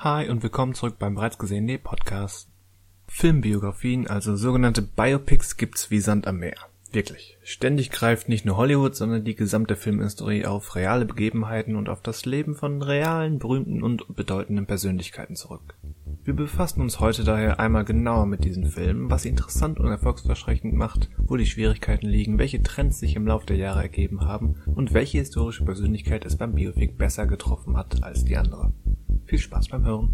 Hi und willkommen zurück beim bereits gesehenen Podcast. Filmbiografien, also sogenannte Biopics, gibt's wie Sand am Meer. Wirklich. Ständig greift nicht nur Hollywood, sondern die gesamte Filmindustrie auf reale Begebenheiten und auf das Leben von realen, berühmten und bedeutenden Persönlichkeiten zurück. Wir befassen uns heute daher einmal genauer mit diesen Filmen, was sie interessant und erfolgsversprechend macht, wo die Schwierigkeiten liegen, welche Trends sich im Laufe der Jahre ergeben haben und welche historische Persönlichkeit es beim Biopic besser getroffen hat als die andere. Viel Spaß beim Hören.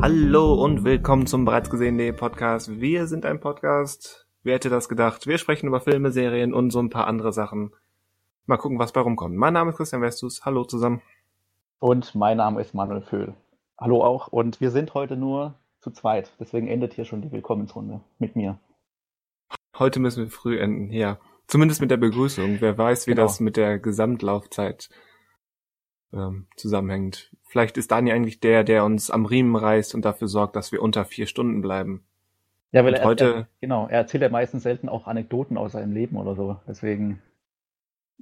Hallo und willkommen zum bereits gesehenen Podcast. Wir sind ein Podcast. Wer hätte das gedacht? Wir sprechen über Filme, Serien und so ein paar andere Sachen. Mal gucken, was bei rumkommt. Mein Name ist Christian Westus. Hallo zusammen. Und mein Name ist Manuel Föhl. Hallo auch. Und wir sind heute nur zu zweit. Deswegen endet hier schon die Willkommensrunde mit mir. Heute müssen wir früh enden, ja. Zumindest mit der Begrüßung. Wer weiß, wie Genau. das mit der Gesamtlaufzeit ähm, zusammenhängt. Vielleicht ist Dani eigentlich der, der uns am Riemen reißt und dafür sorgt, dass wir unter vier Stunden bleiben. Ja, weil Und er, heute- er, genau, er erzählt ja meistens selten auch Anekdoten aus seinem Leben oder so. Deswegen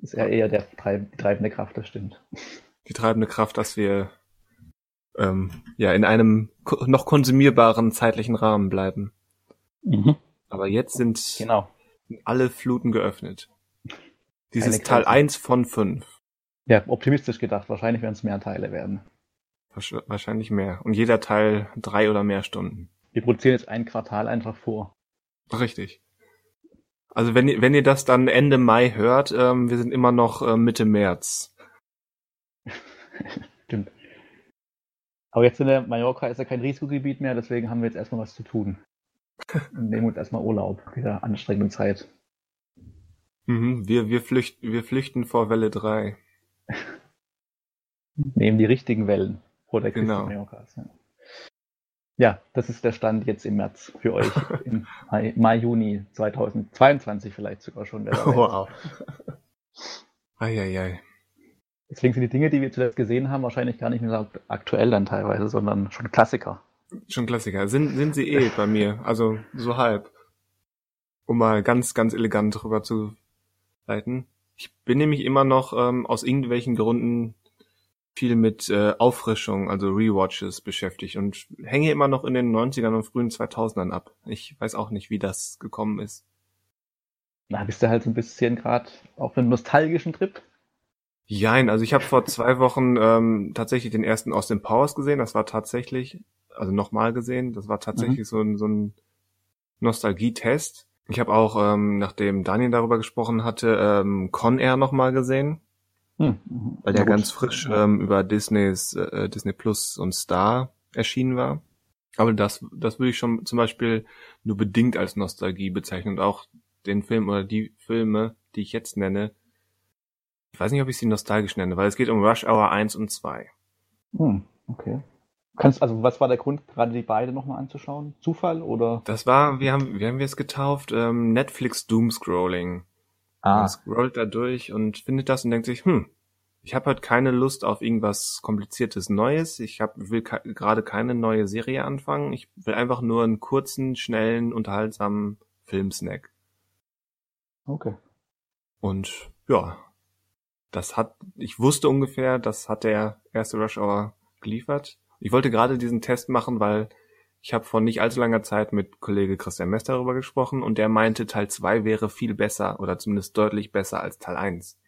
ist er eher der treib, die treibende Kraft, das stimmt. Die treibende Kraft, dass wir ähm, ja in einem ko- noch konsumierbaren zeitlichen Rahmen bleiben. Aber jetzt sind Genau. alle Fluten geöffnet. Dieses Teil Grenze. 1 von 5. Ja, optimistisch gedacht. Wahrscheinlich werden es mehr Teile werden. Wahrsch- Wahrscheinlich mehr. Und jeder Teil drei oder mehr Stunden. Wir produzieren jetzt ein Quartal einfach vor. Richtig. Also wenn ihr, wenn ihr das dann Ende Mai hört, ähm, wir sind immer noch äh, Mitte März. Stimmt. Aber jetzt in der Mallorca ist ja kein Risikogebiet mehr, deswegen haben wir jetzt erstmal was zu tun. Und nehmen uns erstmal Urlaub, dieser anstrengenden Zeit. Mhm, wir, wir, flücht, wir flüchten vor Welle 3. Nehmen die richtigen Wellen vor der Küste Genau. Mallorcas. Ja. ja, das ist der Stand jetzt im März für euch. Im Mai, Mai, Juni 2022 vielleicht sogar schon. Wow. Eieiei. Deswegen sind die Dinge, die wir zuletzt gesehen haben, wahrscheinlich gar nicht mehr aktuell dann teilweise, sondern schon Klassiker. Schon Klassiker. Sind, sind sie eh bei mir. Also so halb. Um mal ganz, ganz elegant drüber zu leiten. Ich bin nämlich immer noch ähm, aus irgendwelchen Gründen viel mit äh, Auffrischung, also Rewatches beschäftigt und hänge immer noch in den 90ern und frühen 2000ern ab. Ich weiß auch nicht, wie das gekommen ist. Da bist du halt so ein bisschen gerade auf einem nostalgischen Trip. Jein, also ich habe vor zwei Wochen ähm, tatsächlich den ersten Austin Powers gesehen. Das war tatsächlich, also nochmal gesehen, das war tatsächlich so ein, so ein Nostalgietest. Ich habe auch, ähm, nachdem Daniel darüber gesprochen hatte, ähm, Con Air nochmal gesehen, Hm. mhm. weil der gut. ganz frisch Ja. ähm, über Disneys äh, Disney Plus und Star erschienen war. Aber das, das würde ich schon zum Beispiel nur bedingt als Nostalgie bezeichnen und auch den Film oder die Filme, die ich jetzt nenne, ich weiß nicht, ob ich sie nostalgisch nenne, weil es geht um Rush Hour 1 und 2. Hm, okay. Kannst, also was war der Grund, gerade die beide nochmal anzuschauen? Zufall oder? Das war, wie haben, wie haben wir es getauft? Ähm, Netflix Doomscrolling. Ah, Man scrollt da durch und findet das und denkt sich, hm, ich habe heute keine Lust auf irgendwas kompliziertes Neues. Ich hab, will ke gerade keine neue Serie anfangen. Ich will einfach nur einen kurzen, schnellen, unterhaltsamen Filmsnack. okay. Und ja, das hat, ich wusste ungefähr, das hat der erste Rush Hour geliefert. Ich wollte gerade diesen Test machen, weil ich habe vor nicht allzu langer Zeit mit Kollege Christian Mester darüber gesprochen und der meinte, Teil 2 wäre viel besser oder zumindest deutlich besser als Teil 1.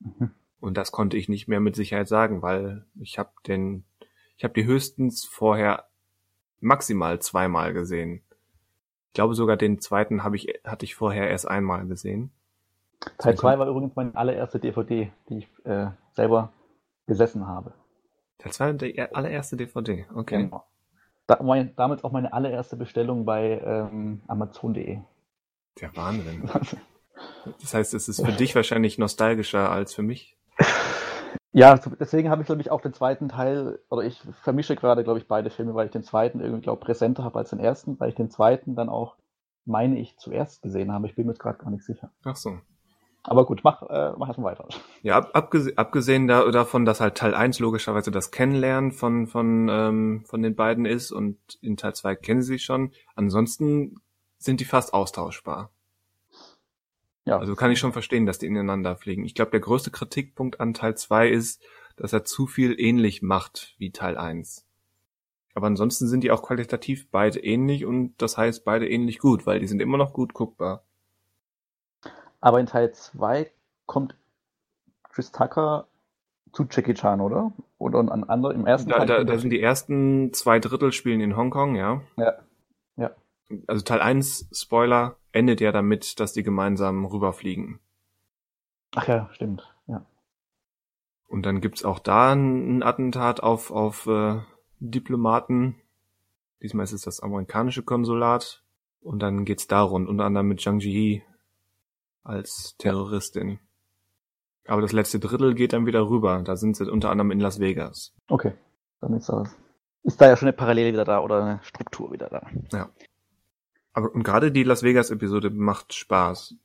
Mhm. Und das konnte ich nicht mehr mit Sicherheit sagen, weil ich habe den, ich habe die höchstens vorher maximal zweimal gesehen. Ich glaube sogar den zweiten habe ich, hatte ich vorher erst einmal gesehen. Teil 2 war übrigens meine allererste DVD, die ich äh, selber besessen habe. Teil 2 der allererste DVD, okay. Genau. Da, mein, damals auch meine allererste Bestellung bei ähm, Amazon.de. Der Wahnsinn. Das heißt, es ist für dich wahrscheinlich nostalgischer als für mich. ja, deswegen habe ich, glaube ich, auch den zweiten Teil, oder ich vermische gerade, glaube ich, beide Filme, weil ich den zweiten irgendwie, glaube präsenter habe als den ersten, weil ich den zweiten dann auch, meine ich, zuerst gesehen habe. Ich bin mir jetzt gerade gar nicht sicher. Ach so. Aber gut, mach, äh, mach erstmal weiter. Ja, ab, abgesehen, abgesehen da, davon, dass halt Teil 1 logischerweise das Kennenlernen von, von, ähm, von den beiden ist und in Teil 2 kennen sie sich schon. Ansonsten sind die fast austauschbar. Ja. Also kann ich schon verstehen, dass die ineinander fliegen. Ich glaube, der größte Kritikpunkt an Teil 2 ist, dass er zu viel ähnlich macht wie Teil 1. Aber ansonsten sind die auch qualitativ beide ähnlich und das heißt beide ähnlich gut, weil die sind immer noch gut guckbar. Aber in Teil 2 kommt Chris Tucker zu Jackie Chan, oder? Oder ein anderer im ersten da, Teil? Da, da sind die ersten zwei Drittel spielen in Hongkong, ja. Ja. Ja. Also Teil 1, Spoiler, endet ja damit, dass die gemeinsam rüberfliegen. Ach ja, stimmt. Ja. Und dann gibt's auch da ein Attentat auf, auf äh, Diplomaten. Diesmal ist es das amerikanische Konsulat. Und dann geht's da rund, unter anderem mit Zhang Ji als Terroristin. Aber das letzte Drittel geht dann wieder rüber. Da sind sie unter anderem in Las Vegas. Okay, dann ist das. Ist da ja schon eine Parallele wieder da oder eine Struktur wieder da. Ja. Aber und gerade die Las Vegas Episode macht Spaß.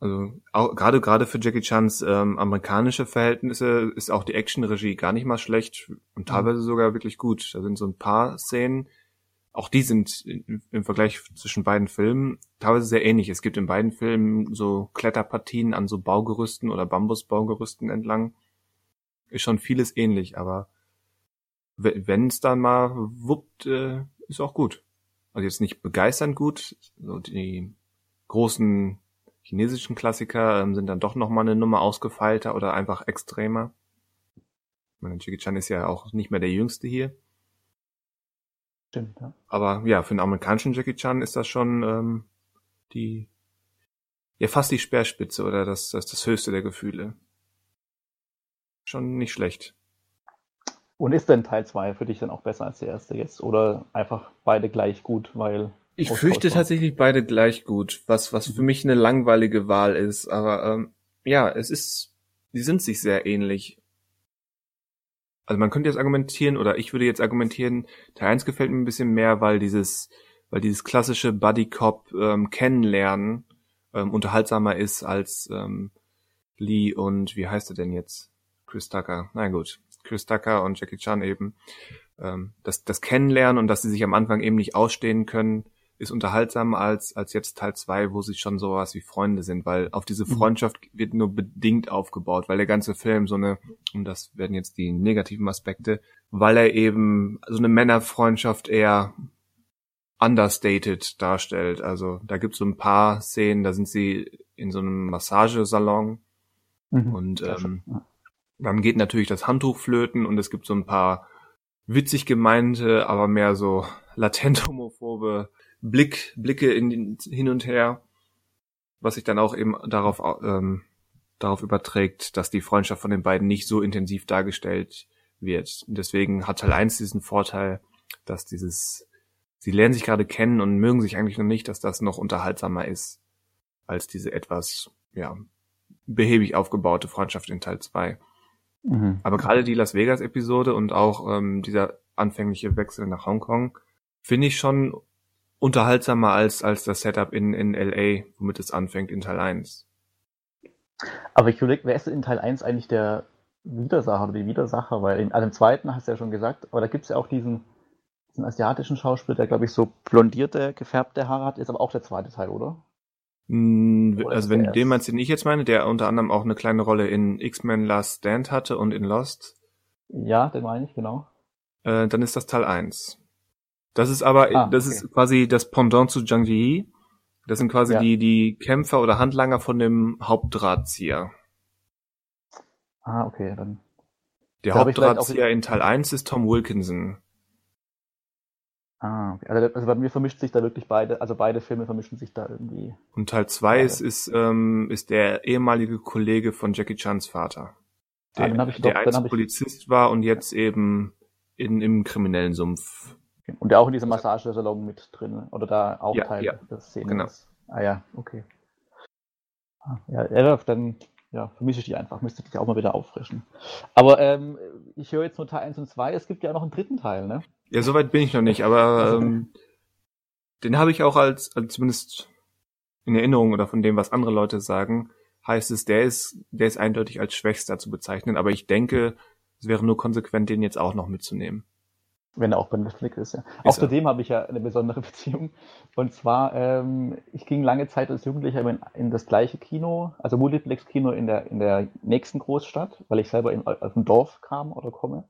Also auch, gerade gerade für Jackie Chans ähm, amerikanische Verhältnisse ist auch die Actionregie gar nicht mal schlecht und mhm. teilweise sogar wirklich gut. Da sind so ein paar Szenen, auch die sind im Vergleich zwischen beiden Filmen teilweise sehr ähnlich. Es gibt in beiden Filmen so Kletterpartien an so Baugerüsten oder Bambusbaugerüsten entlang. Ist schon vieles ähnlich, aber wenn es dann mal wuppt, äh, ist auch gut. Also jetzt nicht begeisternd gut. So die großen chinesischen Klassiker ähm, sind dann doch nochmal eine Nummer ausgefeilter oder einfach extremer. Ich meine, Jackie Chan ist ja auch nicht mehr der Jüngste hier. Stimmt, ja. Aber ja, für den amerikanischen Jackie Chan ist das schon ähm, die, ja fast die Speerspitze oder das, das, das höchste der Gefühle. Schon nicht schlecht. Und ist denn Teil 2 für dich dann auch besser als der erste jetzt? Oder einfach beide gleich gut, weil ich fürchte tatsächlich beide gleich gut, was, was für mich eine langweilige Wahl ist. Aber ähm, ja, es ist, die sind sich sehr ähnlich. Also man könnte jetzt argumentieren, oder ich würde jetzt argumentieren, Teil 1 gefällt mir ein bisschen mehr, weil dieses, weil dieses klassische Buddy Cop ähm, kennenlernen ähm, unterhaltsamer ist als ähm, Lee und wie heißt er denn jetzt? Chris Tucker. Na gut, Chris Tucker und Jackie Chan eben. Ähm, das, das Kennenlernen und dass sie sich am Anfang eben nicht ausstehen können, ist unterhaltsamer als, als jetzt Teil zwei, wo sie schon sowas wie Freunde sind, weil auf diese mhm. Freundschaft wird nur bedingt aufgebaut, weil der ganze Film so eine, und das werden jetzt die negativen Aspekte, weil er eben so eine Männerfreundschaft eher understated darstellt. Also da gibt es so ein paar Szenen, da sind sie in so einem Massagesalon mhm, und ähm, dann geht natürlich das Handtuch flöten und es gibt so ein paar witzig gemeinte, aber mehr so latent homophobe Blick, Blicke in, hin und her, was sich dann auch eben darauf, ähm, darauf überträgt, dass die Freundschaft von den beiden nicht so intensiv dargestellt wird. deswegen hat Teil 1 diesen Vorteil, dass dieses, sie lernen sich gerade kennen und mögen sich eigentlich noch nicht, dass das noch unterhaltsamer ist, als diese etwas, ja, behäbig aufgebaute Freundschaft in Teil 2. Mhm. Aber gerade die Las Vegas Episode und auch ähm, dieser anfängliche Wechsel nach Hongkong finde ich schon unterhaltsamer als, als das Setup in, in LA, womit es anfängt in Teil 1. Aber ich überlege, wer ist in Teil 1 eigentlich der Widersacher oder die Widersacher? Weil in einem zweiten hast du ja schon gesagt, aber da gibt es ja auch diesen, diesen asiatischen Schauspieler, der glaube ich so blondierte, gefärbte Haare hat, ist aber auch der zweite Teil, oder? Mm, also wenn du den meinst, den ich jetzt meine, der unter anderem auch eine kleine Rolle in X-Men Last Stand hatte und in Lost. Ja, den meine ich, genau. Äh, dann ist das Teil 1. Das ist aber, ah, das okay. ist quasi das Pendant zu Zhang Ji. Das sind quasi ja. die, die Kämpfer oder Handlanger von dem Hauptdrahtzieher. Ah, okay, dann. Der Hauptdrahtzieher in Teil 1 ist Tom Wilkinson. Ah, okay. Also, also bei mir vermischt sich da wirklich beide, also beide Filme vermischen sich da irgendwie. Und Teil 2 ist, ist, ähm, ist der ehemalige Kollege von Jackie Chans Vater. Der, ah, der doch, einst Polizist war und jetzt eben in, im kriminellen Sumpf und der auch in diesem Massagesalon mit drin, oder da auch ja, Teil ja, der Szene genau. ist. Ah ja, okay. Ah, ja, ja, dann ja, vermisse ich die einfach, müsste ich auch mal wieder auffrischen. Aber ähm, ich höre jetzt nur Teil 1 und 2, es gibt ja noch einen dritten Teil, ne? Ja, soweit bin ich noch nicht, aber ähm, den habe ich auch als, als zumindest in Erinnerung oder von dem, was andere Leute sagen, heißt es, der ist, der ist eindeutig als schwächster zu bezeichnen. Aber ich denke, es wäre nur konsequent, den jetzt auch noch mitzunehmen. Wenn er auch bei Netflix ist, ja. Ist auch zu dem habe ich ja eine besondere Beziehung. Und zwar, ähm, ich ging lange Zeit als Jugendlicher in, in das gleiche Kino, also Multiplex-Kino in der, in der nächsten Großstadt, weil ich selber in, aus dem Dorf kam oder komme.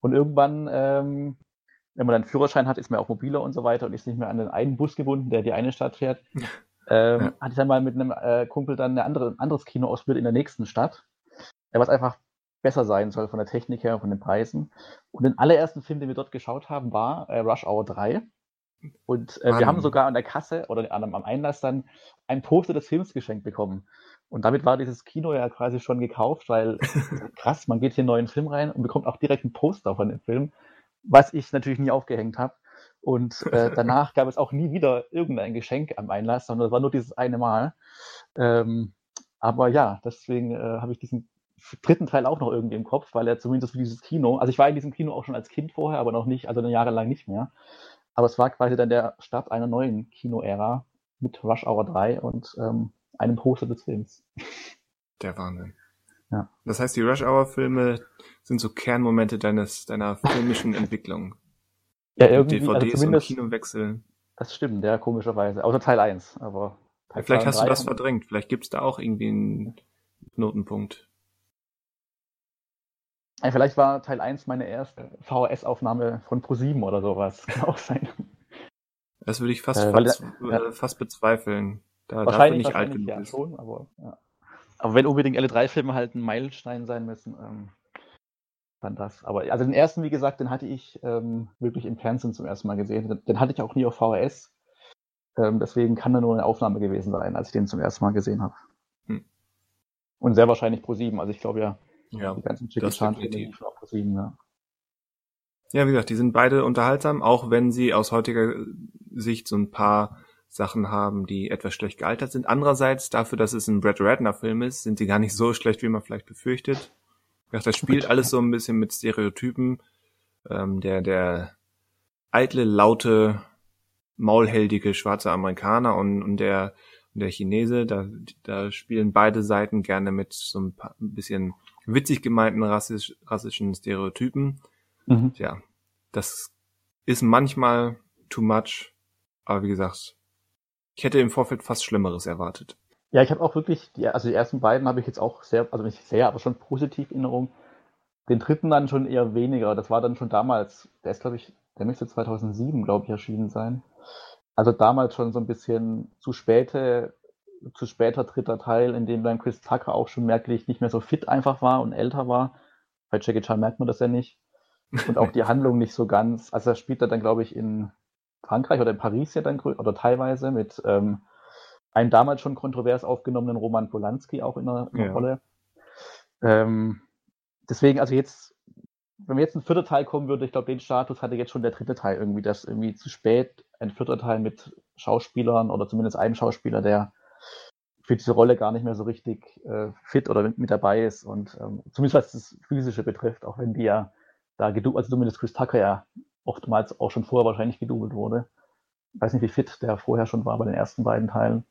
Und irgendwann, ähm, wenn man einen Führerschein hat, ist man auch mobiler und so weiter und ist nicht mehr an den einen Bus gebunden, der die eine Stadt fährt. Ähm, ja. Hatte ich dann mal mit einem äh, Kumpel dann ein andere, anderes Kino ausprobiert in der nächsten Stadt, was einfach besser sein soll von der Technik her, von den Preisen. Und den allerersten Film, den wir dort geschaut haben, war äh, Rush Hour 3. Und äh, wir haben sogar an der Kasse oder an, am Einlass dann ein Poster des Films geschenkt bekommen. Und damit war dieses Kino ja quasi schon gekauft, weil krass, man geht hier in einen neuen Film rein und bekommt auch direkt ein Poster von dem Film, was ich natürlich nie aufgehängt habe. Und äh, danach gab es auch nie wieder irgendein Geschenk am Einlass, sondern es war nur dieses eine Mal. Ähm, aber ja, deswegen äh, habe ich diesen dritten Teil auch noch irgendwie im Kopf, weil er zumindest für dieses Kino, also ich war in diesem Kino auch schon als Kind vorher, aber noch nicht, also eine Jahre lang nicht mehr. Aber es war quasi dann der Start einer neuen Kinoära mit Rush Hour 3 und ähm, einem Poster des Films. Der Wahnsinn. Ja. Das heißt, die Rush Hour Filme sind so Kernmomente deines, deiner filmischen Entwicklung. Ja, irgendwie, DVDs also zumindest, und Kinowechsel. Das stimmt, ja, komischerweise. Außer Teil 1, aber Teil Vielleicht hast du das verdrängt. Vielleicht gibt's da auch irgendwie einen Knotenpunkt. Ja, vielleicht war Teil 1 meine erste VHS-Aufnahme von Pro7 oder sowas. Kann auch sein. Das würde ich fast, äh, fast, ja. Äh, fast bezweifeln. Da wahrscheinlich, nicht alt genug ja, ist. schon, aber ja. Aber wenn unbedingt alle drei Filme halt ein Meilenstein sein müssen, ähm, dann das. Aber also den ersten, wie gesagt, den hatte ich ähm, wirklich im Fernsehen zum ersten Mal gesehen. Den, den hatte ich auch nie auf VHS. Ähm, deswegen kann da nur eine Aufnahme gewesen sein, als ich den zum ersten Mal gesehen habe. Hm. Und sehr wahrscheinlich Pro 7. Also ich glaube ja, ja, die ganzen Chicken Chan Filme auch Pro 7, ja. Ja, wie gesagt, die sind beide unterhaltsam, auch wenn sie aus heutiger Sicht so ein paar Sachen haben, die etwas schlecht gealtert sind. Andererseits, dafür, dass es ein Brad Ratner Film ist, sind sie gar nicht so schlecht, wie man vielleicht befürchtet. Ja, das spielt alles so ein bisschen mit Stereotypen. Ähm, der, der eitle, laute, maulheldige schwarze Amerikaner und, und der, und der Chinese, da, da spielen beide Seiten gerne mit so ein, paar, ein bisschen witzig gemeinten rassisch, rassischen Stereotypen. Mhm. Ja, das ist manchmal too much, aber wie gesagt, ich hätte im Vorfeld fast Schlimmeres erwartet. Ja, ich habe auch wirklich, die, also die ersten beiden habe ich jetzt auch sehr, also nicht sehr, aber schon positiv in Erinnerung. Den dritten dann schon eher weniger. Das war dann schon damals, der ist, glaube ich, der müsste 2007, glaube ich, erschienen sein. Also damals schon so ein bisschen zu späte, zu später dritter Teil, in dem dann Chris Tucker auch schon merklich nicht mehr so fit einfach war und älter war. Bei Jackie Chan merkt man das ja nicht. Und auch die Handlung nicht so ganz. Also er spielt er dann, glaube ich, in Frankreich oder in Paris ja dann, oder teilweise mit ähm, einen damals schon kontrovers aufgenommenen Roman Polanski auch in der, in der ja. Rolle. Ähm, deswegen, also jetzt, wenn jetzt ein vierter Teil kommen würde, ich glaube, den Status hatte jetzt schon der dritte Teil irgendwie, dass irgendwie zu spät ein vierter Teil mit Schauspielern oder zumindest einem Schauspieler, der für diese Rolle gar nicht mehr so richtig äh, fit oder mit, mit dabei ist und ähm, zumindest was das Physische betrifft, auch wenn die ja da gedubelt, also zumindest Chris Tucker ja oftmals auch schon vorher wahrscheinlich gedubelt wurde. Ich weiß nicht, wie fit der vorher schon war bei den ersten beiden Teilen.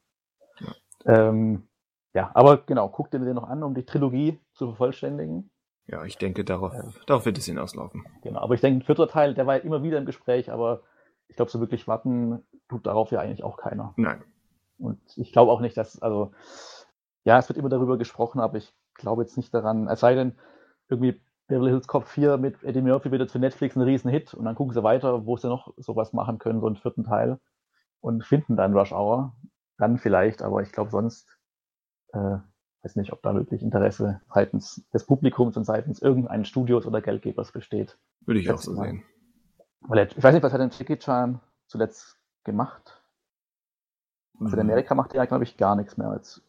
Ähm, ja, aber genau, guck dir den noch an, um die Trilogie zu vervollständigen. Ja, ich denke, darauf, ja. darauf wird es hinauslaufen. Genau, aber ich denke, ein vierter Teil, der war ja immer wieder im Gespräch, aber ich glaube, so wirklich warten tut darauf ja eigentlich auch keiner. Nein. Und ich glaube auch nicht, dass, also, ja, es wird immer darüber gesprochen, aber ich glaube jetzt nicht daran, es sei denn, irgendwie Beverly Hills Cop 4 mit Eddie Murphy wird jetzt für Netflix ein Riesenhit und dann gucken sie weiter, wo sie noch sowas machen können, so einen vierten Teil und finden dann Rush Hour dann vielleicht, aber ich glaube sonst, äh, weiß nicht, ob da wirklich Interesse seitens des Publikums und seitens irgendeines Studios oder Geldgebers besteht. Würde ich auch so mal. sehen. Weil ich weiß nicht, was hat denn Jackie Chan zuletzt gemacht? In mhm. Amerika macht er ja, glaube ich, gar nichts mehr. Als,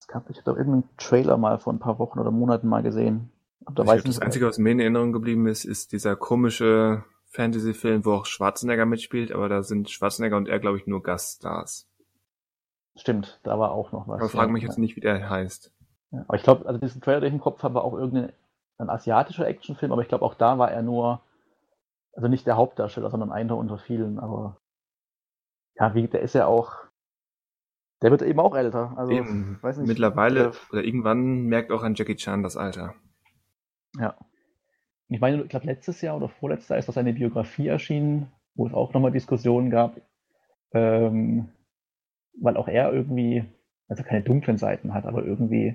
es gab, ich habe irgendeinen Trailer mal vor ein paar Wochen oder Monaten mal gesehen. Da weiß das Einzige, was mir in Erinnerung geblieben ist, ist dieser komische Fantasy-Film, wo auch Schwarzenegger mitspielt, aber da sind Schwarzenegger und er, glaube ich, nur Gaststars. Stimmt, da war auch noch was. Aber frage mich jetzt nicht, wie der heißt. Ja, aber ich glaube, also diesen Trailer, den ich im Kopf habe, war auch irgendein ein asiatischer Actionfilm, aber ich glaube, auch da war er nur, also nicht der Hauptdarsteller, sondern einer unter vielen, aber ja, wie, der ist ja auch, Der wird eben auch älter. Also, Eben. weiß nicht. Mittlerweile Der- oder irgendwann merkt auch ein Jackie Chan das Alter. Ja. Ich meine, ich glaube, letztes Jahr oder vorletztes Jahr ist doch seine Biografie erschienen, wo es auch nochmal Diskussionen gab, ähm, weil auch er irgendwie, also keine dunklen Seiten hat, aber irgendwie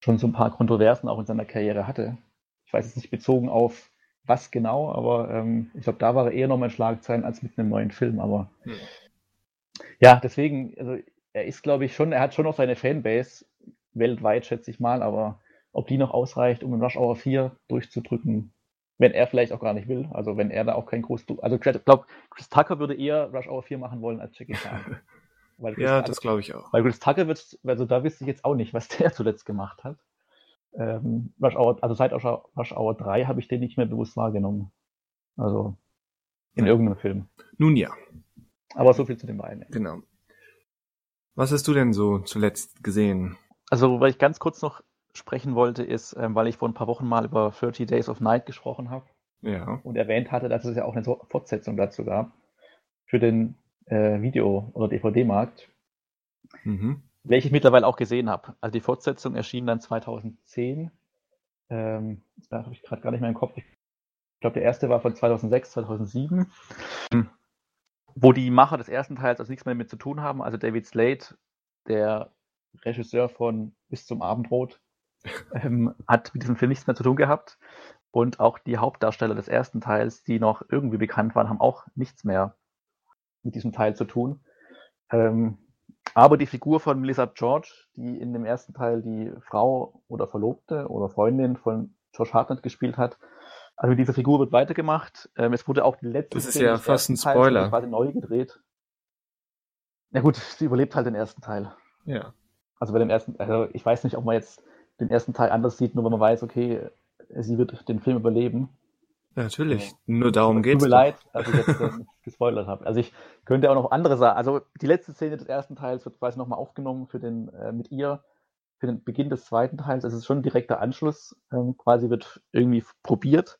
schon so ein paar Kontroversen auch in seiner Karriere hatte. Ich weiß jetzt nicht bezogen auf was genau, aber ähm, ich glaube, da war er eher nochmal Schlagzeilen als mit einem neuen Film, aber Hm. ja, deswegen, also er ist, glaube ich, schon, er hat schon noch seine Fanbase weltweit, schätze ich mal, aber ob die noch ausreicht, um in Rush Hour 4 durchzudrücken, wenn er vielleicht auch gar nicht will. Also wenn er da auch kein groß. Also ich glaube, Chris Tucker würde eher Rush Hour 4 machen wollen als Jackie Chan. Ja, Tucker, das glaube ich auch. weil Chris Tucker wird, also da wüsste ich jetzt auch nicht, was der zuletzt gemacht hat. Ähm, Rush Hour, also seit Rush Hour, Rush Hour 3 habe ich den nicht mehr bewusst wahrgenommen. Also in Ja. irgendeinem Film. Nun ja, Aber so viel zu den beiden. genau. Was hast du denn so zuletzt gesehen? Also, weil ich ganz kurz noch sprechen wollte, ist, ähm, weil ich vor ein paar Wochen mal über 30 Days of Night gesprochen habe Ja. und erwähnt hatte, dass es ja auch eine Fortsetzung dazu gab für den äh, Video- oder DVD-Markt, Mhm. welche ich mittlerweile auch gesehen habe. Also die Fortsetzung erschien dann 2010. Ähm, da habe ich gerade gar nicht mehr im Kopf. Ich glaube, der erste war von 2006, 2007, wo die Macher des ersten Teils also nichts mehr mit zu tun haben. Also David Slade, der Regisseur von Bis zum Abendrot, ähm, hat mit diesem Film nichts mehr zu tun gehabt. Und auch die Hauptdarsteller des ersten Teils, die noch irgendwie bekannt waren, haben auch nichts mehr mit diesem Teil zu tun. Ähm, aber die Figur von Melissa George, die in dem ersten Teil die Frau oder Verlobte oder Freundin von Josh Hartnett gespielt hat, also diese Figur wird weitergemacht. Ähm, es wurde auch die letzte Das ist Szene ja fast ein Spoiler. quasi neu gedreht. Na gut, sie überlebt halt den ersten Teil. Ja. Also bei dem ersten, also ich weiß nicht, ob man jetzt den ersten Teil anders sieht, nur wenn man weiß, okay, sie wird den Film überleben. ja natürlich. Nur darum Tut geht's. mir doch. leid, dass ich jetzt ähm, gespoilert habe. Also ich könnte auch noch andere sagen. Also die letzte Szene des ersten Teils wird quasi nochmal aufgenommen für den, äh, mit ihr für den Beginn des zweiten Teils. Es ist schon ein direkter Anschluss. Ähm, quasi wird irgendwie probiert.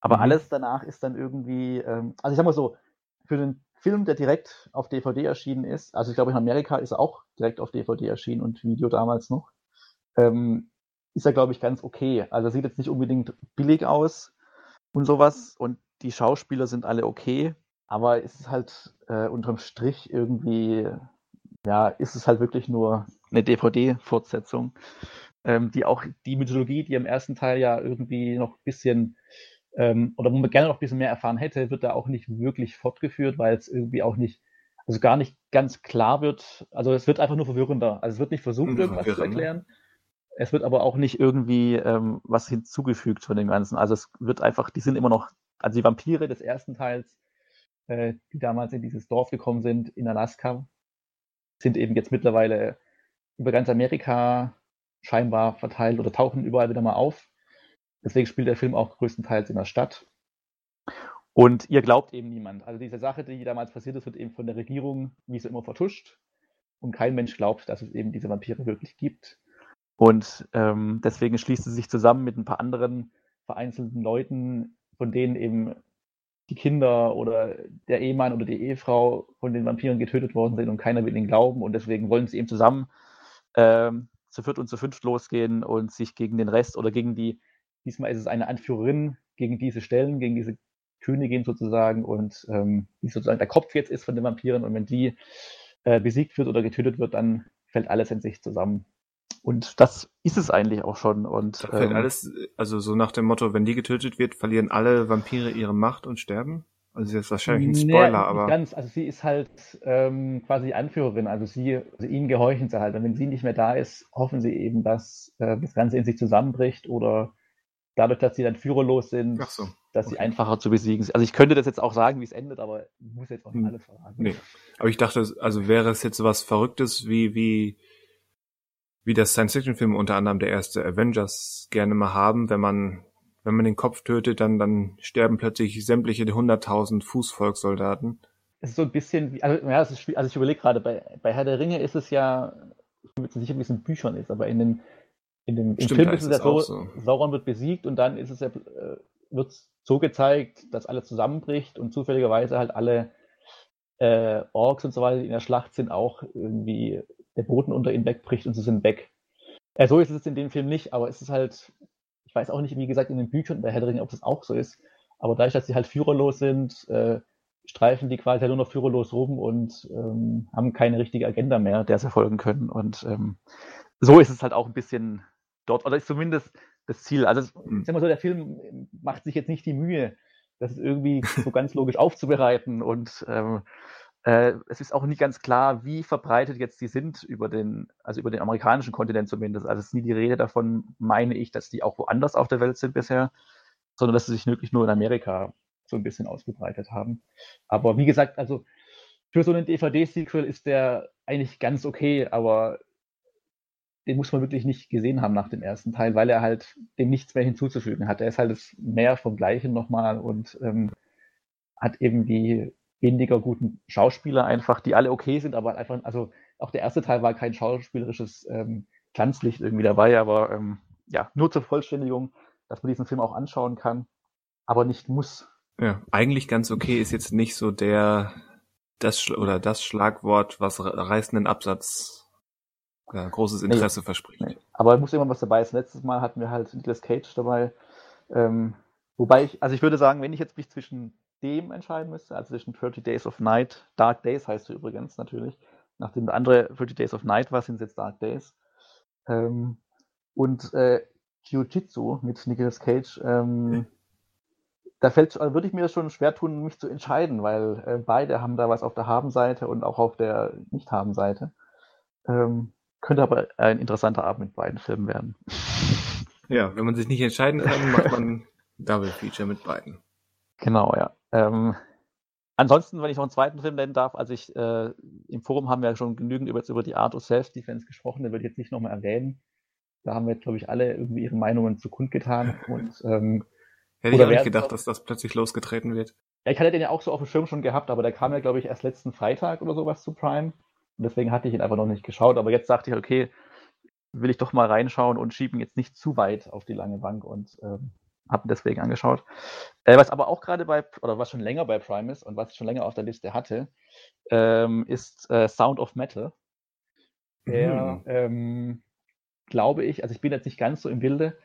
Aber Mhm. alles danach ist dann irgendwie, ähm, also ich sag mal so, für den Film, der direkt auf DVD erschienen ist, also ich glaube in Amerika ist er auch direkt auf DVD erschienen und Video damals noch, ähm, ist er glaube ich ganz okay. Also er sieht jetzt nicht unbedingt billig aus und sowas und die Schauspieler sind alle okay, aber es ist halt äh, unterm Strich irgendwie, ja, ist es halt wirklich nur eine DVD-Fortsetzung, ähm, die auch die Mythologie, die im ersten Teil ja irgendwie noch ein bisschen ähm, oder wo man gerne noch ein bisschen mehr erfahren hätte, wird da auch nicht wirklich fortgeführt, weil es irgendwie auch nicht, also gar nicht ganz klar wird. Also es wird einfach nur verwirrender. Also es wird nicht versucht, irgendwas zu verwirrender. erklären. Es wird aber auch nicht irgendwie ähm, was hinzugefügt von dem Ganzen. Also es wird einfach, die sind immer noch, also die Vampire des ersten Teils, äh, die damals in dieses Dorf gekommen sind, in Alaska, sind eben jetzt mittlerweile über ganz Amerika scheinbar verteilt oder tauchen überall wieder mal auf. Deswegen spielt der Film auch größtenteils in der Stadt. Und ihr glaubt eben niemand. Also diese Sache, die damals passiert ist, wird eben von der Regierung wie so immer vertuscht. Und kein Mensch glaubt, dass es eben diese Vampire wirklich gibt. Und ähm, deswegen schließt sie sich zusammen mit ein paar anderen vereinzelten Leuten, von denen eben die Kinder oder der Ehemann oder die Ehefrau von den Vampiren getötet worden sind und keiner will ihnen glauben. Und deswegen wollen sie eben zusammen ähm, zu viert und zu fünft losgehen und sich gegen den Rest oder gegen die, diesmal ist es eine Anführerin, gegen diese Stellen, gegen diese Königin sozusagen und ähm, die sozusagen der Kopf jetzt ist von den Vampiren und wenn die äh, besiegt wird oder getötet wird, dann fällt alles in sich zusammen. Und das ist es eigentlich auch schon. Und Da fällt ähm, alles, also so nach dem Motto, wenn die getötet wird, verlieren alle Vampire ihre Macht und sterben? Also das ist wahrscheinlich ein Nee, Spoiler, nicht aber ganz. Also sie ist halt ähm, quasi die Anführerin. Also sie, also ihnen gehorchen sie halt. Und wenn sie nicht mehr da ist, hoffen sie eben, dass äh, das Ganze in sich zusammenbricht oder dadurch, dass sie dann führerlos sind, so. dass sie okay. einfacher zu besiegen sind. Also ich könnte das jetzt auch sagen, wie es endet, aber ich muss jetzt auch nicht Hm. alles verraten. Nee. Aber ich dachte, also wäre es jetzt sowas Verrücktes wie, wie, wie das Science-Fiction-Film unter anderem der erste Avengers gerne mal haben, wenn man, wenn man den Kopf tötet, dann, dann sterben plötzlich sämtliche 100.000 Fußvolkssoldaten. Es ist so ein bisschen wie, also, ja, es ist, also ich überlege gerade, bei, bei Herr der Ringe ist es ja, ich bin mir sicher, wie es in Büchern ist, aber in den, in dem, im Stimmt, Film ist es ja so. Sauron wird besiegt und dann ist es ja, äh, wird so gezeigt, dass alles zusammenbricht und zufälligerweise halt alle äh, Orks und so weiter, die in der Schlacht sind, auch irgendwie der Boden unter ihnen wegbricht und sie sind weg. Äh, so ist es in dem Film nicht, aber es ist halt, ich weiß auch nicht, wie gesagt, in den Büchern bei Herr der Ringe, ob das auch so ist, aber dadurch, dass sie halt führerlos sind, äh, streifen die quasi halt nur noch führerlos rum und ähm, haben keine richtige Agenda mehr, der sie folgen können. Und ähm, so ist es halt auch ein bisschen dort, oder ist zumindest das Ziel. Also, mhm. sag mal so, der Film macht sich jetzt nicht die Mühe, das irgendwie so ganz logisch aufzubereiten und ähm, äh, es ist auch nie ganz klar, wie verbreitet jetzt die sind über den, also über den amerikanischen Kontinent zumindest. Also es ist nie die Rede davon, meine ich, dass die auch woanders auf der Welt sind bisher, sondern dass sie sich wirklich nur in Amerika so ein bisschen ausgebreitet haben. Aber wie gesagt, also für so einen DVD-Sequel ist der eigentlich ganz okay, aber den muss man wirklich nicht gesehen haben nach dem ersten Teil, weil er halt dem nichts mehr hinzuzufügen hat. Er ist halt das mehr vom Gleichen nochmal und ähm, hat eben die weniger guten Schauspieler einfach, die alle okay sind, aber einfach, also auch der erste Teil war kein schauspielerisches ähm, Glanzlicht irgendwie dabei, aber ähm, ja, nur zur Vollständigung, dass man diesen Film auch anschauen kann, aber nicht muss. Ja, eigentlich ganz okay ist jetzt nicht so der das oder das Schlagwort, was reißenden Absatz ja, großes Interesse nee, verspricht. Nee. Aber muss immer was dabei sein. Letztes Mal hatten wir halt Nicolas Cage dabei. Ähm, wobei ich, also ich würde sagen, wenn ich jetzt mich zwischen dem entscheiden müsste, also zwischen 30 Days of Night, Dark Days heißt du übrigens natürlich, nachdem der andere 30 Days of Night war, sind es jetzt Dark Days. Ähm, und äh, Jiu-Jitsu mit Nicolas Cage, ähm, da fällt, also würde ich mir schon schwer tun, mich zu entscheiden, weil äh, beide haben da was auf der Haben-Seite und auch auf der Nicht-Haben-Seite. Ähm, könnte aber ein interessanter Abend mit beiden Filmen werden. Ja, wenn man sich nicht entscheiden kann, macht man Double Feature mit beiden. Genau, ja. Ähm, ansonsten, wenn ich noch einen zweiten Film nennen darf, also ich, äh, im Forum haben wir ja schon genügend über, über die Art of Self-Defense gesprochen, den würde ich jetzt nicht nochmal erwähnen. Da haben wir, glaube ich, alle irgendwie ihre Meinungen zu kundgetan und ähm, Hätte ich auch nicht gedacht, dass das plötzlich losgetreten wird. Ja, ich hatte den ja auch so auf dem Schirm schon gehabt, aber der kam ja, glaube ich, erst letzten Freitag oder sowas zu Prime. Und deswegen hatte ich ihn einfach noch nicht geschaut. Aber jetzt dachte ich, okay, will ich doch mal reinschauen und schiebe ihn jetzt nicht zu weit auf die lange Bank und ähm, habe deswegen angeschaut. Äh, was aber auch gerade bei, oder was schon länger bei Prime ist und was ich schon länger auf der Liste hatte, ähm, ist äh, Sound of Metal. Der, mhm. ähm, glaube ich, also ich bin jetzt nicht ganz so im Bilde,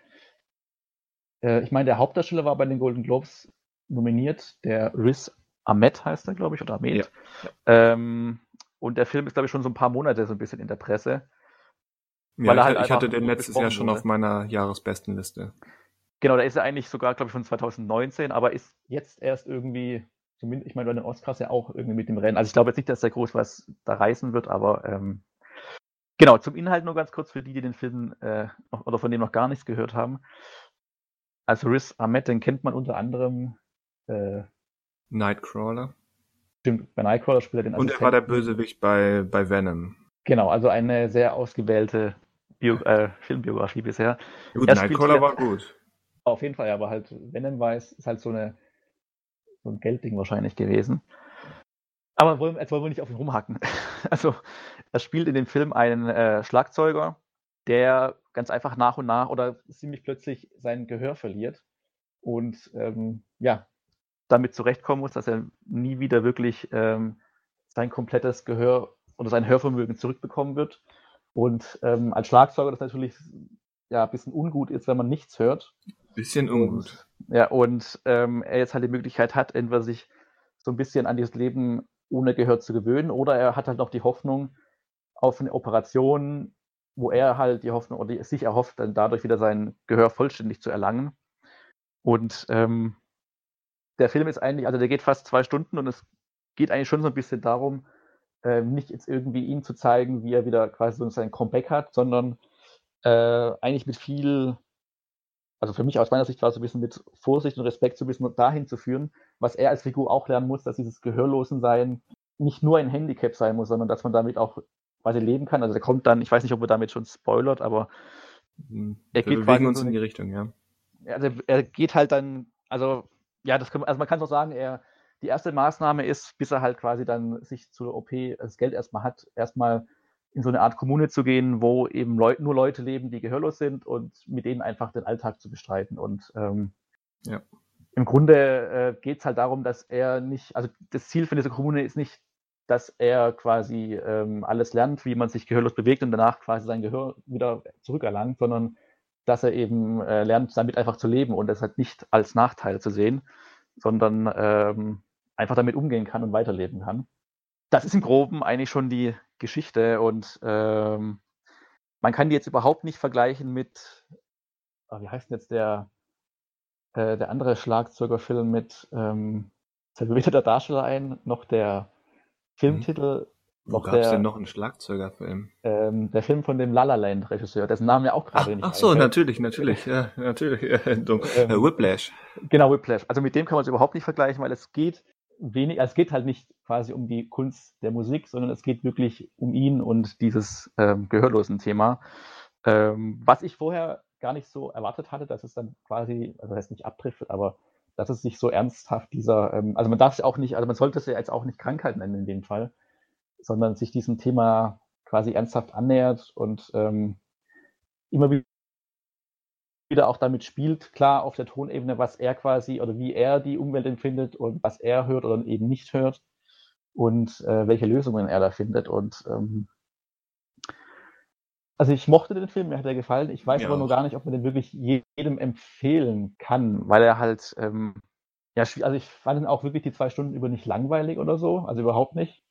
äh, ich meine, der Hauptdarsteller war bei den Golden Globes nominiert, der Riz Ahmed heißt er, glaube ich, oder Ahmed. Ja. Ähm, und der Film ist, glaube ich, schon so ein paar Monate so ein bisschen in der Presse. Ja, weil er halt ich hatte den letztes Jahr schon wurde. auf meiner Jahresbestenliste. Genau, da ist er eigentlich sogar, glaube ich, von 2019, aber ist jetzt erst irgendwie, zumindest, ich meine, bei den Oscars ja auch irgendwie mit dem Rennen. Also ich glaube jetzt nicht, dass der groß was da reißen wird, aber ähm, genau, zum Inhalt nur ganz kurz für die, die den Film äh, noch, oder von dem noch gar nichts gehört haben. Also Riz Ahmed, den kennt man unter anderem. Äh, Nightcrawler. Stimmt, bei Nightcrawler spielt er den Und er war der Bösewicht bei, bei Venom. Genau, also eine sehr ausgewählte Bio äh, Filmbiografie bisher. Gut, er Nightcrawler war gut. Auf jeden Fall, aber halt Venom weiß, ist halt so, eine, so ein Geldding wahrscheinlich gewesen. Aber wollen, jetzt wollen wir nicht auf ihn rumhacken. Also, er spielt in dem Film einen äh, Schlagzeuger, der ganz einfach nach und nach oder ziemlich plötzlich sein Gehör verliert und ähm, ja, damit zurechtkommen muss, dass er nie wieder wirklich ähm, sein komplettes Gehör oder sein Hörvermögen zurückbekommen wird. Und ähm, als Schlagzeuger das natürlich ja ein bisschen ungut ist, wenn man nichts hört. Bisschen ungut. Und, ja, und ähm, er jetzt halt die Möglichkeit hat, entweder sich so ein bisschen an dieses Leben ohne Gehör zu gewöhnen, oder er hat halt noch die Hoffnung auf eine Operation, wo er halt die Hoffnung oder sich erhofft, dann dadurch wieder sein Gehör vollständig zu erlangen. Und ähm, der Film ist eigentlich, also der geht fast zwei Stunden und es geht eigentlich schon so ein bisschen darum, äh, nicht jetzt irgendwie ihn zu zeigen, wie er wieder quasi so sein Comeback hat, sondern äh, eigentlich mit viel, also für mich aus meiner Sicht war es so ein bisschen mit Vorsicht und Respekt so ein bisschen dahin zu führen, was er als Figur auch lernen muss, dass dieses Gehörlosensein nicht nur ein Handicap sein muss, sondern dass man damit auch quasi leben kann. Also der kommt dann, ich weiß nicht, ob er damit schon spoilert, aber hm, er wir geht bewegen uns so in die Richtung, ja. Also er geht halt dann, also ja, das kann, also man kann doch sagen, er die erste Maßnahme ist, bis er halt quasi dann sich zur OP das Geld erstmal hat, erstmal in so eine Art Kommune zu gehen, wo eben Leut, nur Leute leben, die gehörlos sind und mit denen einfach den Alltag zu bestreiten. Und ähm, ja. im Grunde äh, geht es halt darum, dass er nicht, also das Ziel von dieser Kommune ist nicht dass er quasi ähm, alles lernt, wie man sich gehörlos bewegt und danach quasi sein Gehör wieder zurückerlangt, sondern dass er eben äh, lernt, damit einfach zu leben und das halt nicht als Nachteil zu sehen, sondern ähm, einfach damit umgehen kann und weiterleben kann. Das ist im Groben eigentlich schon die Geschichte und ähm, man kann die jetzt überhaupt nicht vergleichen mit, oh, wie heißt denn jetzt der, äh, der andere Schlagzeugerfilm mit, ähm, fällt mir weder der Darsteller ein, noch der Filmtitel. Mhm. Wo gab es denn noch einen Schlagzeugerfilm? Ähm, der Film von dem La La Land Regisseur, dessen Namen ja auch gerade nicht Ach so, einfällt. natürlich, natürlich, ja, natürlich. ähm, äh, Whiplash. Genau, Whiplash. Also mit dem kann man es überhaupt nicht vergleichen, weil es geht wenig, es geht halt nicht quasi um die Kunst der Musik, sondern es geht wirklich um ihn und dieses ähm, gehörlosen Thema. Ähm, was ich vorher gar nicht so erwartet hatte, dass es dann quasi, also das heißt nicht abtrifft, aber dass es sich so ernsthaft dieser, ähm, also man darf es auch nicht, also man sollte es ja jetzt auch nicht Krankheit nennen in dem Fall, sondern sich diesem Thema quasi ernsthaft annähert und ähm, immer wieder auch damit spielt, klar auf der Tonebene, was er quasi oder wie er die Umwelt empfindet und was er hört oder eben nicht hört und äh, welche Lösungen er da findet. Und ähm, also ich mochte den Film, mir hat er gefallen. Ich weiß ja. aber nur gar nicht, ob man den wirklich jedem empfehlen kann, weil er halt, ähm, ja, also ich fand ihn auch wirklich die zwei Stunden über nicht langweilig oder so, also überhaupt nicht.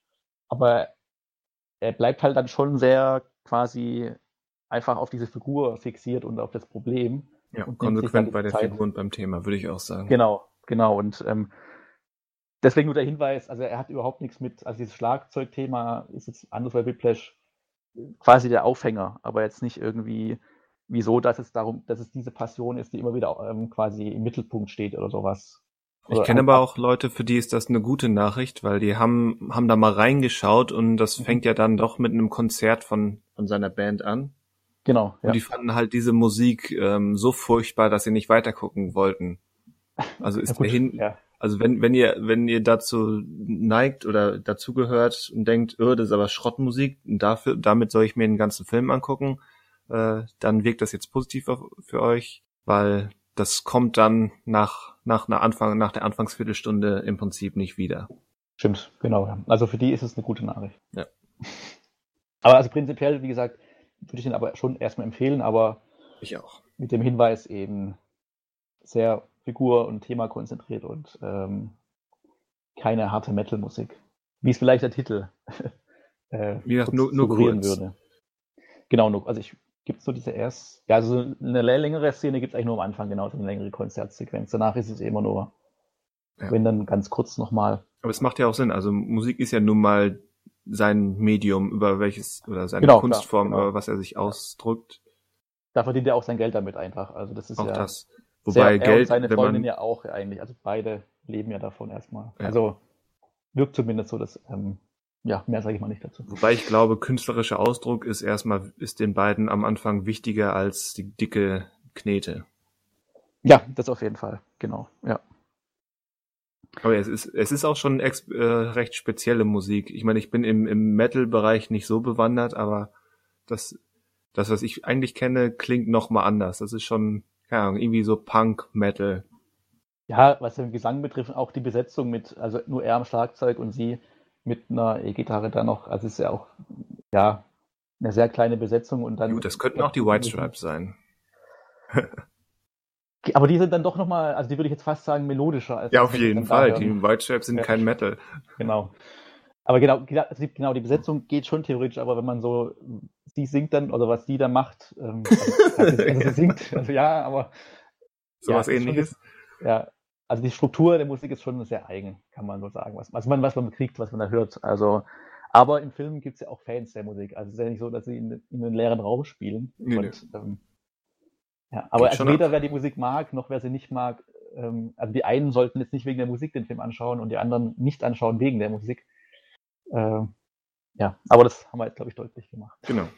Aber er bleibt halt dann schon sehr quasi einfach auf diese Figur fixiert und auf das Problem. Ja, konsequent bei der Zeit. Figur und beim Thema, würde ich auch sagen. Genau, genau. Und ähm, deswegen nur der Hinweis, also er hat überhaupt nichts mit, also dieses Schlagzeugthema ist jetzt anders bei Whiplash quasi der Aufhänger, aber jetzt nicht irgendwie wieso, dass es darum, dass es diese Passion ist, die immer wieder ähm, quasi im Mittelpunkt steht oder sowas. Ich kenne aber auch Leute, für die ist das eine gute Nachricht, weil die haben, haben da mal reingeschaut und das mhm. fängt ja dann doch mit einem Konzert von, von seiner Band an. Genau. Ja. Und die fanden halt diese Musik ähm, so furchtbar, dass sie nicht weitergucken wollten. Also ist ja, hin, ja. also wenn, wenn ihr, wenn ihr dazu neigt oder dazugehört und denkt, oh, das ist aber Schrottmusik, dafür, damit soll ich mir den ganzen Film angucken, äh, dann wirkt das jetzt positiv für euch, weil das kommt dann nach, nach einer Anfang, nach der Anfangsviertelstunde im Prinzip nicht wieder. Stimmt, genau. Also für die ist es eine gute Nachricht. Ja. Aber also prinzipiell, wie gesagt, würde ich den aber schon erstmal empfehlen, aber ich auch. Mit dem Hinweis eben sehr Figur- und Thema konzentriert und ähm, keine harte Metal-Musik. Wie es vielleicht der Titel äh, Wie gesagt, nur, nur kurz. würde. Genau, nur, also ich gibt es so diese erst, ja, also eine längere Szene gibt es eigentlich nur am Anfang, genau, so eine längere Konzertsequenz. Danach ist es immer nur, ja. wenn dann ganz kurz nochmal. Aber es macht ja auch Sinn, also Musik ist ja nun mal sein Medium, über welches, oder seine genau, Kunstform, klar, genau. über was er sich ausdrückt. Da verdient er auch sein Geld damit einfach. Also das ist auch ja. Das. Wobei sehr, Geld. Und seine Freundin man, ja auch eigentlich. Also beide leben ja davon erstmal. Ja. Also wirkt zumindest so, dass ähm, ja, mehr sage ich mal nicht dazu. Wobei ich glaube, künstlerischer Ausdruck ist erstmal, ist den beiden am Anfang wichtiger als die dicke Knete. Ja, das auf jeden Fall, genau, ja. Aber es ist, es ist auch schon ex, äh, recht spezielle Musik. Ich meine, ich bin im, im Metal-Bereich nicht so bewandert, aber das, das, was ich eigentlich kenne, klingt noch mal anders. Das ist schon, keine Ahnung, irgendwie so Punk-Metal. Ja, was den Gesang betrifft, auch die Besetzung mit, also nur er am Schlagzeug und sie mit einer E-Gitarre da noch. Also es ist ja auch ja eine sehr kleine Besetzung und dann. Gut, das könnten auch die White Stripes sein. Aber die sind dann doch nochmal, also die würde ich jetzt fast sagen, melodischer. Als ja, auf jeden Fall. Die White Stripes sind ja. kein Metal. Genau. Aber genau, also genau, die Besetzung geht schon theoretisch, aber wenn man so, sie singt dann, oder was die da macht, ähm, also, also, sie singt, also ja, aber. Sowas ja, ähnliches? Schon, ja, also die Struktur der Musik ist schon sehr eigen, kann man so sagen. Was, was, man, was man kriegt, was man da hört. Also, aber im Film gibt es ja auch Fans der Musik. Also es ist ja nicht so, dass sie in, in einen leeren Raum spielen. Nee, und, nee. Ähm, ja, aber also weder wer die Musik mag, noch wer sie nicht mag, ähm, also die einen sollten jetzt nicht wegen der Musik den Film anschauen und die anderen nicht anschauen wegen der Musik. Ähm, ja, aber das haben wir jetzt, glaube ich, deutlich gemacht. Genau.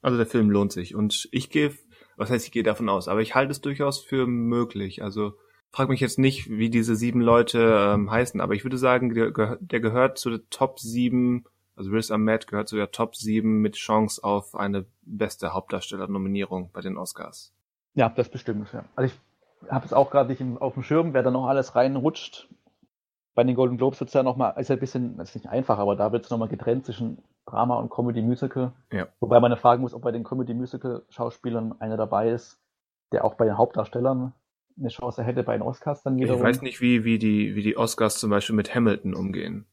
Also der Film lohnt sich. Und ich gehe, was heißt, ich gehe davon aus, aber ich halte es durchaus für möglich. Also frage mich jetzt nicht, wie diese sieben Leute ähm, heißen, aber ich würde sagen, der, der gehört zu der Top 7, also Riz Ahmed gehört zu der Top 7 mit Chance auf eine beste Hauptdarsteller-Nominierung bei den Oscars. Ja, das bestimmt, ja. Also ich habe es auch gerade nicht auf dem Schirm, wer da noch alles reinrutscht. bei den Golden Globes wird es ja nochmal, ist ja ein bisschen, das ist nicht einfach, aber da wird es nochmal getrennt zwischen Drama und Comedy Musical. Ja. Wobei man fragen muss, ob bei den Comedy Musical Schauspielern einer dabei ist, der auch bei den Hauptdarstellern eine Chance hätte bei den Oscars dann wiederum. Ich weiß nicht, wie, wie, die, wie die Oscars zum Beispiel mit Hamilton umgehen.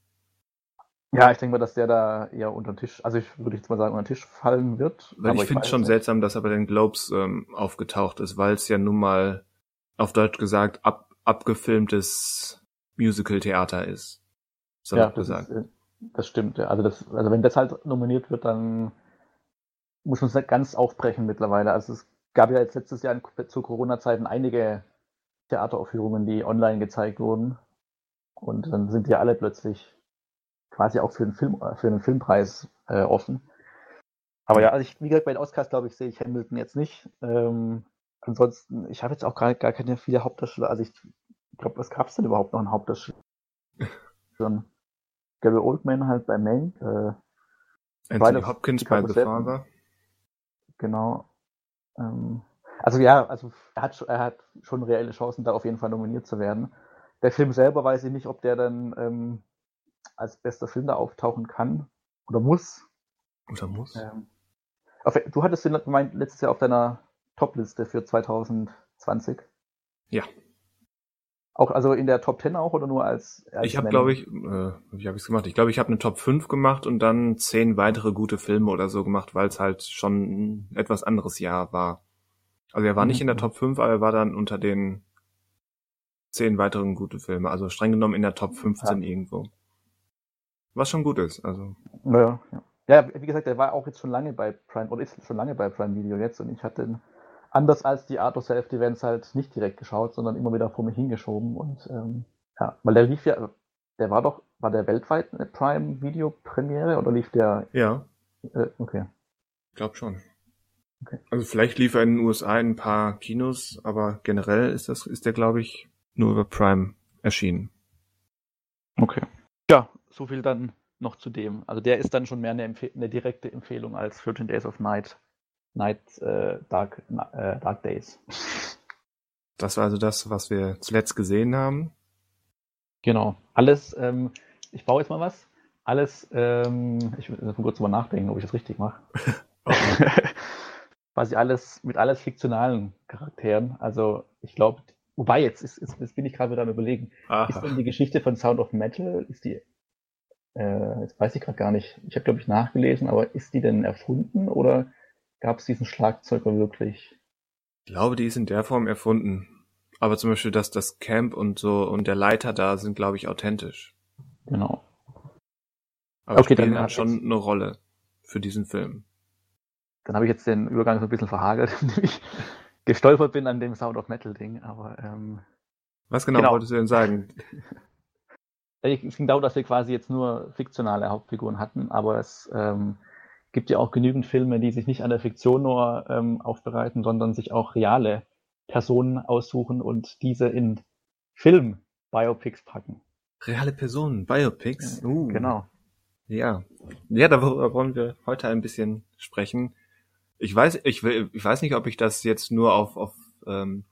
Ja, ich denke mal, dass der da eher unter den Tisch, also ich würde jetzt mal sagen, unter den Tisch fallen wird. Weil ich finde es schon nicht. seltsam, dass er bei den Globes ähm, aufgetaucht ist, weil es ja nun mal auf Deutsch gesagt ab, abgefilmtes Musical-Theater ist. So ja, das, ist, äh, das stimmt. Ja. Also, das, also wenn das halt nominiert wird, dann muss man es ganz aufbrechen mittlerweile. Also es gab ja jetzt letztes Jahr zu Corona-Zeiten einige Theateraufführungen, die online gezeigt wurden. Und dann sind die alle plötzlich quasi auch für einen, Film, für einen Filmpreis äh, offen. Aber ja, also ich, wie gesagt, bei den Oscars, glaube ich, sehe ich Hamilton jetzt nicht. Ähm, ansonsten, ich habe jetzt auch gar, gar keine viele Hauptdarsteller. Also ich glaube, was gab es denn überhaupt noch einen Hauptdarsteller? Schon Gary Oldman halt bei Maine. Äh, Anthony Hopkins bei The Father. Genau. Ähm, also ja, also er hat, er hat schon reelle Chancen, da auf jeden Fall nominiert zu werden. Der Film selber weiß ich nicht, ob der dann ähm, als bester Film da auftauchen kann oder muss. Oder muss. Ähm, auf, du hattest den gemeint letztes Jahr auf deiner Top-Liste für 2020. Ja. Auch also in der Top 10 auch oder nur als, als Ich habe glaube ich, äh, wie habe ich es gemacht? Ich glaube, ich habe eine Top 5 gemacht und dann zehn weitere gute Filme oder so gemacht, weil es halt schon ein etwas anderes Jahr war. Also er war mhm. nicht in der mhm. Top 5, aber er war dann unter den zehn weiteren gute Filme, also streng genommen in der Top 15 ja. irgendwo. Was schon gut ist, also. Ja, ja. Ja, wie gesagt, der war auch jetzt schon lange bei Prime, oder ist schon lange bei Prime Video jetzt und ich hatte ihn, anders als die Art of Self Events halt nicht direkt geschaut, sondern immer wieder vor mich hingeschoben und ähm, ja, weil der lief ja, der war doch, war der weltweit eine Prime Video Premiere oder lief der? Ja. Äh, okay. Ich glaube schon. Okay. Also vielleicht lief er in den USA in ein paar Kinos, aber generell ist das, ist der glaube ich nur über Prime erschienen. Okay. So viel dann noch zu dem. Also der ist dann schon mehr eine, Empfe eine direkte Empfehlung als 13 Days of Night, Night äh, Dark, äh, Dark Days. Das war also das, was wir zuletzt gesehen haben. Genau. Alles, ähm, ich baue jetzt mal was. Alles, ähm, ich will kurz drüber nachdenken, ob ich das richtig mache. Quasi alles mit alles fiktionalen Charakteren. Also ich glaube, wobei jetzt ist, ist, jetzt bin ich gerade wieder am überlegen. Aha. Ist denn die Geschichte von Sound of Metal, ist die äh, jetzt weiß ich gerade gar nicht, ich habe glaube ich nachgelesen, aber ist die denn erfunden oder gab es diesen Schlagzeuger wirklich? Ich glaube, die ist in der Form erfunden. Aber zum Beispiel, dass das Camp und so und der Leiter da sind, glaube ich, authentisch. Genau. Aber okay, spielen dann schon jetzt... eine Rolle für diesen Film. Dann habe ich jetzt den Übergang so ein bisschen verhagelt, indem ich gestolpert bin an dem Sound of Metal Ding, aber ähm, Was genau, genau. wolltest du denn sagen? es ging darum, dass wir quasi jetzt nur fiktionale Hauptfiguren hatten, aber es ähm, gibt ja auch genügend Filme, die sich nicht an der Fiktion nur ähm, aufbereiten, sondern sich auch reale Personen aussuchen und diese in Film-Biopics packen. Reale Personen, Biopics? Uh. Genau. Ja. Ja, darüber wollen wir heute ein bisschen sprechen. Ich weiß, ich, will, ich weiß nicht, ob ich das jetzt nur auf, auf ähm,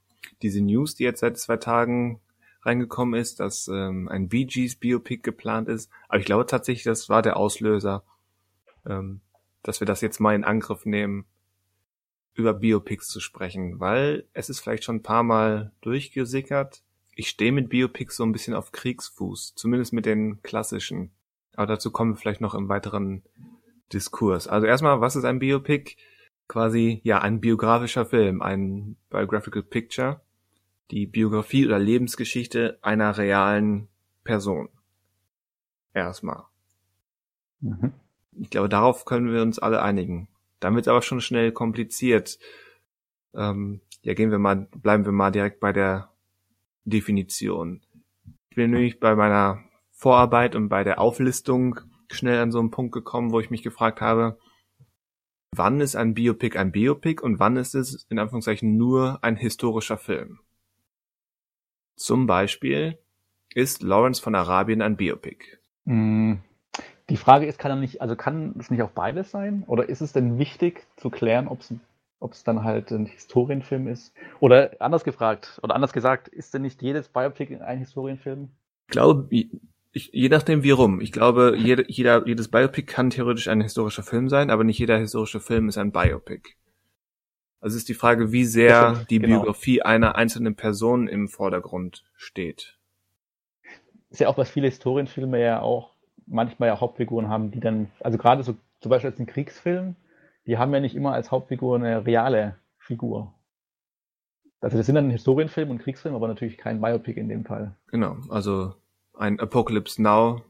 diese News, die jetzt seit zwei Tagen reingekommen ist, dass ähm, ein Bee Gees Biopic geplant ist. Aber ich glaube tatsächlich, das war der Auslöser, ähm, dass wir das jetzt mal in Angriff nehmen, über Biopics zu sprechen, weil es ist vielleicht schon ein paar Mal durchgesickert. Ich stehe mit Biopics so ein bisschen auf Kriegsfuß, zumindest mit den klassischen. Aber dazu kommen wir vielleicht noch im weiteren Diskurs. Also erstmal, was ist ein Biopic? Quasi, ja, ein biografischer Film, ein Biographical Picture die Biografie oder Lebensgeschichte einer realen Person. Erstmal. Mhm. Ich glaube, darauf können wir uns alle einigen. Dann wird es aber schon schnell kompliziert. Ähm, ja, gehen wir mal, bleiben wir mal direkt bei der Definition. Ich bin nämlich bei meiner Vorarbeit und bei der Auflistung schnell an so einen Punkt gekommen, wo ich mich gefragt habe, wann ist ein Biopic ein Biopic und wann ist es in Anführungszeichen nur ein historischer Film? Zum Beispiel ist Lawrence von Arabien ein Biopic? Mm, die Frage ist, kann er nicht, also kann es nicht auch beides sein? Oder ist es denn wichtig zu klären, ob es dann halt ein Historienfilm ist. Oder anders gefragt, oder anders gesagt, ist denn nicht jedes Biopic ein Historienfilm? glaube, ich, je nachdem wie rum. Ich glaube, jede, jeder, jedes Biopic kann theoretisch ein historischer Film sein, aber nicht jeder historische Film ist ein Biopic. Also ist die Frage, wie sehr die genau. Biografie einer einzelnen Person im Vordergrund steht. Ist ja auch, was viele Historienfilme ja auch manchmal ja Hauptfiguren haben, die dann, also gerade so zum Beispiel als ein Kriegsfilm, die haben ja nicht immer als Hauptfigur eine reale Figur. Also das sind dann Historienfilm und Kriegsfilm, aber natürlich kein Biopic in dem Fall. Genau, also ein Apocalypse Now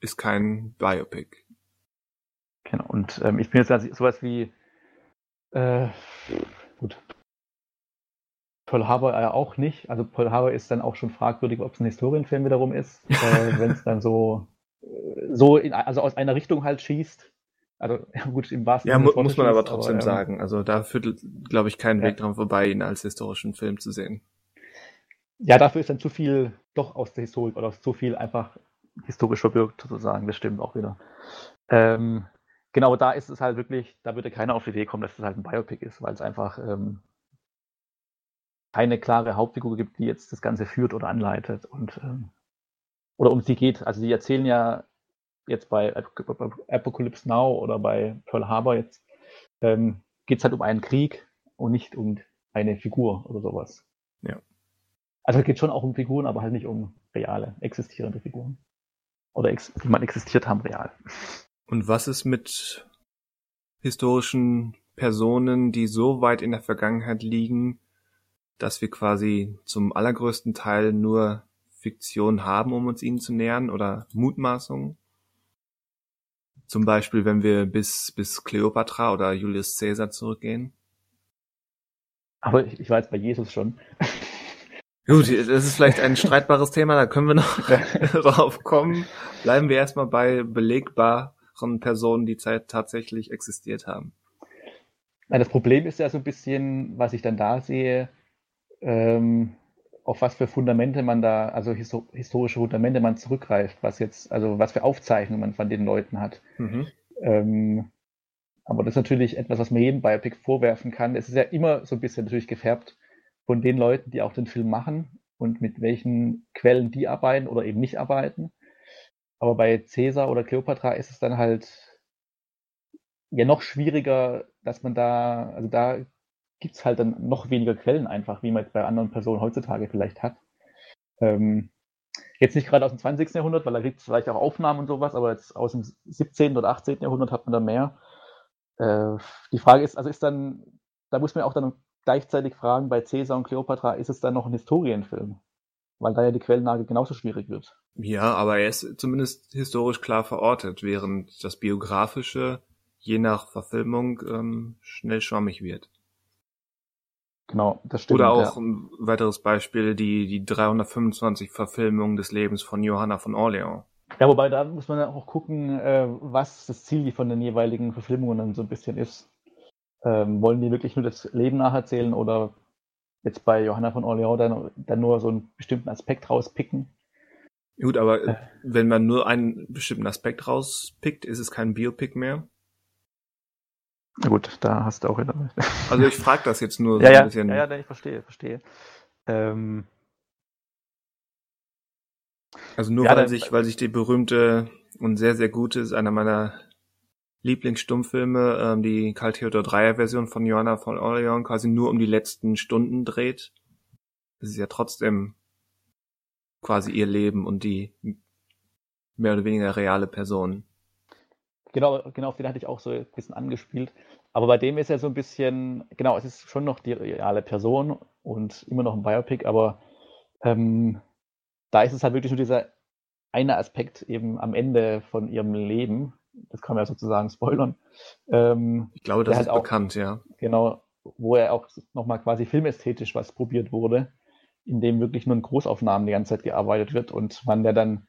ist kein Biopic. Genau, und ähm, ich bin jetzt also sowas wie äh, gut. Pearl Harbor ja auch nicht. Also Pearl Harbor ist dann auch schon fragwürdig, ob es ein Historienfilm wiederum ist, äh, wenn es dann so, so in, also aus einer Richtung halt schießt. Also ja, gut, im wahrsten Ja, mu muss man aber trotzdem aber, ähm, sagen. Also da führt, glaube ich, kein ja. Weg dran vorbei, ihn als historischen Film zu sehen. Ja, dafür ist dann zu viel doch aus der Historik oder zu viel einfach historisch verbirgt, sozusagen. Das stimmt auch wieder. Ähm, genau, da ist es halt wirklich, da würde keiner auf die Idee kommen, dass es halt ein Biopic ist, weil es einfach ähm, keine klare Hauptfigur gibt, die jetzt das Ganze führt oder anleitet und ähm, oder um sie geht. Also die erzählen ja jetzt bei Apocalypse Now oder bei Pearl Harbor jetzt ähm, geht es halt um einen Krieg und nicht um eine Figur oder sowas. Ja. Also es geht schon auch um Figuren, aber halt nicht um reale, existierende Figuren. Oder ex die mal existiert haben, real. Und was ist mit historischen Personen, die so weit in der Vergangenheit liegen, dass wir quasi zum allergrößten Teil nur Fiktion haben, um uns ihnen zu nähern oder Mutmaßungen? Zum Beispiel, wenn wir bis, bis Cleopatra oder Julius Caesar zurückgehen. Aber ich, ich war jetzt bei Jesus schon. Gut, das ist vielleicht ein streitbares Thema, da können wir noch drauf kommen. Bleiben wir erstmal bei belegbaren Personen, die tatsächlich existiert haben. Das Problem ist ja so ein bisschen, was ich dann da sehe, ähm, auf was für Fundamente man da, also historische Fundamente man zurückgreift, was jetzt, also was für Aufzeichnungen man von den Leuten hat. Mhm. Ähm, aber das ist natürlich etwas, was man jedem Biopic vorwerfen kann. Es ist ja immer so ein bisschen natürlich gefärbt von den Leuten, die auch den Film machen und mit welchen Quellen die arbeiten oder eben nicht arbeiten. Aber bei Caesar oder Cleopatra ist es dann halt ja noch schwieriger, dass man da, also da gibt es halt dann noch weniger Quellen einfach, wie man jetzt bei anderen Personen heutzutage vielleicht hat. Ähm, jetzt nicht gerade aus dem 20. Jahrhundert, weil da gibt es vielleicht auch Aufnahmen und sowas, aber jetzt aus dem 17. oder 18. Jahrhundert hat man da mehr. Äh, die Frage ist, also ist dann, da muss man auch dann gleichzeitig fragen, bei Caesar und Cleopatra, ist es dann noch ein Historienfilm? Weil da ja die Quellenlage genauso schwierig wird. Ja, aber er ist zumindest historisch klar verortet, während das Biografische je nach Verfilmung ähm, schnell schwammig wird. Genau, das stimmt. Oder auch ja. ein weiteres Beispiel, die, die 325 Verfilmung des Lebens von Johanna von Orleans. Ja, wobei da muss man ja auch gucken, äh, was das Ziel von den jeweiligen Verfilmungen dann so ein bisschen ist. Ähm, wollen die wirklich nur das Leben nacherzählen oder jetzt bei Johanna von Orleans dann, dann nur so einen bestimmten Aspekt rauspicken? Gut, aber äh. wenn man nur einen bestimmten Aspekt rauspickt, ist es kein Biopic mehr. Na gut, da hast du auch wieder. Also ich frage das jetzt nur so ja, ein ja, bisschen. Ja, ja, ich verstehe, verstehe. Ähm, also nur ja, weil sich, weil sich die berühmte und sehr, sehr gute ist einer meiner Lieblingsstummfilme, ähm, die Karl Theodor Dreier Version von Johanna von Orleans quasi nur um die letzten Stunden dreht. Es ist ja trotzdem quasi ihr Leben und die mehr oder weniger reale Person. Genau, genau auf den hatte ich auch so ein bisschen angespielt. Aber bei dem ist er so ein bisschen, genau, es ist schon noch die reale Person und immer noch ein Biopic, aber ähm, da ist es halt wirklich nur dieser eine Aspekt eben am Ende von ihrem Leben, das kann man ja sozusagen spoilern. Ähm, ich glaube, das ist halt auch, bekannt, ja. Genau, wo er auch nochmal quasi filmästhetisch was probiert wurde, in dem wirklich nur in Großaufnahmen die ganze Zeit gearbeitet wird und man der dann,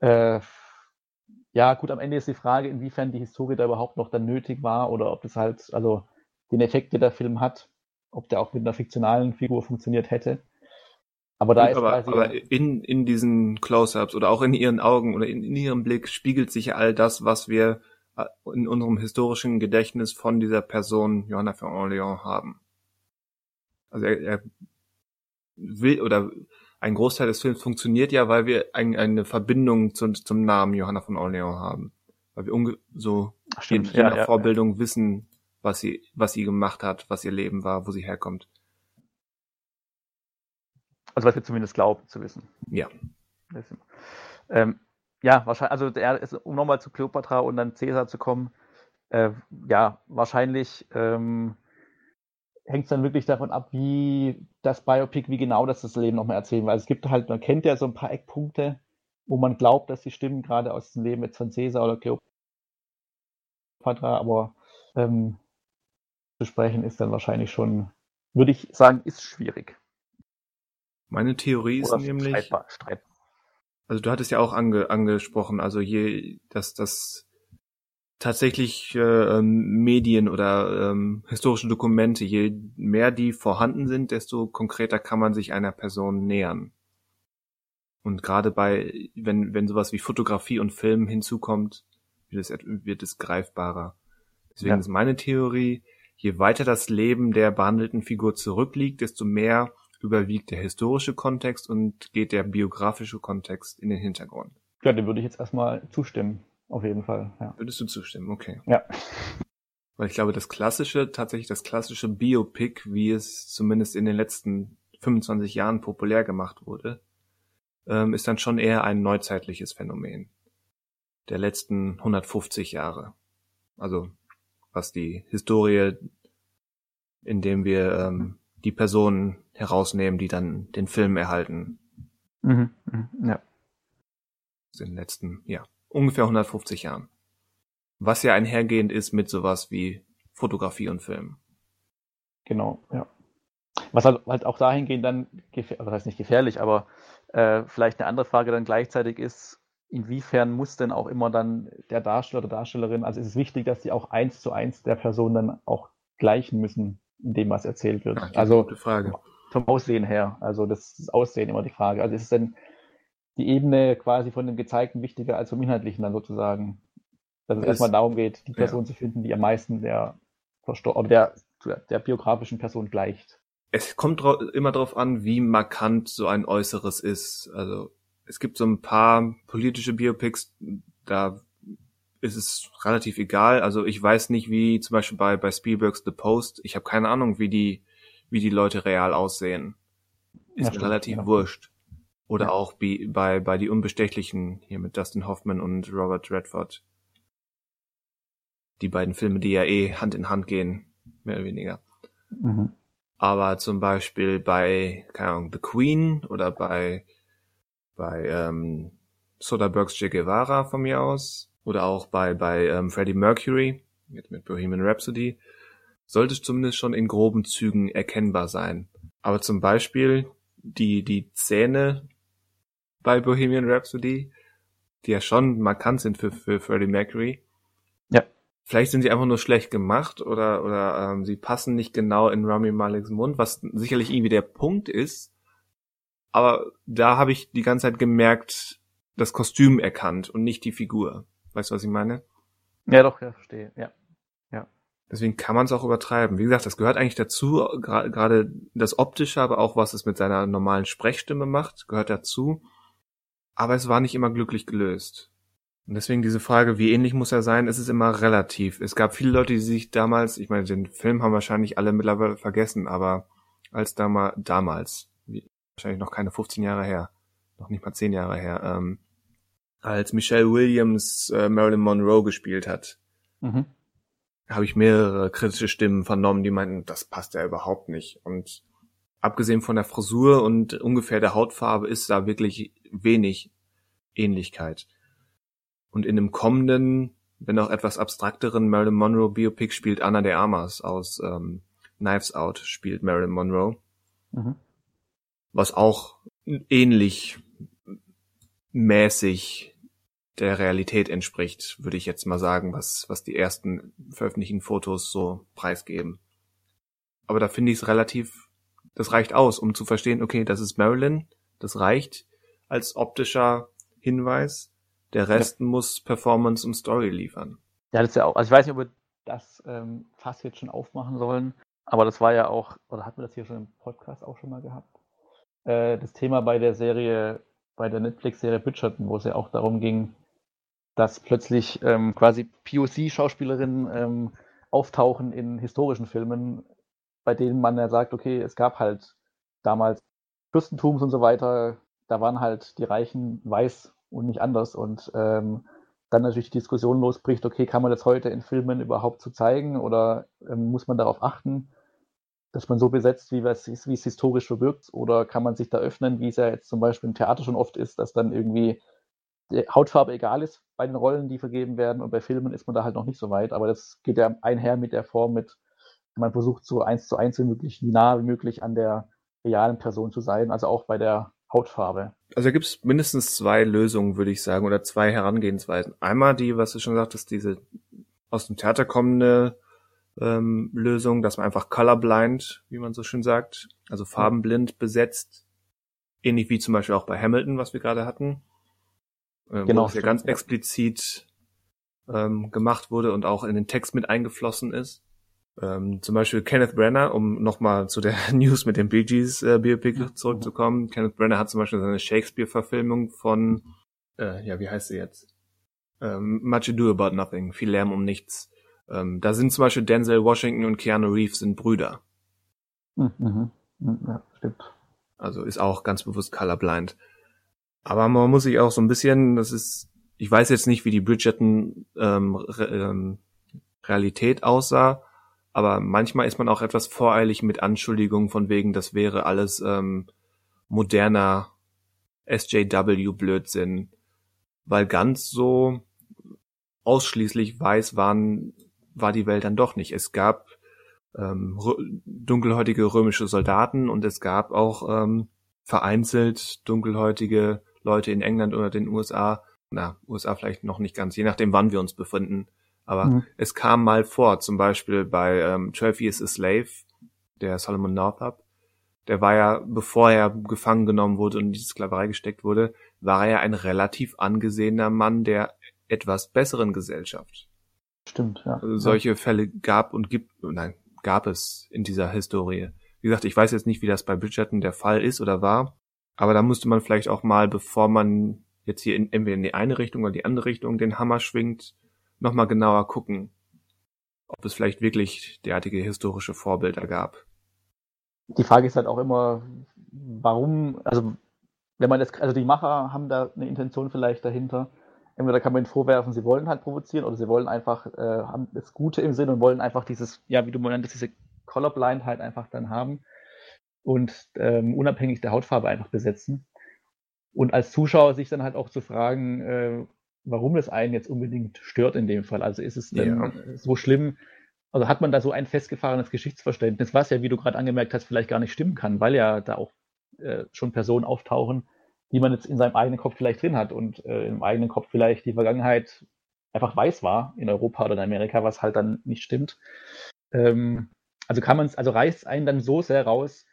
äh, ja gut, am Ende ist die Frage, inwiefern die Historie da überhaupt noch dann nötig war oder ob das halt, also den Effekt, den der Film hat, ob der auch mit einer fiktionalen Figur funktioniert hätte. Aber da ist aber, quasi aber in, in diesen Close-ups oder auch in ihren Augen oder in, in ihrem Blick spiegelt sich ja all das, was wir äh, in unserem historischen Gedächtnis von dieser Person Johanna von Orléans haben. Also er, er will oder ein Großteil des Films funktioniert ja, weil wir ein, eine Verbindung zu, zum Namen Johanna von Orleans haben. Weil wir so Stimmt, je ja, nach ja, Vorbildung wissen, was sie, was sie gemacht hat, was ihr Leben war, wo sie herkommt. Also was wir zumindest glauben zu wissen. Ja. Ähm, ja, wahrscheinlich, also der um nochmal zu Kleopatra und dann Cäsar zu kommen, äh, ja, wahrscheinlich ähm, hängt es dann wirklich davon ab, wie das Biopic, wie genau das das Leben nochmal erzählen, weil es gibt halt, man kennt ja so ein paar Eckpunkte, wo man glaubt, dass die stimmen, gerade aus dem Leben jetzt von Cäsar oder Kleopatra, aber ähm, zu sprechen ist dann wahrscheinlich schon, würde ich sagen, ist schwierig. Meine Theorie ist Oder nämlich, streitbar, streitbar. also du hattest ja auch ange, angesprochen, also je, dass das tatsächlich äh, ähm, Medien oder ähm, historische Dokumente, je mehr die vorhanden sind, desto konkreter kann man sich einer Person nähern. Und gerade bei, wenn, wenn sowas wie Fotografie und Film hinzukommt, wird es, wird es greifbarer. Deswegen Ja. ist meine Theorie, je weiter das Leben der behandelten Figur zurückliegt, desto mehr überwiegt der historische Kontext und geht der biografische Kontext in den Hintergrund. Ja, dem würde ich jetzt erstmal zustimmen, auf jeden Fall. Ja. Würdest du zustimmen? Okay. Ja. Weil ich glaube, das klassische, tatsächlich das klassische Biopic, wie es zumindest in den letzten 25 Jahren populär gemacht wurde, ähm, ist dann schon eher ein neuzeitliches Phänomen der letzten 150 Jahre. Also was die Historie, indem wir ähm, die Personen herausnehmen, die dann den Film erhalten, Mhm. Mhm. Ja. in den letzten, ja, ungefähr 150 Jahren. Was ja einhergehend ist mit sowas wie Fotografie und Film. Genau, ja. Was halt, halt auch dahingehend dann, gefähr- was heißt nicht gefährlich, aber äh, vielleicht eine andere Frage dann gleichzeitig ist, inwiefern muss denn auch immer dann der Darsteller oder Darstellerin, also ist es wichtig, dass die auch eins zu eins der Person dann auch gleichen müssen, dem, was erzählt wird. Ja, die also gute Frage. vom Aussehen her, also das, das Aussehen immer die Frage. Also ist es denn die Ebene quasi von dem Gezeigten wichtiger als vom Inhaltlichen dann sozusagen? Dass es Es- erstmal darum geht, die ja. Person zu finden, die am meisten der, der, der, biografischen Person gleicht. Es kommt immer darauf an, wie markant so ein Äußeres ist. Also es gibt so ein paar politische Biopics, da ist es relativ egal. Also ich weiß nicht, wie zum Beispiel bei, bei Spielbergs The Post, ich habe keine Ahnung, wie die, wie die Leute real aussehen. Ist Ja, relativ ja. wurscht. Oder Ja. auch bei, bei, bei die Unbestechlichen hier mit Dustin Hoffman und Robert Redford. Die beiden Filme, die ja eh Hand in Hand gehen, mehr oder weniger. Mhm. Aber zum Beispiel bei, keine Ahnung, The Queen oder bei, bei ähm, Soderberghs Che Guevara von mir aus oder auch bei, bei ähm, Freddie Mercury mit, mit Bohemian Rhapsody sollte es zumindest schon in groben Zügen erkennbar sein. Aber zum Beispiel die, die Zähne bei Bohemian Rhapsody, die ja schon markant sind für, für Freddie Mercury, Ja. Vielleicht sind sie einfach nur schlecht gemacht oder, oder ähm, sie passen nicht genau in Rami Maleks Mund, was sicherlich irgendwie der Punkt ist. Aber da habe ich die ganze Zeit gemerkt, das Kostüm erkannt und nicht die Figur. Weißt du, was ich meine? Ja, doch, ja, verstehe. Ja. Deswegen kann man es auch übertreiben. Wie gesagt, das gehört eigentlich dazu, gra- gerade das Optische, aber auch was es mit seiner normalen Sprechstimme macht, gehört dazu. Aber es war nicht immer glücklich gelöst. Und deswegen diese Frage, wie ähnlich muss er sein, ist es immer relativ. Es gab viele Leute, die sich damals, ich meine, den Film haben wahrscheinlich alle mittlerweile vergessen, aber als damals, damals, wahrscheinlich noch keine 15 Jahre her, noch nicht mal 10 Jahre her, ähm, als Michelle Williams äh, Marilyn Monroe gespielt hat, Mhm. habe ich mehrere kritische Stimmen vernommen, die meinten, das passt ja überhaupt nicht. Und abgesehen von der Frisur und ungefähr der Hautfarbe ist da wirklich wenig Ähnlichkeit. Und in dem kommenden, wenn auch etwas abstrakteren Marilyn Monroe Biopic spielt Anna de Armas aus ähm, Knives Out, spielt Marilyn Monroe, Mhm. was auch ähnlich mäßig der Realität entspricht, würde ich jetzt mal sagen, was, was die ersten veröffentlichten Fotos so preisgeben. Aber da finde ich es relativ, das reicht aus, um zu verstehen, okay, das ist Marilyn, das reicht als optischer Hinweis. Der Rest muss Performance und Story liefern. Ja, das ist ja auch, also ich weiß nicht, ob wir das ähm, Fass jetzt schon aufmachen sollen, aber das war ja auch, oder hatten wir das hier schon im Podcast auch schon mal gehabt? äh, das Thema bei der Serie, bei der Netflix-Serie Bridgerton, wo es ja auch darum ging, dass plötzlich ähm, quasi POC-Schauspielerinnen ähm, auftauchen in historischen Filmen, bei denen man ja sagt, okay, es gab halt damals Fürstentums und so weiter, da waren halt die Reichen weiß und nicht anders. Und ähm, dann natürlich die Diskussion losbricht, okay, kann man das heute in Filmen überhaupt so zeigen? Oder ähm, muss man darauf achten, dass man so besetzt, wie es, wie es historisch verbirgt oder kann man sich da öffnen, wie es ja jetzt zum Beispiel im Theater schon oft ist, dass dann irgendwie die Hautfarbe egal ist bei den Rollen, die vergeben werden und bei Filmen ist man da halt noch nicht so weit, aber das geht ja einher mit der Form, mit man versucht so eins zu eins wie möglich, wie nah wie möglich an der realen Person zu sein, also auch bei der Hautfarbe. Also gibt es mindestens zwei Lösungen, würde ich sagen, oder zwei Herangehensweisen. Einmal die, was du schon sagtest, diese aus dem Theater kommende ähm, Lösung, dass man einfach colorblind, wie man so schön sagt, also farbenblind besetzt, ähnlich wie zum Beispiel auch bei Hamilton, was wir gerade hatten, äh, genau, wo es ja ganz explizit ähm, gemacht wurde und auch in den Text mit eingeflossen ist. Ähm, zum Beispiel Kenneth Brenner, um nochmal zu der News mit dem Bee Gees äh, Biopic zurückzukommen. Kenneth Brenner hat zum Beispiel seine Shakespeare-Verfilmung von, äh, ja, wie heißt sie jetzt? Ähm, Much Ado About Nothing, viel Lärm um nichts. Ähm, da sind zum Beispiel Denzel Washington und Keanu Reeves sind Brüder. Mhm. mhm. Ja, stimmt. Also ist auch ganz bewusst colorblind. Aber man muss sich auch so ein bisschen, das ist, ich weiß jetzt nicht, wie die Bridgerton ähm, Re ähm, Realität aussah, aber manchmal ist man auch etwas voreilig mit Anschuldigungen von wegen, das wäre alles ähm, moderner SJW-Blödsinn, weil ganz so ausschließlich weiß waren, war die Welt dann doch nicht. Es gab ähm, dunkelhäutige römische Soldaten und es gab auch ähm, vereinzelt dunkelhäutige Leute in England oder den USA. Na, USA vielleicht noch nicht ganz, je nachdem, wann wir uns befinden. Aber mhm. es kam mal vor, zum Beispiel bei ähm, 12 Years a Slave, der Solomon Northup, der war ja, bevor er gefangen genommen wurde und in die Sklaverei gesteckt wurde, war er ja ein relativ angesehener Mann der etwas besseren Gesellschaft. Stimmt, ja. Also solche ja. Fälle gab und gibt, nein, gab es in dieser Historie. Wie gesagt, ich weiß jetzt nicht, wie das bei Bridgerton der Fall ist oder war, aber da musste man vielleicht auch mal, bevor man jetzt hier in, entweder in die eine Richtung oder die andere Richtung den Hammer schwingt, nochmal genauer gucken, ob es vielleicht wirklich derartige historische Vorbilder gab. Die Frage ist halt auch immer, warum, also wenn man das, also die Macher haben da eine Intention vielleicht dahinter. Entweder kann man ihnen vorwerfen, sie wollen halt provozieren oder sie wollen einfach, äh, haben das Gute im Sinn und wollen einfach dieses, ja, wie du nanntest, diese Colorblind halt einfach dann haben und ähm, unabhängig der Hautfarbe einfach besetzen. Und als Zuschauer sich dann halt auch zu fragen, äh, warum das einen jetzt unbedingt stört in dem Fall. Also ist es denn ja. so schlimm? Also hat man da so ein festgefahrenes Geschichtsverständnis, was ja, wie du gerade angemerkt hast, vielleicht gar nicht stimmen kann, weil ja da auch äh, schon Personen auftauchen, die man jetzt in seinem eigenen Kopf vielleicht drin hat und äh, im eigenen Kopf vielleicht die Vergangenheit einfach weiß war in Europa oder in Amerika, was halt dann nicht stimmt. Ähm, also kann man es, also reißt einen dann so sehr raus,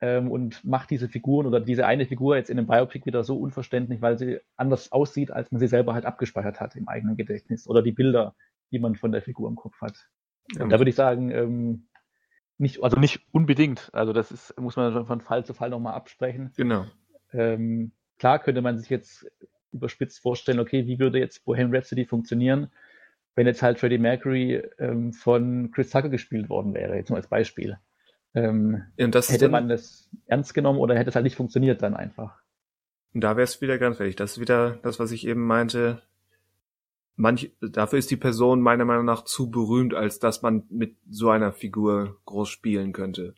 ähm, und macht diese Figuren oder diese eine Figur jetzt in einem Biopic wieder so unverständlich, weil sie anders aussieht, als man sie selber halt abgespeichert hat im eigenen Gedächtnis oder die Bilder, die man von der Figur im Kopf hat. Ja. Da würde ich sagen, ähm, nicht, also nicht unbedingt. Also das ist, muss man von Fall zu Fall nochmal absprechen. Genau. Ähm, klar könnte man sich jetzt überspitzt vorstellen, okay, wie würde jetzt Bohemian Rhapsody funktionieren, wenn jetzt halt Freddie Mercury ähm, von Chris Tucker gespielt worden wäre, jetzt nur als Beispiel. Ähm, hätte man das ernst genommen oder hätte es halt nicht funktioniert dann einfach? Da wäre es wieder ganz fertig. Das ist wieder das, was ich eben meinte. Manch, dafür ist die Person meiner Meinung nach zu berühmt, als dass man mit so einer Figur groß spielen könnte.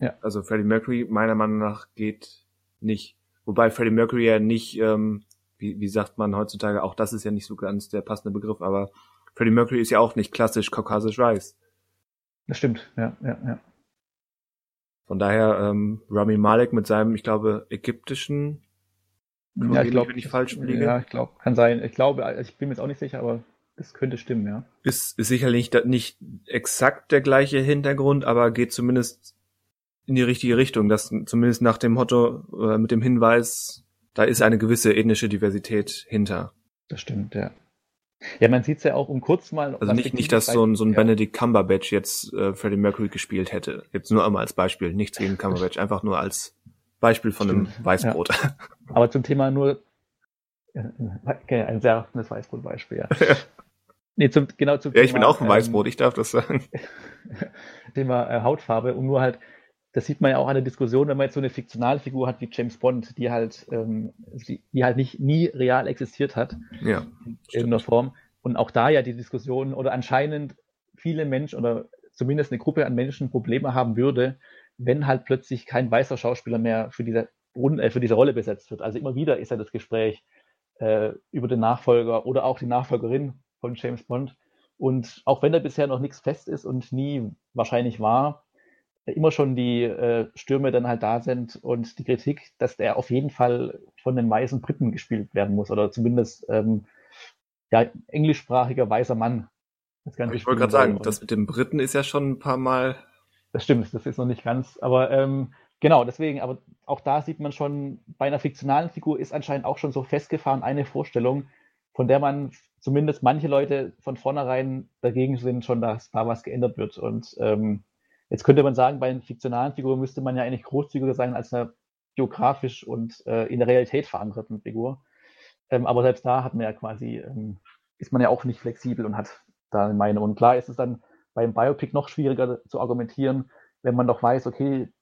Ja. Also Freddie Mercury meiner Meinung nach geht nicht. Wobei Freddie Mercury ja nicht, ähm, wie, wie sagt man heutzutage, auch das ist ja nicht so ganz der passende Begriff, aber Freddie Mercury ist ja auch nicht klassisch kaukasisch weiß. Das stimmt, ja, ja, ja. Von daher ähm, Rami Malek mit seinem, ich glaube, ägyptischen ja, ich glaube, wenn ich falsch liege. Ja, ich glaube, kann sein. Ich glaube, ich bin mir jetzt auch nicht sicher, aber es könnte stimmen, ja. Ist, ist sicherlich nicht exakt der gleiche Hintergrund, aber geht zumindest in die richtige Richtung, dass zumindest nach dem Motto, äh, mit dem Hinweis, da ist eine gewisse ethnische Diversität hinter. Das stimmt, ja. Ja, man sieht es ja auch um kurz mal. Also nicht, nicht, dass so ein, so ein ja. Benedict Cumberbatch jetzt äh, Freddie Mercury gespielt hätte. Jetzt nur einmal als Beispiel, nichts gegen Cumberbatch, einfach nur als Beispiel von Stimmt. einem Weißbrot. Ja. Aber zum Thema nur äh, ein sehr offenes Weißbrotbeispiel, ja. Nee, zum, genau zum ja, Thema, ich bin auch ein Weißbrot, ähm, ich darf das sagen. Thema äh, Hautfarbe und nur halt, das sieht man ja auch an der Diskussion, wenn man jetzt so eine Fiktionalfigur hat wie James Bond, die halt, ähm, die halt nicht nie real existiert hat. Ja. In irgendeiner Form. Und auch da ja die Diskussion oder anscheinend viele Menschen oder zumindest eine Gruppe an Menschen Probleme haben würde, wenn halt plötzlich kein weißer Schauspieler mehr für diese, äh, für diese Rolle besetzt wird. Also immer wieder ist ja das Gespräch äh, über den Nachfolger oder auch die Nachfolgerin von James Bond. Und auch wenn da bisher noch nichts fest ist und nie wahrscheinlich war, immer schon die äh, Stürme dann halt da sind und die Kritik, dass der auf jeden Fall von den weißen Briten gespielt werden muss oder zumindest ähm, ja, englischsprachiger weißer Mann. ich wollte gerade sagen, das mit dem Briten ist ja schon ein paar Mal. Das stimmt, das ist noch nicht ganz, aber ähm, genau, deswegen, aber auch da sieht man schon, bei einer fiktionalen Figur ist anscheinend auch schon so festgefahren eine Vorstellung, von der man zumindest manche Leute von vornherein dagegen sind, schon, dass da was geändert wird. Und ähm, jetzt könnte man sagen, bei einer fiktionalen Figur müsste man ja eigentlich großzügiger sein als einer biografisch und äh, in der Realität verankerten Figur. Ähm, aber selbst da hat man ja quasi, ähm, ist man ja auch nicht flexibel und hat da eine Meinung. Und klar ist es dann beim Biopic noch schwieriger zu argumentieren, wenn man doch weiß, okay,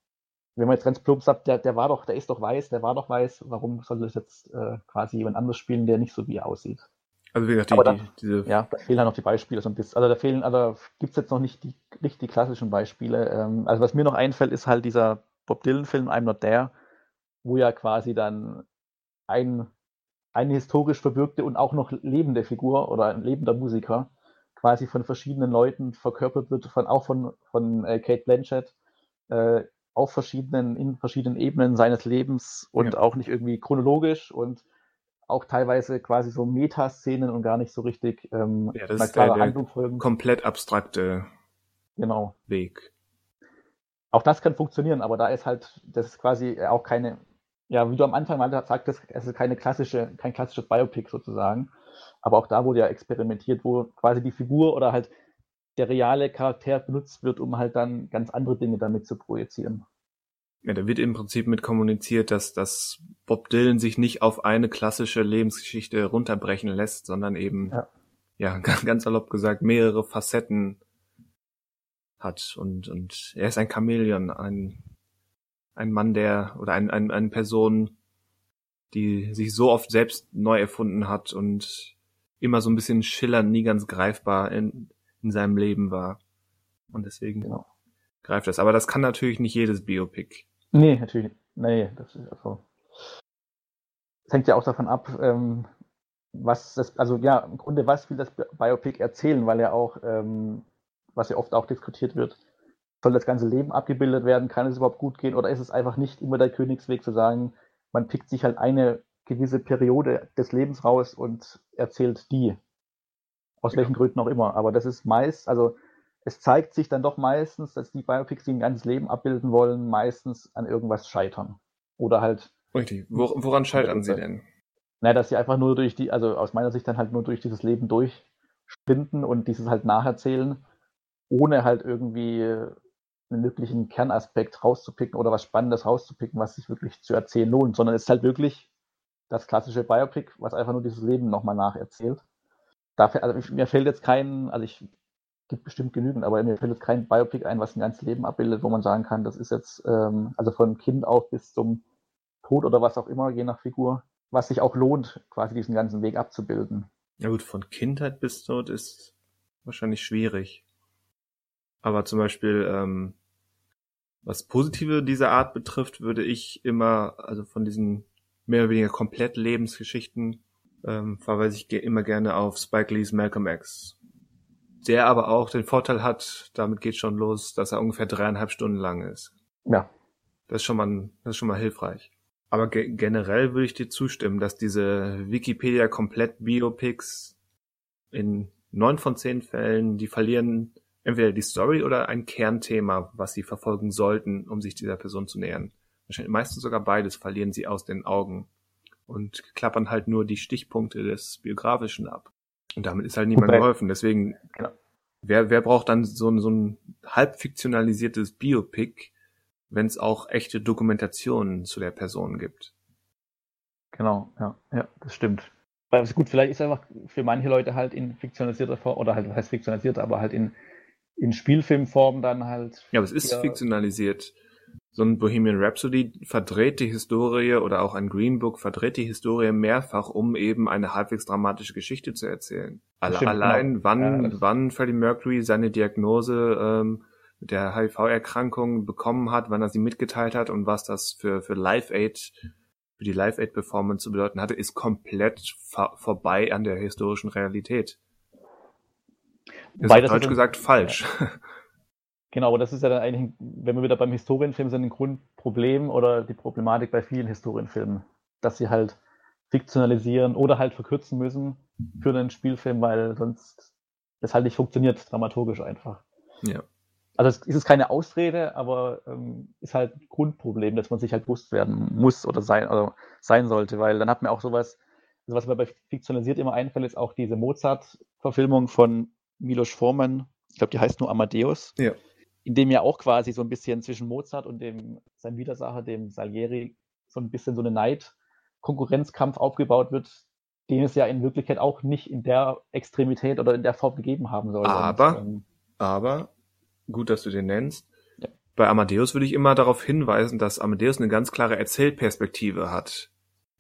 wenn man jetzt ganz plump sagt, der, der war doch, der ist doch weiß, der war doch weiß, warum soll das jetzt äh, quasi jemand anders spielen, der nicht so wie er aussieht? Also wie gesagt, die, da, die, diese. Ja, da fehlen halt noch die Beispiele so ein bisschen. Also da fehlen, also gibt es jetzt noch nicht die richtig klassischen Beispiele. Ähm, also was mir noch einfällt, ist halt dieser Bob Dylan-Film I'm Not There, wo ja quasi dann ein, eine historisch verbürgte und auch noch lebende Figur oder ein lebender Musiker quasi von verschiedenen Leuten verkörpert wird, von, auch von, von äh, Kate Blanchett, äh, auf verschiedenen, in verschiedenen Ebenen seines Lebens und ja. auch nicht irgendwie chronologisch und auch teilweise quasi so Metaszenen und gar nicht so richtig ähm, ja, das ist der, Handlung folgen. komplett abstrakte genau. Weg. Auch das kann funktionieren, aber da ist halt, das ist quasi auch keine, ja, wie du am Anfang mal sagtest, es ist keine klassische, kein klassisches Biopic sozusagen. Aber auch da wurde ja experimentiert, wo quasi die Figur oder halt der reale Charakter benutzt wird, um halt dann ganz andere Dinge damit zu projizieren. Ja, da wird im Prinzip mit kommuniziert, dass, dass Bob Dylan sich nicht auf eine klassische Lebensgeschichte runterbrechen lässt, sondern eben, ja, ja ganz salopp gesagt, mehrere Facetten hat. Und, und er ist ein Chamäleon, ein, ein Mann, der, oder ein, ein, eine Person, die sich so oft selbst neu erfunden hat und immer so ein bisschen schillernd, nie ganz greifbar in, in seinem Leben war. Und deswegen genau. greift das. Aber das kann natürlich nicht jedes Biopic. Nee, natürlich nicht. Nee, das ist also. Das hängt ja auch davon ab, ähm, was das, also ja, im Grunde, was will das Biopic erzählen, weil ja auch, ähm, was ja oft auch diskutiert wird, soll das ganze Leben abgebildet werden, kann es überhaupt gut gehen oder ist es einfach nicht immer der Königsweg zu sagen, man pickt sich halt eine gewisse Periode des Lebens raus und erzählt die. Aus ja. welchen Gründen auch immer. Aber das ist meist, also es zeigt sich dann doch meistens, dass die Biopics, die ein ganzes Leben abbilden wollen, meistens an irgendwas scheitern. Oder halt. Richtig. woran scheitern sie denn? Na, dass sie einfach nur durch die, also aus meiner Sicht dann halt nur durch dieses Leben durchsprinten und dieses halt nacherzählen, ohne halt irgendwie einen wirklichen Kernaspekt rauszupicken oder was Spannendes rauszupicken, was sich wirklich zu erzählen lohnt, sondern es ist halt wirklich das klassische Biopic, was einfach nur dieses Leben nochmal nacherzählt. Dafür, also mir fällt jetzt kein, also ich gibt bestimmt genügend, aber mir fällt jetzt kein Biopic ein, was ein ganzes Leben abbildet, wo man sagen kann, das ist jetzt, ähm, also von Kind auf bis zum Tod oder was auch immer, je nach Figur, was sich auch lohnt, quasi diesen ganzen Weg abzubilden. Ja gut, von Kindheit bis Tod ist wahrscheinlich schwierig. Aber zum Beispiel, ähm, was Positive dieser Art betrifft, würde ich immer, also von diesen mehr oder weniger komplett Lebensgeschichten, ähm, verweise ich immer gerne auf Spike Lee's Malcolm X der aber auch den Vorteil hat, damit geht schon los, dass er ungefähr dreieinhalb Stunden lang ist. Ja. Das ist schon mal, das ist schon mal hilfreich. Aber ge generell würde ich dir zustimmen, dass diese Wikipedia komplett Biopics in neun von zehn Fällen, die verlieren entweder die Story oder ein Kernthema, was sie verfolgen sollten, um sich dieser Person zu nähern. Wahrscheinlich meistens sogar beides verlieren sie aus den Augen und klappern halt nur die Stichpunkte des Biografischen ab. Und damit ist halt niemand Wobei, geholfen. Deswegen, genau. wer, wer braucht dann so ein, so ein halb fiktionalisiertes Biopic, wenn es auch echte Dokumentationen zu der Person gibt. Genau, ja, ja, das stimmt. Weil gut, vielleicht ist einfach für manche Leute halt in fiktionalisierter Form, oder halt, was heißt fiktionalisiert, aber halt in, in Spielfilmform dann halt. Ja, aber es ist fiktionalisiert. So ein Bohemian Rhapsody verdreht die Historie oder auch ein Green Book verdreht die Historie mehrfach, um eben eine halbwegs dramatische Geschichte zu erzählen. Alle, Stimmt, allein, genau. wann, ja, wann Freddie Mercury seine Diagnose ähm, der HIV-Erkrankung bekommen hat, wann er sie mitgeteilt hat und was das für, für Live Aid für die Live-Aid-Performance zu bedeuten hatte, ist komplett vorbei an der historischen Realität. Ist Wobei, deutsch gesagt falsch. Ja. Genau, aber das ist ja dann eigentlich, wenn wir wieder beim Historienfilm sind, ein Grundproblem oder die Problematik bei vielen Historienfilmen, dass sie halt fiktionalisieren oder halt verkürzen müssen für einen Spielfilm, weil sonst das halt nicht funktioniert, dramaturgisch einfach. Ja also es ist keine Ausrede, aber ähm, ist halt ein Grundproblem, dass man sich halt bewusst werden muss oder sein, oder sein sollte, weil dann hat man auch sowas, also was mir bei Fiktionalisiert immer einfällt, ist auch diese Mozart-Verfilmung von Milos Forman, ich glaube, die heißt nur Amadeus, ja. In dem ja auch quasi so ein bisschen zwischen Mozart und dem, seinem Widersacher, dem Salieri, so ein bisschen so eine Neid-Konkurrenzkampf aufgebaut wird, den es ja in Wirklichkeit auch nicht in der Extremität oder in der Form gegeben haben soll. Aber, und, ähm, aber gut, dass du den nennst. Ja. Bei Amadeus würde ich immer darauf hinweisen, dass Amadeus eine ganz klare Erzählperspektive hat.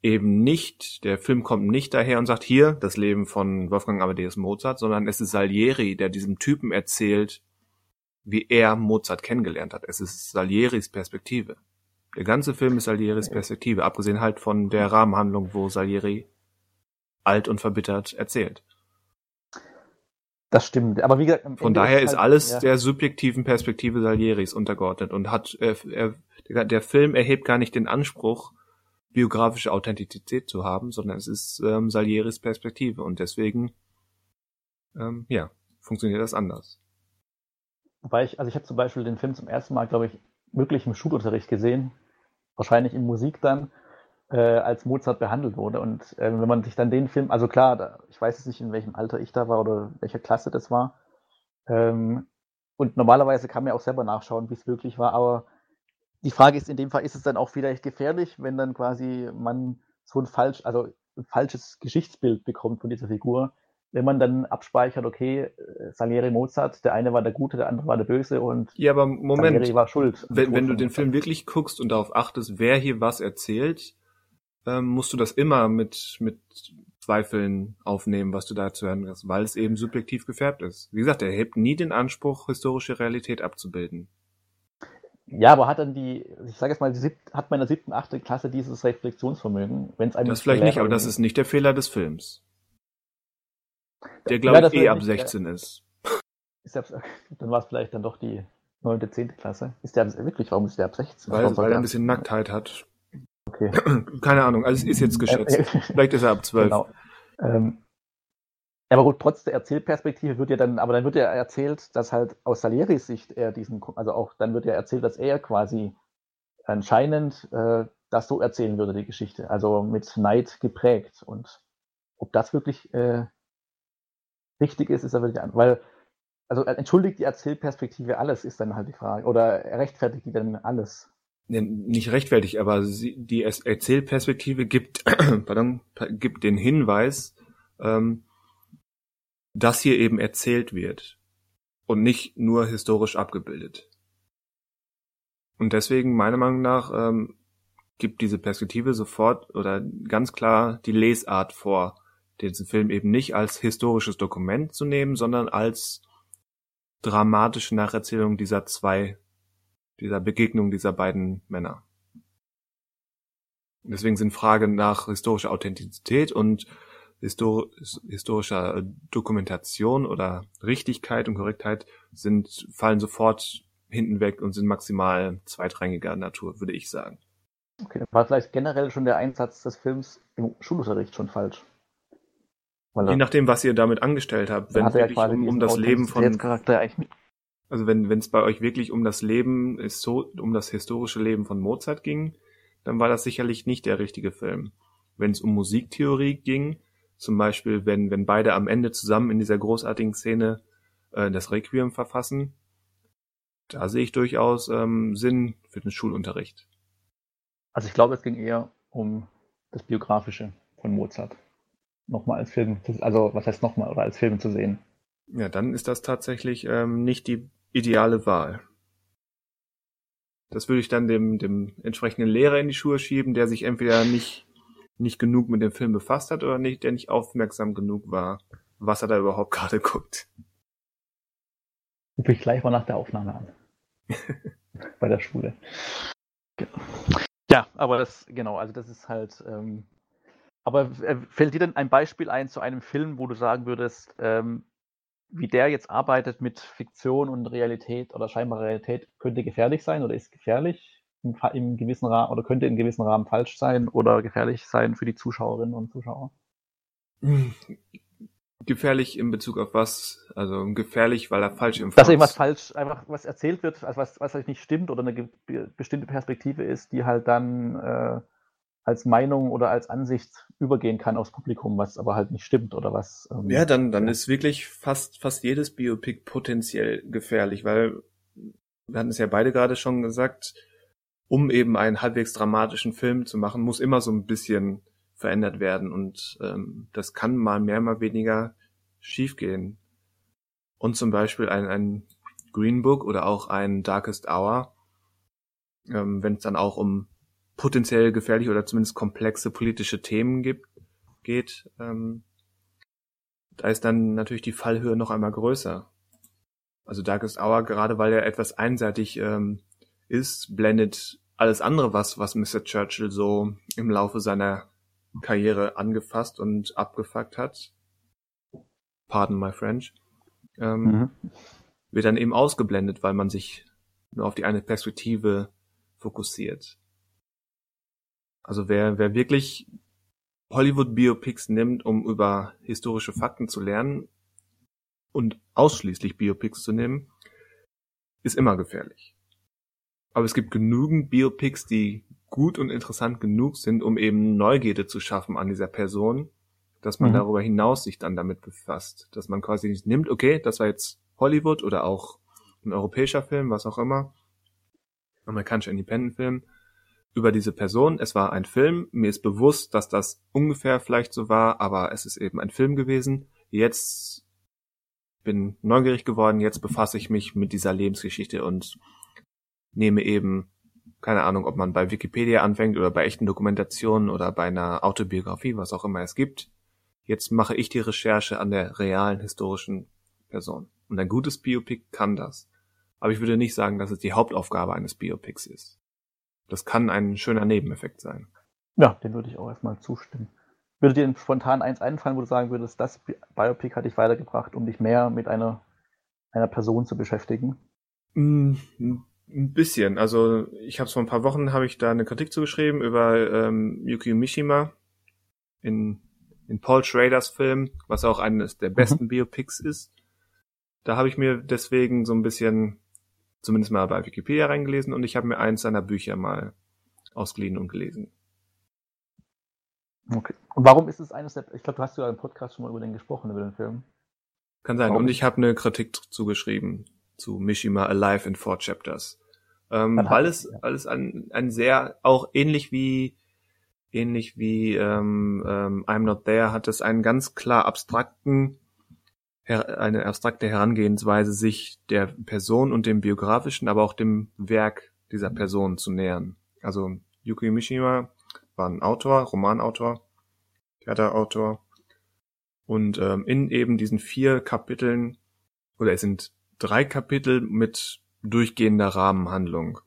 Eben nicht, der Film kommt nicht daher und sagt, hier, das Leben von Wolfgang Amadeus Mozart, sondern es ist Salieri, der diesem Typen erzählt, wie er Mozart kennengelernt hat. Es ist Salieris Perspektive. Der ganze Film ist Salieris Perspektive, abgesehen halt von der Rahmenhandlung, wo Salieri alt und verbittert erzählt. Das stimmt. Aber wie gesagt, von daher ist, halt, alles ja. der subjektiven Perspektive Salieris untergeordnet und hat er, er, der Film erhebt gar nicht den Anspruch, biografische Authentizität zu haben, sondern es ist ähm, Salieris Perspektive und deswegen ähm, ja funktioniert das anders. Wobei ich, also ich habe zum Beispiel den Film zum ersten Mal, glaube ich, wirklich im Schulunterricht gesehen, wahrscheinlich in Musik dann äh, als Mozart behandelt wurde. Und äh, wenn man sich dann den Film, also klar, da, ich weiß jetzt nicht, in welchem Alter ich da war oder welcher Klasse das war. Ähm, und normalerweise kann man ja auch selber nachschauen, wie es wirklich war. Aber die Frage ist in dem Fall, ist es dann auch vielleicht gefährlich, wenn dann quasi man so ein falsch, also ein falsches Geschichtsbild bekommt von dieser Figur, wenn man dann abspeichert, okay, äh, Salieri Mozart, der eine war der Gute, der andere war der Böse und ja, aber Moment, Salieri war schuld. Wenn, wenn du den Film wirklich guckst und darauf achtest, wer hier was erzählt, ähm, musst du das immer mit, mit Zweifeln aufnehmen, was du da zu hören hast, weil es eben subjektiv gefärbt ist. Wie gesagt, er hebt nie den Anspruch, historische Realität abzubilden. Ja, aber hat dann die, ich sage jetzt mal, die hat man in der siebten, achten Klasse dieses Reflexionsvermögen, wenn es einem. Das vielleicht nicht, aber das ist nicht der Fehler des Films. Der, glaube ja, ich, eh ab 16 ja. ist. ist der, dann war es vielleicht dann doch die neunte, zehnte Klasse. Ist der wirklich, warum ist der ab 16? Weil, weil er ein bisschen Nacktheit hat. Okay. Keine Ahnung, also es ist jetzt geschätzt. Äh, äh, Vielleicht ist er ab zwölf. Genau. Ähm, aber gut, trotz der Erzählperspektive wird ja dann, aber dann wird ja erzählt, dass halt aus Salieris Sicht er diesen, also auch dann wird ja erzählt, dass er quasi anscheinend äh, das so erzählen würde, die Geschichte. Also mit Neid geprägt. Und ob das wirklich äh, richtig ist, ist ja wirklich an, weil, also entschuldigt die Erzählperspektive alles, ist dann halt die Frage. Oder rechtfertigt die dann alles? nicht rechtfertigt, aber die Erzählperspektive gibt, pardon, gibt den Hinweis, ähm, dass hier eben erzählt wird und nicht nur historisch abgebildet. Und deswegen, meiner Meinung nach, ähm, gibt diese Perspektive sofort oder ganz klar die Lesart vor, diesen Film eben nicht als historisches Dokument zu nehmen, sondern als dramatische Nacherzählung dieser zwei dieser Begegnung dieser beiden Männer. Deswegen sind Fragen nach historischer Authentizität und histor historischer Dokumentation oder Richtigkeit und Korrektheit sind, fallen sofort hinten weg und sind maximal zweitrangiger Natur, würde ich sagen. Okay, dann war vielleicht generell schon der Einsatz des Films im Schulunterricht schon falsch. Je nachdem, was ihr damit angestellt habt, wenn es wirklich um, um das Leben von also wenn wenn es bei euch wirklich um das Leben ist so um das historische Leben von Mozart ging, dann war das sicherlich nicht der richtige Film. Wenn es um Musiktheorie ging, zum Beispiel wenn wenn beide am Ende zusammen in dieser großartigen Szene äh, das Requiem verfassen, da sehe ich durchaus ähm, Sinn für den Schulunterricht. Also ich glaube, es ging eher um das Biografische von Mozart. Nochmal als Film, also was heißt nochmal, oder als Film zu sehen. Ja, dann ist das tatsächlich ähm, nicht die ideale Wahl. Das würde ich dann dem, dem entsprechenden Lehrer in die Schuhe schieben, der sich entweder nicht, nicht genug mit dem Film befasst hat oder nicht, der nicht aufmerksam genug war, was er da überhaupt gerade guckt. Rufe ich gleich mal nach der Aufnahme an. Bei der Schule. Ja, aber das, genau, also das ist halt. Ähm, aber äh, fällt dir denn ein Beispiel ein zu einem Film, wo du sagen würdest, ähm, wie der jetzt arbeitet mit Fiktion und Realität oder scheinbar Realität, könnte gefährlich sein oder ist gefährlich im, im gewissen Rahmen oder könnte in gewissem Rahmen falsch sein oder gefährlich sein für die Zuschauerinnen und Zuschauer? Gefährlich in Bezug auf was? Also gefährlich, weil er falsch im Dass irgendwas falsch, einfach was erzählt wird, also was, was halt nicht stimmt oder eine bestimmte Perspektive ist, die halt dann äh, als Meinung oder als Ansicht übergehen kann aufs Publikum, was aber halt nicht stimmt oder was. Ähm, ja, dann, dann ja. ist wirklich fast, fast jedes Biopic potenziell gefährlich, weil wir hatten es ja beide gerade schon gesagt, um eben einen halbwegs dramatischen Film zu machen, muss immer so ein bisschen verändert werden und ähm, das kann mal mehr, mal weniger schiefgehen. Und zum Beispiel ein, ein Green Book oder auch ein Darkest Hour, ähm, wenn es dann auch um potenziell gefährliche oder zumindest komplexe politische Themen gibt, geht, ähm, da ist dann natürlich die Fallhöhe noch einmal größer. Also Darkest Hour, gerade weil er etwas einseitig ähm, ist, blendet alles andere, was, was Mr. Churchill so im Laufe seiner Karriere angefasst und abgefuckt hat, pardon my French, ähm, mhm. wird dann eben ausgeblendet, weil man sich nur auf die eine Perspektive fokussiert. Also wer, wer wirklich Hollywood-Biopics nimmt, um über historische Fakten zu lernen und ausschließlich Biopics zu nehmen, ist immer gefährlich. Aber es gibt genügend Biopics, die gut und interessant genug sind, um eben Neugierde zu schaffen an dieser Person, dass man mhm. darüber hinaus sich dann damit befasst. Dass man quasi nicht nimmt, okay, das war jetzt Hollywood oder auch ein europäischer Film, was auch immer, amerikanischer Independent-Film, über diese Person. Es war ein Film. Mir ist bewusst, dass das ungefähr vielleicht so war, aber es ist eben ein Film gewesen. Jetzt bin neugierig geworden. Jetzt befasse ich mich mit dieser Lebensgeschichte und nehme eben keine Ahnung, ob man bei Wikipedia anfängt oder bei echten Dokumentationen oder bei einer Autobiografie, was auch immer es gibt. Jetzt mache ich die Recherche an der realen historischen Person. Und ein gutes Biopic kann das. Aber ich würde nicht sagen, dass es die Hauptaufgabe eines Biopics ist. Das kann ein schöner Nebeneffekt sein. Ja, dem würde ich auch erstmal zustimmen. Würde dir spontan eins einfallen, wo du sagen würdest, das Biopic hat dich weitergebracht, um dich mehr mit einer, einer Person zu beschäftigen? Mm, ein bisschen. Also ich habe vor ein paar Wochen habe ich da eine Kritik zugeschrieben über ähm, Yuki Mishima in, in Paul Schraders Film, was auch eines der mhm. besten mhm. Biopics ist. Da habe ich mir deswegen so ein bisschen zumindest mal bei Wikipedia reingelesen und ich habe mir eins seiner Bücher mal ausgeliehen und gelesen. Okay. Und warum ist es eines der, ich glaube, du hast ja im Podcast schon mal über den gesprochen, über den Film. Kann sein. Warum? Und ich habe eine Kritik zugeschrieben zu Mishima Alive in Four Chapters. Ähm, weil es ja. alles ein, ein sehr, auch ähnlich wie ähnlich wie ähm, ähm, I'm Not There hat es einen ganz klar abstrakten eine abstrakte Herangehensweise, sich der Person und dem biografischen, aber auch dem Werk dieser Person zu nähern. Also Yuki Mishima war ein Autor, Romanautor, Theaterautor und ähm, in eben diesen vier Kapiteln oder es sind drei Kapitel mit durchgehender Rahmenhandlung.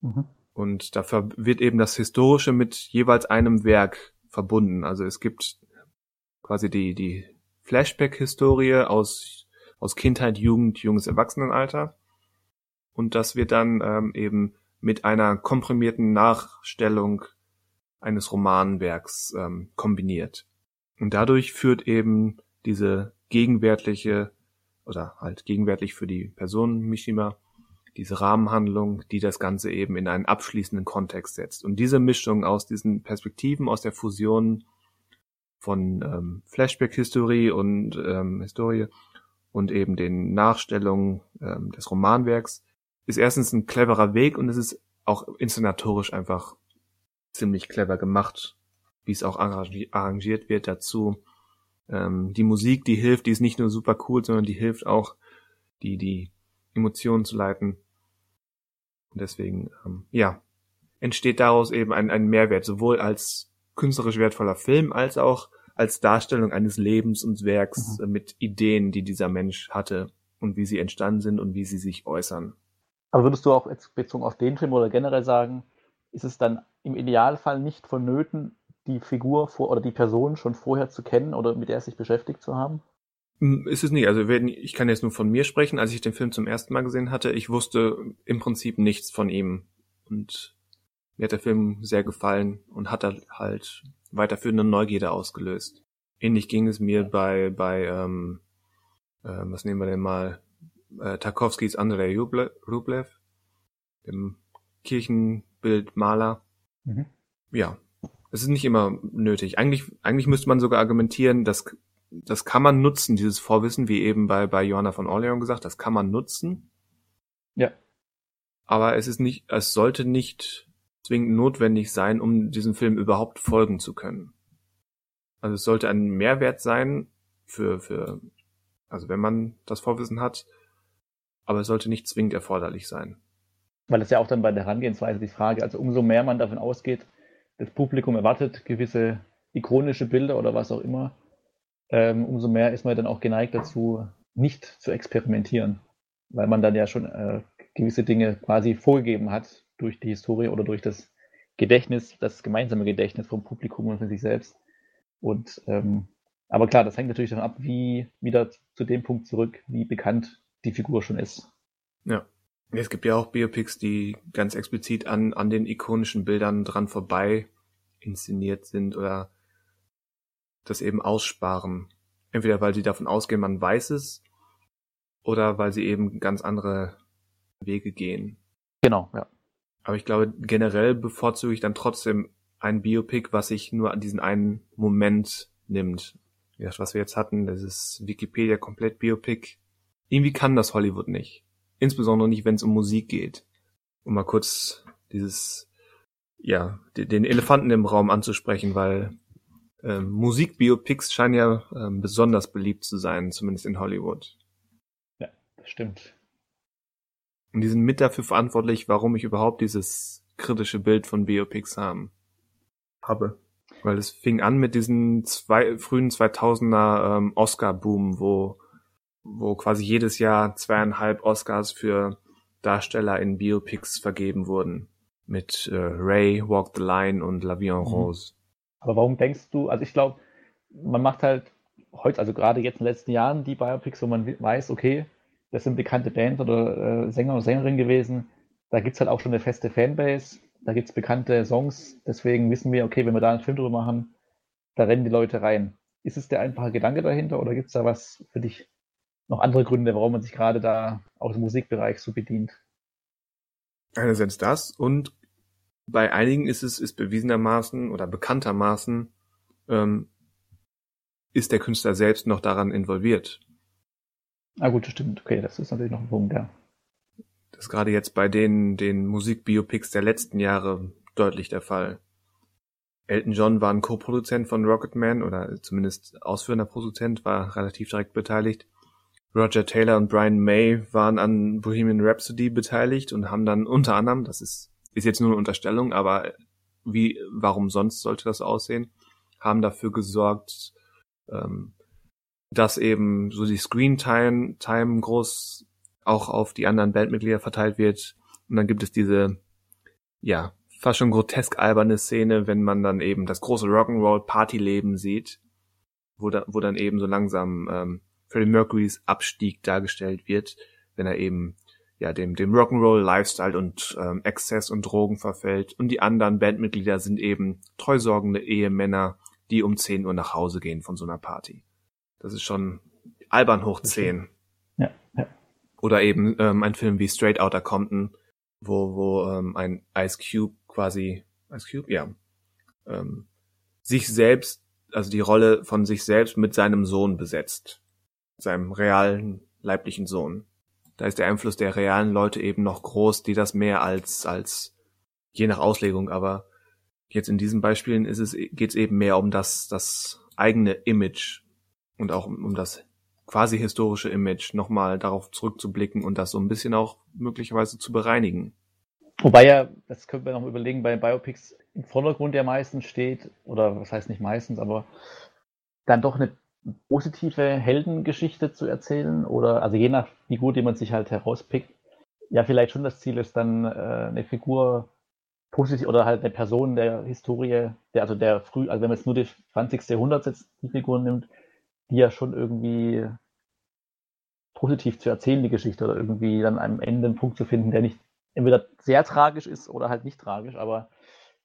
Mhm. Und dafür wird eben das Historische mit jeweils einem Werk verbunden. Also es gibt quasi die, die Flashback-Historie aus, aus Kindheit, Jugend, junges Erwachsenenalter. Und das wird dann ähm, eben mit einer komprimierten Nachstellung eines Romanwerks ähm, kombiniert. Und dadurch führt eben diese gegenwärtige oder halt gegenwärtig für die Person Mishima diese Rahmenhandlung, die das Ganze eben in einen abschließenden Kontext setzt. Und diese Mischung aus diesen Perspektiven, aus der Fusion von ähm, Flashback-Historie und ähm, Historie und eben den Nachstellungen ähm, des Romanwerks ist erstens ein cleverer Weg und es ist auch inszenatorisch einfach ziemlich clever gemacht, wie es auch arrangiert wird dazu. Ähm, die Musik, die hilft, die ist nicht nur super cool, sondern die hilft auch, die, die Emotionen zu leiten. Und deswegen, ähm, ja, entsteht daraus eben ein, ein Mehrwert, sowohl als künstlerisch wertvoller Film, als auch als Darstellung eines Lebens und Werks mhm. mit Ideen, die dieser Mensch hatte und wie sie entstanden sind und wie sie sich äußern. Aber würdest du auch jetzt bezogen auf den Film oder generell sagen, ist es dann im Idealfall nicht vonnöten, die Figur vor, oder die Person schon vorher zu kennen oder mit der sich beschäftigt zu haben? Hm, ist es nicht. Also ich kann jetzt nur von mir sprechen. Als ich den Film zum ersten Mal gesehen hatte, ich wusste im Prinzip nichts von ihm. Und mir hat der Film sehr gefallen und hat halt weiterführende Neugierde ausgelöst. Ähnlich ging es mir bei, bei ähm, äh, was nehmen wir denn mal, äh, Tarkovskis Andrei Rublev, dem Kirchenbildmaler. Mhm. Ja, es ist nicht immer nötig. Eigentlich, eigentlich müsste man sogar argumentieren, dass das kann man nutzen, dieses Vorwissen, wie eben bei, bei Johanna von Orleans gesagt, das kann man nutzen. Ja. Aber es ist nicht, es sollte nicht zwingend notwendig sein, um diesem Film überhaupt folgen zu können. Also es sollte ein Mehrwert sein für, für, also wenn man das Vorwissen hat, aber es sollte nicht zwingend erforderlich sein. Weil es ja auch dann bei der Herangehensweise die Frage, also umso mehr man davon ausgeht, das Publikum erwartet gewisse ikonische Bilder oder was auch immer, ähm, umso mehr ist man dann auch geneigt dazu, nicht zu experimentieren, weil man dann ja schon äh, gewisse Dinge quasi vorgegeben hat durch die Historie oder durch das Gedächtnis, das gemeinsame Gedächtnis vom Publikum und von sich selbst. Und ähm, aber klar, das hängt natürlich davon ab, wie wieder zu dem Punkt zurück, wie bekannt die Figur schon ist. Ja. Es gibt ja auch Biopics, die ganz explizit an, an den ikonischen Bildern dran vorbei inszeniert sind oder das eben aussparen. Entweder weil sie davon ausgehen, man weiß es, oder weil sie eben ganz andere Wege gehen. Genau, ja. Aber ich glaube, generell bevorzuge ich dann trotzdem ein Biopic, was sich nur an diesen einen Moment nimmt. Ja, was wir jetzt hatten, das ist Wikipedia komplett Biopic. Irgendwie kann das Hollywood nicht. Insbesondere nicht, wenn es um Musik geht. Um mal kurz dieses, ja, den Elefanten im Raum anzusprechen, weil ähm, Musikbiopics scheinen ja ähm, besonders beliebt zu sein, zumindest in Hollywood. Ja, das stimmt. Und die sind mit dafür verantwortlich, warum ich überhaupt dieses kritische Bild von Biopics haben, habe. Weil es fing an mit diesen zwei, frühen 2000er ähm, Oscar-Boom, wo, wo quasi jedes Jahr zweieinhalb Oscars für Darsteller in Biopics vergeben wurden. Mit äh, Ray, Walk the Line und La Vie en mhm. Rose. Aber warum denkst du, also ich glaube, man macht halt heute, also gerade jetzt in den letzten Jahren, die Biopics, wo man weiß, okay, das sind bekannte Bands oder äh, Sänger und Sängerinnen gewesen. Da gibt es halt auch schon eine feste Fanbase, da gibt es bekannte Songs, deswegen wissen wir, okay, wenn wir da einen Film drüber machen, da rennen die Leute rein. Ist es der einfache Gedanke dahinter oder gibt es da was für dich noch andere Gründe, warum man sich gerade da aus dem Musikbereich so bedient? Einerseits das und bei einigen ist es ist bewiesenermaßen oder bekanntermaßen ähm, ist der Künstler selbst noch daran involviert. Ah gut, stimmt. Okay, das ist natürlich noch ein Punkt, ja. Das ist gerade jetzt bei den, den Musikbiopics der letzten Jahre deutlich der Fall. Elton John war ein Co-Produzent von Rocketman oder zumindest ausführender Produzent, war relativ direkt beteiligt. Roger Taylor und Brian May waren an Bohemian Rhapsody beteiligt und haben dann unter anderem, das ist, ist jetzt nur eine Unterstellung, aber wie, warum sonst sollte das aussehen, haben dafür gesorgt, ähm, dass eben so die Screen Time, Time groß auch auf die anderen Bandmitglieder verteilt wird. Und dann gibt es diese, ja, fast schon grotesk alberne Szene, wenn man dann eben das große Rock'n'Roll Partyleben sieht, wo, da, wo dann eben so langsam ähm, Freddie Mercurys Abstieg dargestellt wird, wenn er eben ja dem dem Rock'n'Roll Lifestyle und ähm, Exzess und Drogen verfällt und die anderen Bandmitglieder sind eben treusorgende Ehemänner, die um 10 Uhr nach Hause gehen von so einer Party. Das ist schon albern hoch 10. Ja, ja. Oder eben ähm, ein Film wie Straight Outta Compton, wo, wo ähm, ein Ice Cube quasi, Ice Cube, ja, ähm, sich selbst, also die Rolle von sich selbst mit seinem Sohn besetzt. Seinem realen leiblichen Sohn. da ist der Einfluss der realen Leute eben noch groß, die das mehr als, als, je nach Auslegung, aber jetzt in diesen Beispielen ist es, geht es eben mehr um das, das eigene Image und auch um, das quasi historische Image nochmal darauf zurückzublicken und das so ein bisschen auch möglicherweise zu bereinigen. Wobei ja, das könnte man noch überlegen, bei Biopics im Vordergrund ja meistens steht, oder was heißt nicht meistens, aber dann doch eine positive Heldengeschichte zu erzählen oder also je nach Figur, die man sich halt herauspickt, ja vielleicht schon das Ziel ist, dann äh, eine Figur positiv oder halt eine Person der Historie, der also der früh, also wenn man jetzt nur das 20. Jahrhundert jetzt die Figuren nimmt, die ja schon irgendwie positiv zu erzählen, die Geschichte, oder irgendwie dann am Ende einen Punkt zu finden, der nicht entweder sehr tragisch ist oder halt nicht tragisch, aber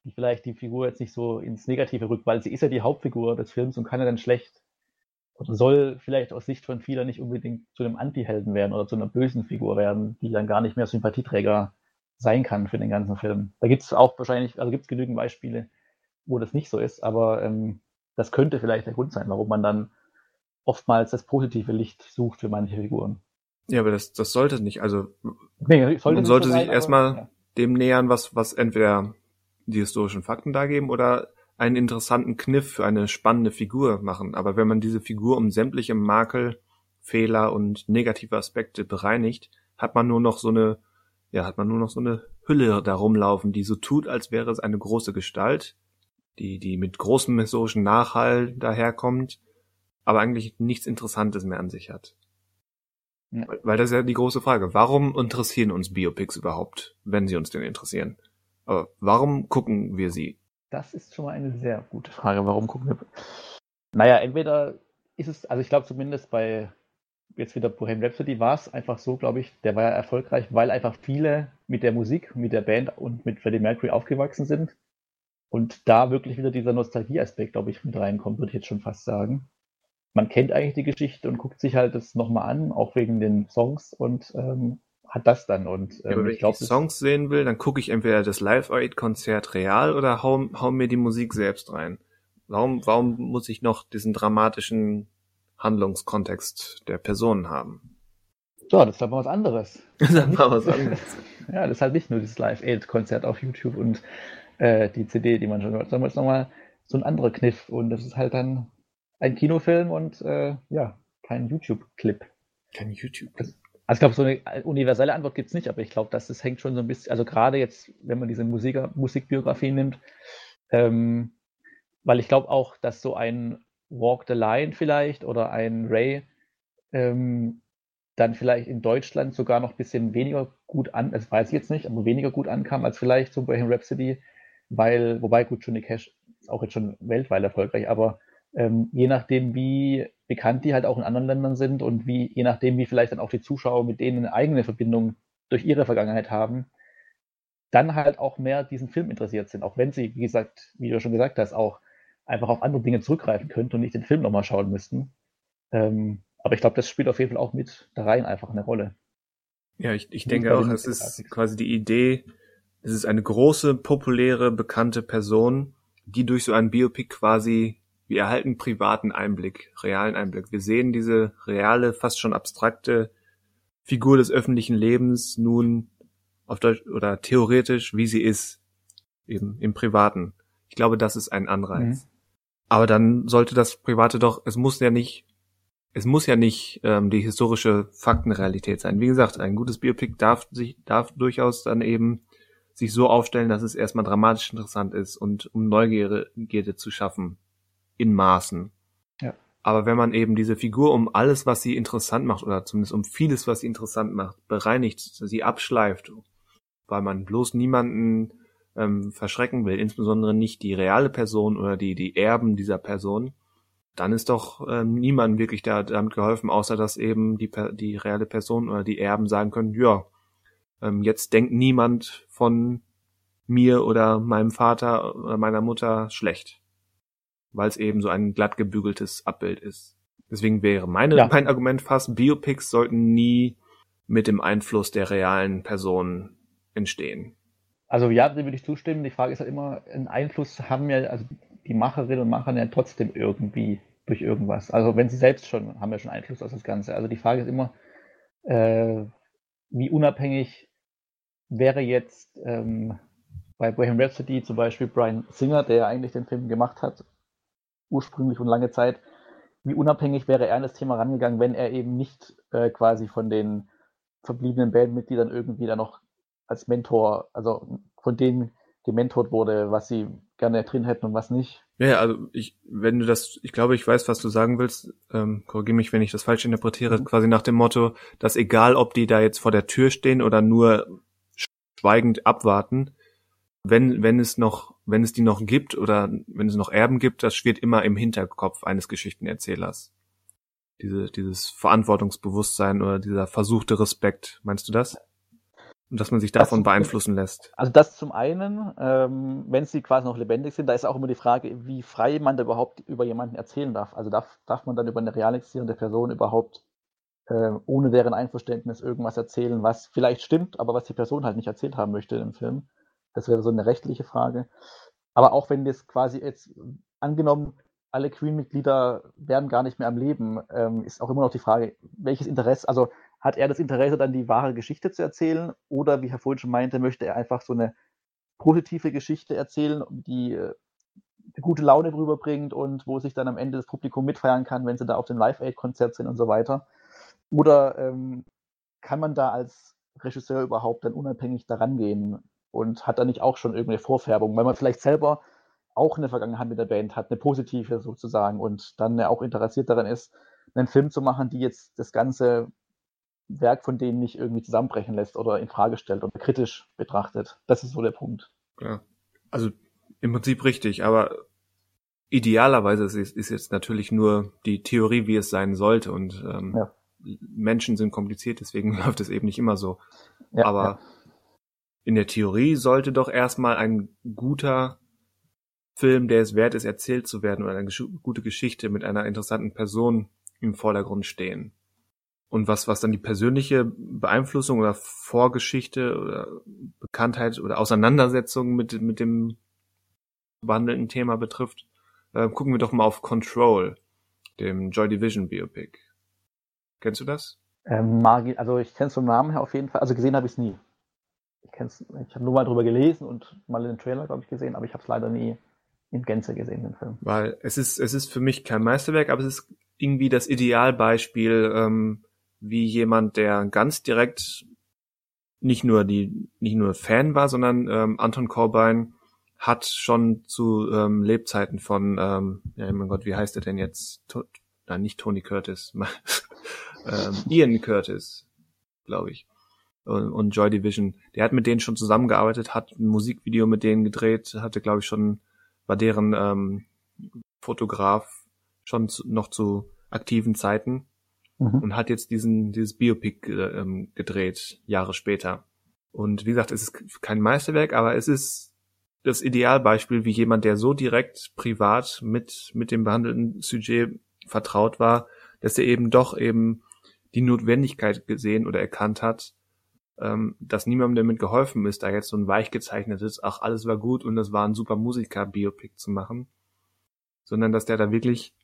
die vielleicht die Figur jetzt nicht so ins Negative rückt, weil sie ist ja die Hauptfigur des Films und kann ja dann schlecht oder soll vielleicht aus Sicht von vielen nicht unbedingt zu einem Anti-Helden werden oder zu einer bösen Figur werden, die dann gar nicht mehr Sympathieträger sein kann für den ganzen Film. Da gibt es auch wahrscheinlich, also gibt es genügend Beispiele, wo das nicht so ist, aber ähm, das könnte vielleicht der Grund sein, warum man dann oftmals das positive Licht sucht für manche Figuren. Ja, aber das, das sollte nicht. Also nee, sollte man sollte sich erstmal ja. dem nähern, was, was entweder die historischen Fakten dargeben oder einen interessanten Kniff für eine spannende Figur machen. Aber wenn man diese Figur um sämtliche Makel, Fehler und negative Aspekte bereinigt, hat man nur noch so eine, ja, hat man nur noch so eine Hülle da rumlaufen, die so tut, als wäre es eine große Gestalt, die, die mit großem historischen Nachhall daherkommt, aber eigentlich nichts Interessantes mehr an sich hat. Ja. Weil das ist ja die große Frage. Warum interessieren uns Biopics überhaupt, wenn sie uns denn interessieren? Aber warum gucken wir sie? Das ist schon mal eine sehr gute Frage. Warum gucken wir? Naja, entweder ist es, also ich glaube zumindest bei jetzt wieder Bohemian Rhapsody war es einfach so, glaube ich, der war ja erfolgreich, weil einfach viele mit der Musik, mit der Band und mit Freddie Mercury aufgewachsen sind. Und da wirklich wieder dieser Nostalgie-Aspekt, glaube ich, mit reinkommt, würde ich jetzt schon fast sagen man kennt eigentlich die Geschichte und guckt sich halt das nochmal an, auch wegen den Songs und ähm, hat das dann. Und ähm, ja, wenn ich, glaub, ich Songs sehen will, dann gucke ich entweder das Live-Aid-Konzert real oder hau, hau mir die Musik selbst rein. Warum, warum muss ich noch diesen dramatischen Handlungskontext der Personen haben? So, das ist aber was anderes. Das ist aber was anderes. ja, das ist halt nicht nur dieses Live-Aid-Konzert auf YouTube und äh, die CD, die man schon hört, sondern es ist nochmal so ein anderer Kniff und das ist halt dann ein Kinofilm und äh, ja, kein YouTube-Clip. Kein YouTube. -Clip. Also ich glaube, so eine universelle Antwort gibt es nicht, aber ich glaube, das, das hängt schon so ein bisschen, also gerade jetzt, wenn man diese Musiker, Musikbiografie nimmt, ähm, weil ich glaube auch, dass so ein Walk the Line vielleicht oder ein Ray ähm, dann vielleicht in Deutschland sogar noch ein bisschen weniger gut an, das weiß ich jetzt nicht, aber weniger gut ankam als vielleicht so bei Rhapsody, weil, wobei gut, Johnny Cash ist auch jetzt schon weltweit erfolgreich, aber ähm, je nachdem, wie bekannt die halt auch in anderen Ländern sind und wie, je nachdem, wie vielleicht dann auch die Zuschauer mit denen eine eigene Verbindung durch ihre Vergangenheit haben, dann halt auch mehr diesen Film interessiert sind, auch wenn sie, wie gesagt, wie du schon gesagt hast, auch einfach auf andere Dinge zurückgreifen könnten und nicht den Film nochmal schauen müssten. Ähm, aber ich glaube, das spielt auf jeden Fall auch mit da rein einfach eine Rolle. Ja, ich, ich denke auch, es ist quasi die Idee, es ist eine große, populäre, bekannte Person, die durch so ein Biopic quasi wir erhalten privaten Einblick, realen Einblick. Wir sehen diese reale, fast schon abstrakte Figur des öffentlichen Lebens nun auf Deutsch oder theoretisch, wie sie ist, eben im Privaten. Ich glaube, das ist ein Anreiz. Mhm. Aber dann sollte das Private doch, es muss ja nicht, es muss ja nicht ähm, die historische Faktenrealität sein. Wie gesagt, ein gutes Biopic darf sich, darf durchaus dann eben sich so aufstellen, dass es erstmal dramatisch interessant ist und um Neugierde zu schaffen in Maßen. Ja. Aber wenn man eben diese Figur um alles, was sie interessant macht, oder zumindest um vieles, was sie interessant macht, bereinigt, sie abschleift, weil man bloß niemanden ähm, verschrecken will, insbesondere nicht die reale Person oder die, die Erben dieser Person, dann ist doch ähm, niemand wirklich da, damit geholfen, außer dass eben die, die reale Person oder die Erben sagen können, ja, ähm, jetzt denkt niemand von mir oder meinem Vater oder meiner Mutter schlecht weil es eben so ein glatt gebügeltes Abbild ist. Deswegen wäre meine, ja. mein Argument fast, Biopics sollten nie mit dem Einfluss der realen Personen entstehen. Also ja, dem würde ich zustimmen. Die Frage ist halt immer, einen Einfluss haben ja, also die Macherinnen und Macher ja trotzdem irgendwie durch irgendwas. Also wenn sie selbst schon, haben ja schon Einfluss auf das Ganze. Also die Frage ist immer, äh, wie unabhängig wäre jetzt ähm, bei Bohemian Rhapsody zum Beispiel Brian Singer, der eigentlich den Film gemacht hat, ursprünglich und lange Zeit, wie unabhängig wäre er an das Thema rangegangen, wenn er eben nicht äh, quasi von den verbliebenen Bandmitgliedern irgendwie dann noch als Mentor, also von denen gementort wurde, was sie gerne drin hätten und was nicht. Ja, also ich, wenn du das, ich glaube, ich weiß, was du sagen willst. Ähm, Korrigiere mich, wenn ich das falsch interpretiere. Mhm. Quasi nach dem Motto, dass egal, ob die da jetzt vor der Tür stehen oder nur schweigend abwarten, wenn wenn es noch, wenn es die noch gibt oder wenn es noch Erben gibt, das schwirrt immer im Hinterkopf eines Geschichtenerzählers. Diese, dieses Verantwortungsbewusstsein oder dieser versuchte Respekt. Meinst du das? Und dass man sich davon das, beeinflussen lässt. Also das zum einen, ähm, wenn sie quasi noch lebendig sind, da ist auch immer die Frage, wie frei man da überhaupt über jemanden erzählen darf. Also darf, darf man dann über eine real existierende Person überhaupt äh, ohne deren Einverständnis irgendwas erzählen, was vielleicht stimmt, aber was die Person halt nicht erzählt haben möchte im Film. Das wäre so eine rechtliche Frage. Aber auch wenn das quasi jetzt angenommen, alle Queen-Mitglieder wären gar nicht mehr am Leben, ähm, ist auch immer noch die Frage, welches Interesse, also hat er das Interesse, dann die wahre Geschichte zu erzählen? Oder, wie Herr schon meinte, möchte er einfach so eine positive Geschichte erzählen, die äh, gute Laune rüberbringt und wo sich dann am Ende das Publikum mitfeiern kann, wenn sie da auf dem Live-Aid-Konzert sind und so weiter? Oder ähm, kann man da als Regisseur überhaupt dann unabhängig daran gehen und hat da nicht auch schon irgendeine Vorfärbung, weil man vielleicht selber auch eine Vergangenheit mit der Band hat, eine positive sozusagen und dann auch interessiert daran ist, einen Film zu machen, die jetzt das Ganze Werk von denen nicht irgendwie zusammenbrechen lässt oder in Frage stellt oder kritisch betrachtet. Das ist so der Punkt. Ja, also im Prinzip richtig, aber idealerweise ist, ist jetzt natürlich nur die Theorie, wie es sein sollte und ähm, ja. Menschen sind kompliziert, deswegen läuft es eben nicht immer so. Ja, aber ja. In der Theorie sollte doch erstmal ein guter Film, der es wert ist, erzählt zu werden, oder eine gute Geschichte mit einer interessanten Person im Vordergrund stehen. Und was, was dann die persönliche Beeinflussung oder Vorgeschichte oder Bekanntheit oder Auseinandersetzung mit, mit dem behandelten Thema betrifft, äh, gucken wir doch mal auf Control, dem Joy Division Biopic. Kennst du das? Ähm, also ich kenne es vom Namen her auf jeden Fall. Also gesehen habe ich es nie. Ich kenn's, ich habe nur mal drüber gelesen und mal den Trailer, glaube ich, gesehen, aber ich habe es leider nie in Gänze gesehen, den Film. Weil es ist, es ist für mich kein Meisterwerk, aber es ist irgendwie das Idealbeispiel, ähm, wie jemand, der ganz direkt nicht nur die nicht nur Fan war, sondern ähm, Anton Corbijn hat schon zu ähm, Lebzeiten von ähm, ja mein Gott, wie heißt er denn jetzt? To Nein, nicht Tony Curtis, ähm, Ian Curtis, glaube ich. Und, und Joy Division. Der hat mit denen schon zusammengearbeitet, hat ein Musikvideo mit denen gedreht, hatte glaube ich schon war deren ähm, Fotograf schon zu, noch zu aktiven Zeiten mhm. und hat jetzt diesen dieses Biopic äh, ähm, gedreht Jahre später. Und wie gesagt, es ist kein Meisterwerk, aber es ist das Idealbeispiel, wie jemand, der so direkt privat mit mit dem behandelten Sujet vertraut war, dass er eben doch eben die Notwendigkeit gesehen oder erkannt hat, ähm, dass niemandem damit geholfen ist, da jetzt so ein weich gezeichnetes, ach, alles war gut und das war ein super Musiker-Biopic zu machen, sondern dass der da wirklich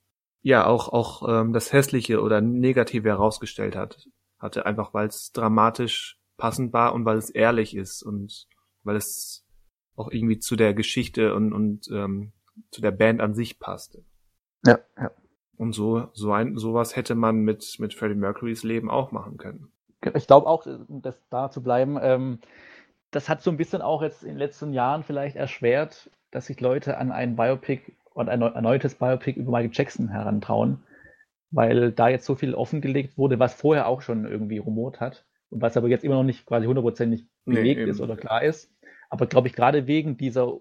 ja auch auch ähm, das Hässliche oder Negative herausgestellt hat, hatte einfach weil es dramatisch passend war und weil es ehrlich ist und weil es auch irgendwie zu der Geschichte und und ähm, zu der Band an sich passte. Ja, ja. Und so so ein sowas hätte man mit mit Freddie Mercurys Leben auch machen können. Ich glaube auch, um das da zu bleiben, ähm, das hat so ein bisschen auch jetzt in den letzten Jahren vielleicht erschwert, dass sich Leute an ein Biopic und ein erneutes Biopic über Michael Jackson herantrauen, weil da jetzt so viel offengelegt wurde, was vorher auch schon irgendwie rumort hat und was aber jetzt immer noch nicht quasi hundertprozentig belegt nee, ist oder klar ist. Aber glaube ich, gerade wegen dieser,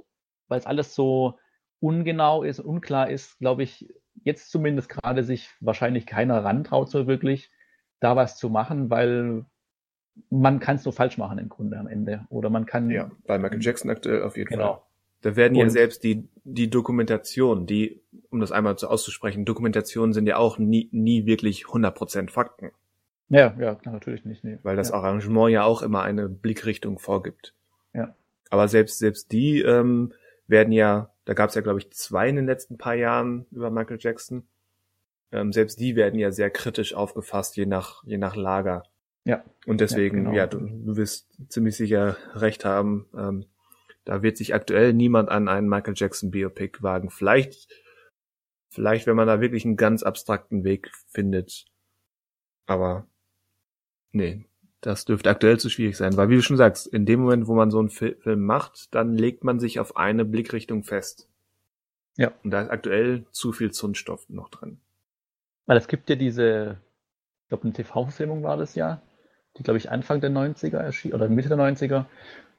weil es alles so ungenau ist, unklar ist, glaube ich, jetzt zumindest gerade sich wahrscheinlich keiner rantraut so wirklich, da was zu machen, weil man kann es nur falsch machen im Grunde am Ende. Oder man kann. Ja, bei Michael Jackson aktuell auf jeden genau. Fall. Da werden ja selbst die, die Dokumentation, die, um das einmal so auszusprechen, Dokumentationen sind ja auch nie, nie wirklich 100% Fakten. Ja, ja, natürlich nicht. Nee. Weil das ja. Arrangement ja auch immer eine Blickrichtung vorgibt. Ja. Aber selbst, selbst die ähm, werden ja, da gab es ja, glaube ich, zwei in den letzten paar Jahren über Michael Jackson. Ähm, selbst die werden ja sehr kritisch aufgefasst, je nach, je nach Lager. Ja. Und deswegen, ja, genau. ja du, du wirst ziemlich sicher recht haben. Ähm, da wird sich aktuell niemand an einen Michael Jackson Biopic wagen. Vielleicht, vielleicht, wenn man da wirklich einen ganz abstrakten Weg findet. Aber nee, das dürfte aktuell zu schwierig sein, weil wie du schon sagst, in dem Moment, wo man so einen Film macht, dann legt man sich auf eine Blickrichtung fest. Ja. Und da ist aktuell zu viel Zündstoff noch drin. Weil es gibt ja diese, ich glaube, eine TV-Verfilmung war das ja, die, glaube ich, Anfang der 90er erschien, oder Mitte der 90er,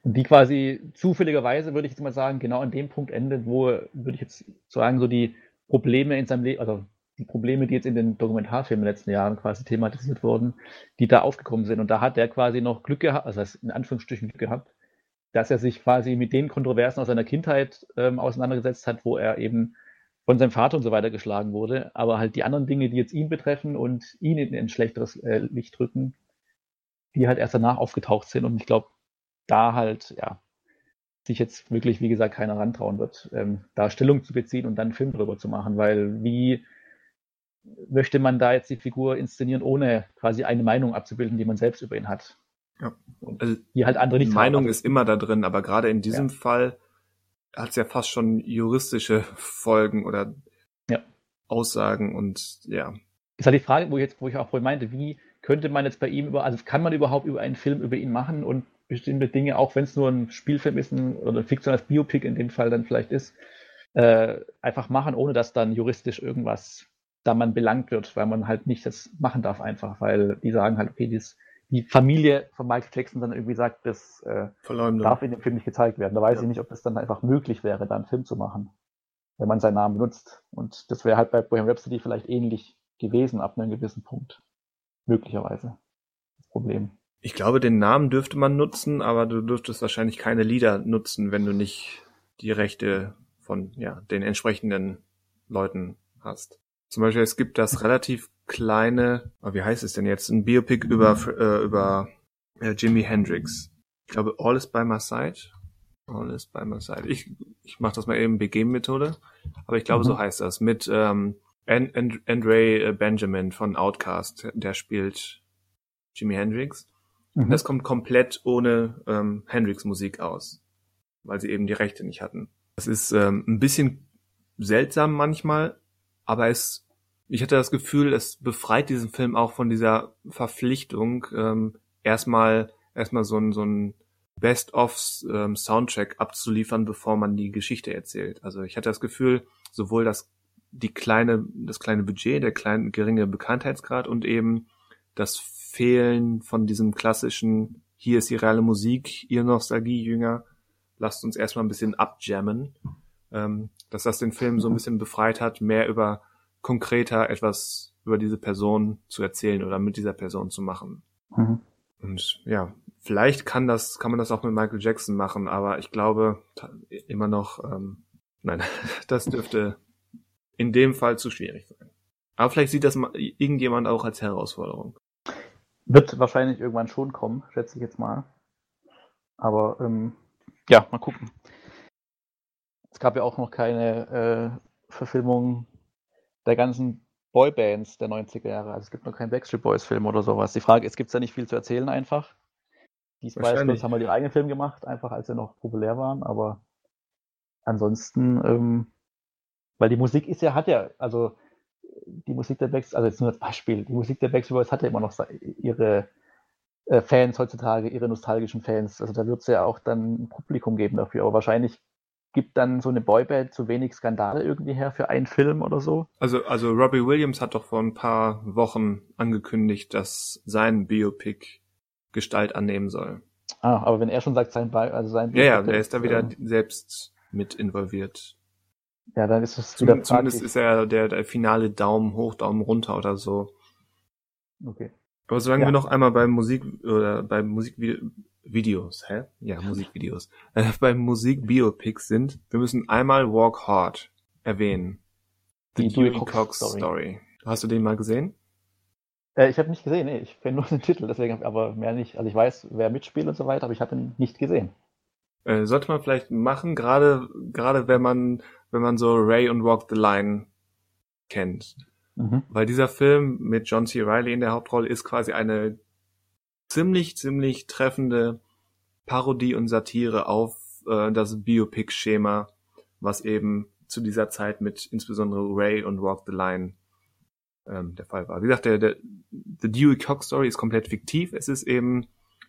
und die quasi zufälligerweise, würde ich jetzt mal sagen, genau an dem Punkt endet, wo, würde ich jetzt sagen, so die Probleme in seinem Leben, also die Probleme, die jetzt in den Dokumentarfilmen in den letzten Jahren quasi thematisiert wurden, die da aufgekommen sind. Und da hat er quasi noch Glück gehabt, also in Anführungsstrichen Glück gehabt, dass er sich quasi mit den Kontroversen aus seiner Kindheit ähm, auseinandergesetzt hat, wo er eben von seinem Vater und so weiter geschlagen wurde. Aber halt die anderen Dinge, die jetzt ihn betreffen und ihn in ein schlechteres äh, Licht drücken, die halt erst danach aufgetaucht sind. Und ich glaube, da halt, ja, sich jetzt wirklich, wie gesagt, keiner rantrauen wird, ähm, da Stellung zu beziehen und dann einen Film drüber zu machen, weil wie möchte man da jetzt die Figur inszenieren, ohne quasi eine Meinung abzubilden, die man selbst über ihn hat? Ja. Also die halt andere nicht Meinung haben. ist immer da drin, aber gerade in diesem ja. Fall hat es ja fast schon juristische Folgen oder ja. Aussagen und ja. Ist halt die Frage, wo ich jetzt, wo ich auch vorhin meinte, wie könnte man jetzt bei ihm über, also kann man überhaupt über einen Film über ihn machen und bestimmte Dinge, auch wenn es nur ein Spielfilm ist ein, oder ein fiktionales Biopic in dem Fall dann vielleicht ist, äh, einfach machen, ohne dass dann juristisch irgendwas da man belangt wird, weil man halt nicht das machen darf einfach, weil die sagen halt, okay, dies, die Familie von Michael Jackson dann irgendwie sagt, das äh, darf in dem Film nicht gezeigt werden. Da weiß ja. ich nicht, ob das dann einfach möglich wäre, da einen Film zu machen, wenn man seinen Namen benutzt. Und das wäre halt bei Bohemian Rhapsody vielleicht ähnlich gewesen ab einem gewissen Punkt. Möglicherweise. Das Problem. Ich glaube, den Namen dürfte man nutzen, aber du dürftest wahrscheinlich keine Lieder nutzen, wenn du nicht die Rechte von ja, den entsprechenden Leuten hast. Zum Beispiel, es gibt das relativ kleine, oh, wie heißt es denn jetzt, ein Biopic über, äh, über äh, Jimi Hendrix. Ich glaube, All is by my side. All is by my side. Ich, ich mache das mal eben BG-Methode, aber ich glaube, mhm. so heißt das. Mit ähm, And, And, Andre Benjamin von Outcast, der spielt Jimi Hendrix. Mhm. Das kommt komplett ohne ähm, Hendrix-Musik aus, weil sie eben die Rechte nicht hatten. Das ist ähm, ein bisschen seltsam manchmal, aber es ich hatte das Gefühl, es befreit diesen Film auch von dieser Verpflichtung, ähm, erstmal erstmal so ein, so ein Best-of ähm, abzuliefern, bevor man die Geschichte erzählt. Also ich hatte das Gefühl, sowohl das die kleine das kleine Budget, der kleine geringe Bekanntheitsgrad und eben das Fehlen von diesem klassischen hier ist die reale Musik, ihr Nostalgiejünger, lasst uns erstmal ein bisschen abjammen, ähm, dass das den Film so ein bisschen befreit hat, mehr über konkreter etwas über diese Person zu erzählen oder mit dieser Person zu machen. Mhm. Und ja, vielleicht kann das, kann man das auch mit Michael Jackson machen, aber ich glaube immer noch, ähm, nein, das dürfte in dem Fall zu schwierig sein. Aber vielleicht sieht das irgendjemand auch als Herausforderung. Wird wahrscheinlich irgendwann schon kommen, schätze ich jetzt mal. Aber ähm, ja, mal gucken. Es gab ja auch noch keine äh, Verfilmung der ganzen Boybands der 90er Jahre. Also es gibt noch keinen Backstreet Boys Film oder sowas. Die Frage ist, gibt es da nicht viel zu erzählen einfach? Die Spice Girls haben mal ihren eigenen Film gemacht, einfach als sie noch populär waren, aber ansonsten, ähm, weil die Musik ist ja, hat ja, also die Musik der Backstreet, also jetzt nur als Beispiel, die Musik der Backstreet Boys hat ja immer noch ihre äh, Fans heutzutage, ihre nostalgischen Fans. Also da wird es ja auch dann ein Publikum geben dafür, aber wahrscheinlich gibt dann so eine Boyband zu wenig Skandale irgendwie her für einen Film oder so? Also, also Robbie Williams hat doch vor ein paar Wochen angekündigt, dass sein Biopic Gestalt annehmen soll. Ah, aber wenn er schon sagt, sein, Bi also sein Biopic. Ja, ja, der ist da wieder äh, selbst mit involviert. Ja, dann ist es wieder Zum, Zumindest ist er der, der finale Daumen hoch, Daumen runter oder so. Okay. Aber solange ja. wir noch einmal beim Musik oder beim Musikvideo Videos, hä? Ja, Musikvideos. Äh, beim Musikbiopics sind, wir müssen einmal Walk Hard erwähnen. The Dewey Cox, Cox Story. Story. Hast du den mal gesehen? Äh, ich habe nicht gesehen, nee, ich kenne nur den Titel, deswegen aber mehr nicht. Also ich weiß, wer mitspielt und so weiter, aber ich habe ihn nicht gesehen. Äh, sollte man vielleicht machen, gerade gerade wenn man wenn man so Ray und Walk the Line kennt. Mhm. Weil dieser Film mit John C. Reilly in der Hauptrolle ist quasi eine ziemlich, ziemlich treffende Parodie und Satire auf äh, das Biopic-Schema, was eben zu dieser Zeit mit insbesondere Ray und Walk the Line ähm, der Fall war. Wie gesagt, der, der The Dewey Cox Story ist komplett fiktiv. Es ist eben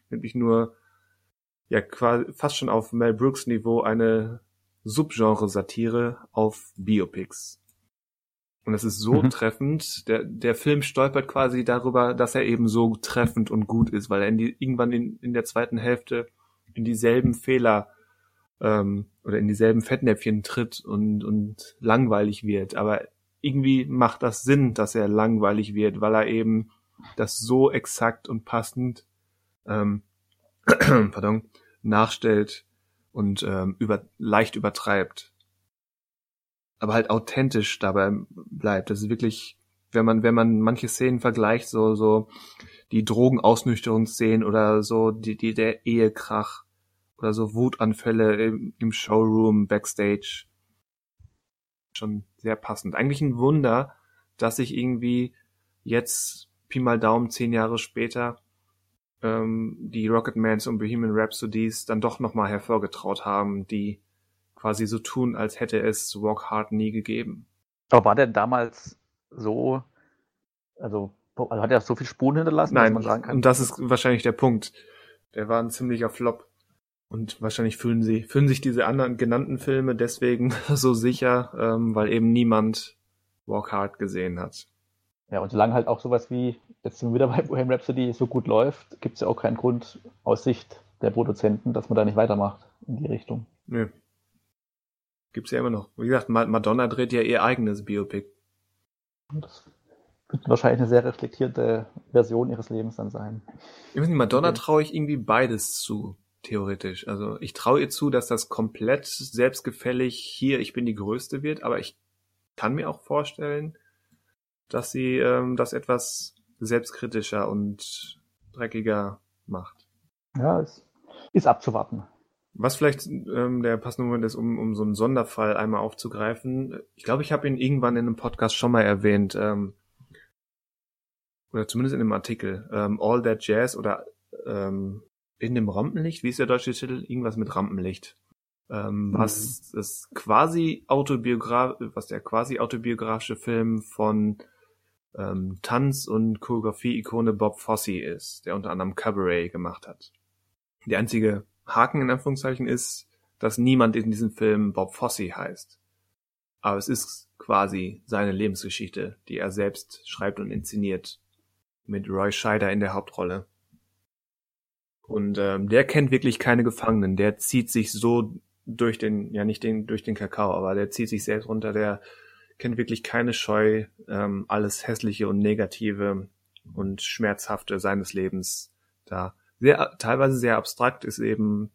wirklich nur ja quasi fast schon auf Mel Brooks Niveau eine Subgenre-Satire auf Biopics. Und es ist so mhm. treffend. Der, der Film stolpert quasi darüber, dass er eben so treffend und gut ist, weil er in die, irgendwann in, in der zweiten Hälfte in dieselben Fehler ähm, oder in dieselben Fettnäpfchen tritt und, und langweilig wird. Aber irgendwie macht das Sinn, dass er langweilig wird, weil er eben das so exakt und passend ähm, pardon, nachstellt und ähm, über, leicht übertreibt aber halt authentisch dabei bleibt. Das ist wirklich, wenn man, wenn man manche Szenen vergleicht, so, so die Drogenausnüchterungsszenen oder so die, die, der Ehekrach oder so Wutanfälle im, im Showroom, Backstage. Schon sehr passend. Eigentlich ein Wunder, dass sich irgendwie jetzt, Pi mal Daumen, zehn Jahre später, ähm, die Rocketmans und Bohemian Rhapsodies dann doch nochmal hervorgetraut haben, die quasi so tun, als hätte es Walk Hard nie gegeben. Aber war der damals so, also, also hat er so viel Spuren hinterlassen, Nein, dass man sagen kann? Und das ist wahrscheinlich der Punkt. Der war ein ziemlicher Flop. Und wahrscheinlich fühlen sie, fühlen sich diese anderen genannten Filme deswegen so sicher, ähm, weil eben niemand Walk Hard gesehen hat. Ja, und solange halt auch sowas wie, jetzt sind wir wieder bei Bohemian Rhapsody, so gut läuft, gibt es ja auch keinen Grund aus Sicht der Produzenten, dass man da nicht weitermacht in die Richtung. Nö. Gibt's ja immer noch. Wie gesagt, Madonna dreht ja ihr eigenes Biopic. Das wird wahrscheinlich eine sehr reflektierte Version ihres Lebens dann sein. Nicht, Madonna okay. traue ich irgendwie beides zu, theoretisch. Also ich traue ihr zu, dass das komplett selbstgefällig hier, ich bin die Größte wird, aber ich kann mir auch vorstellen, dass sie ähm, das etwas selbstkritischer und dreckiger macht. Ja, es ist abzuwarten. Was vielleicht ähm, der passende Moment ist, um, um so einen Sonderfall einmal aufzugreifen. Ich glaube, ich habe ihn irgendwann in einem Podcast schon mal erwähnt. Ähm, oder zumindest in einem Artikel. Ähm, All That Jazz oder ähm, in dem Rampenlicht, wie ist der deutsche Titel? Irgendwas mit Rampenlicht. Ähm, mhm. Was das quasi autobiograf, was der quasi autobiografische Film von ähm, Tanz- und Choreografie-Ikone Bob Fosse ist, der unter anderem Cabaret gemacht hat. Die einzige Haken in Anführungszeichen ist, dass niemand in diesem Film Bob Fosse heißt. Aber es ist quasi seine Lebensgeschichte, die er selbst schreibt und inszeniert. Mit Roy Scheider in der Hauptrolle. Und ähm, der kennt wirklich keine Gefangenen. Der zieht sich so durch den, ja nicht den, durch den Kakao, aber der zieht sich selbst runter. Der kennt wirklich keine Scheu, ähm, alles Hässliche und Negative und Schmerzhafte seines Lebens da sehr, teilweise sehr abstrakt ist eben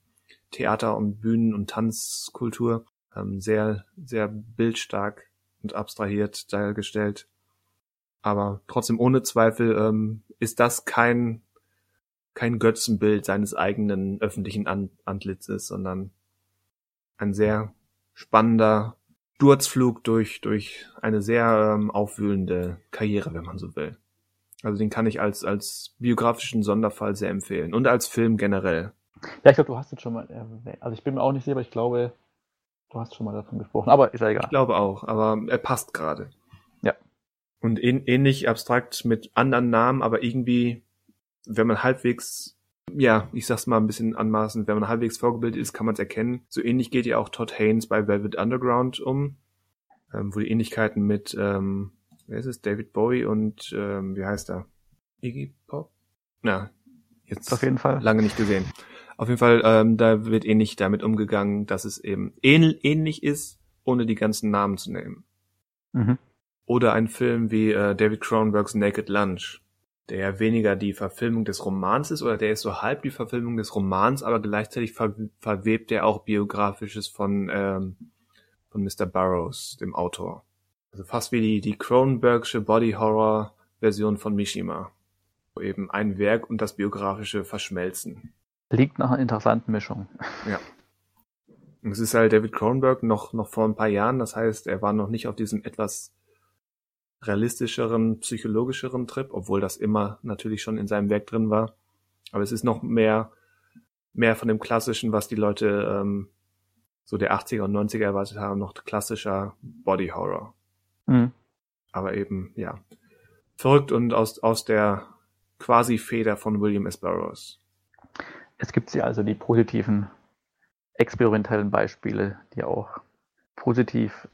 Theater und Bühnen und Tanzkultur ähm, sehr, sehr bildstark und abstrahiert dargestellt. Aber trotzdem ohne Zweifel ähm, ist das kein, kein Götzenbild seines eigenen öffentlichen An Antlitzes, sondern ein sehr spannender Sturzflug durch, durch eine sehr ähm, aufwühlende Karriere, wenn man so will. Also den kann ich als, als biografischen Sonderfall sehr empfehlen und als Film generell. Ja, ich glaube, du hast es schon mal erwähnt. Also ich bin mir auch nicht sicher, aber ich glaube, du hast schon mal davon gesprochen. Aber ist ja egal. Ich glaube auch, aber er passt gerade. Ja. Und ähnlich abstrakt mit anderen Namen, aber irgendwie, wenn man halbwegs, ja, ich sag's mal ein bisschen anmaßend, wenn man halbwegs vorgebildet ist, kann man es erkennen. So ähnlich geht ja auch Todd Haynes bei Velvet Underground um, ähm, wo die Ähnlichkeiten mit ähm, wer ist es? David Bowie und ähm, wie heißt er? Iggy Pop? Na, jetzt auf jeden Fall lange nicht gesehen. Auf jeden Fall, ähm, da wird ähnlich damit umgegangen, dass es eben ähnlich ist, ohne die ganzen Namen zu nehmen. Mhm. Oder ein Film wie äh, David Cronenbergs Naked Lunch, der ja weniger die Verfilmung des Romans ist, oder der ist so halb die Verfilmung des Romans, aber gleichzeitig ver verwebt er auch Biografisches von, ähm, von Mr. Burroughs, dem Autor. Also fast wie die, die Cronenbergsche Body Horror Version von Mishima. Wo eben ein Werk und das biografische verschmelzen. Liegt nach einer interessanten Mischung. Ja. Und es ist halt David Cronenberg noch, noch vor ein paar Jahren, das heißt, er war noch nicht auf diesem etwas realistischeren, psychologischeren Trip, obwohl das immer natürlich schon in seinem Werk drin war. Aber es ist noch mehr, mehr von dem Klassischen, was die Leute ähm, so der 80er und 90er erwartet haben, noch klassischer Body Horror. Mhm. Aber eben, ja, verrückt und aus, aus der quasi Feder von William S. Burroughs. Es gibt ja also die positiven experimentellen Beispiele, die auch positiv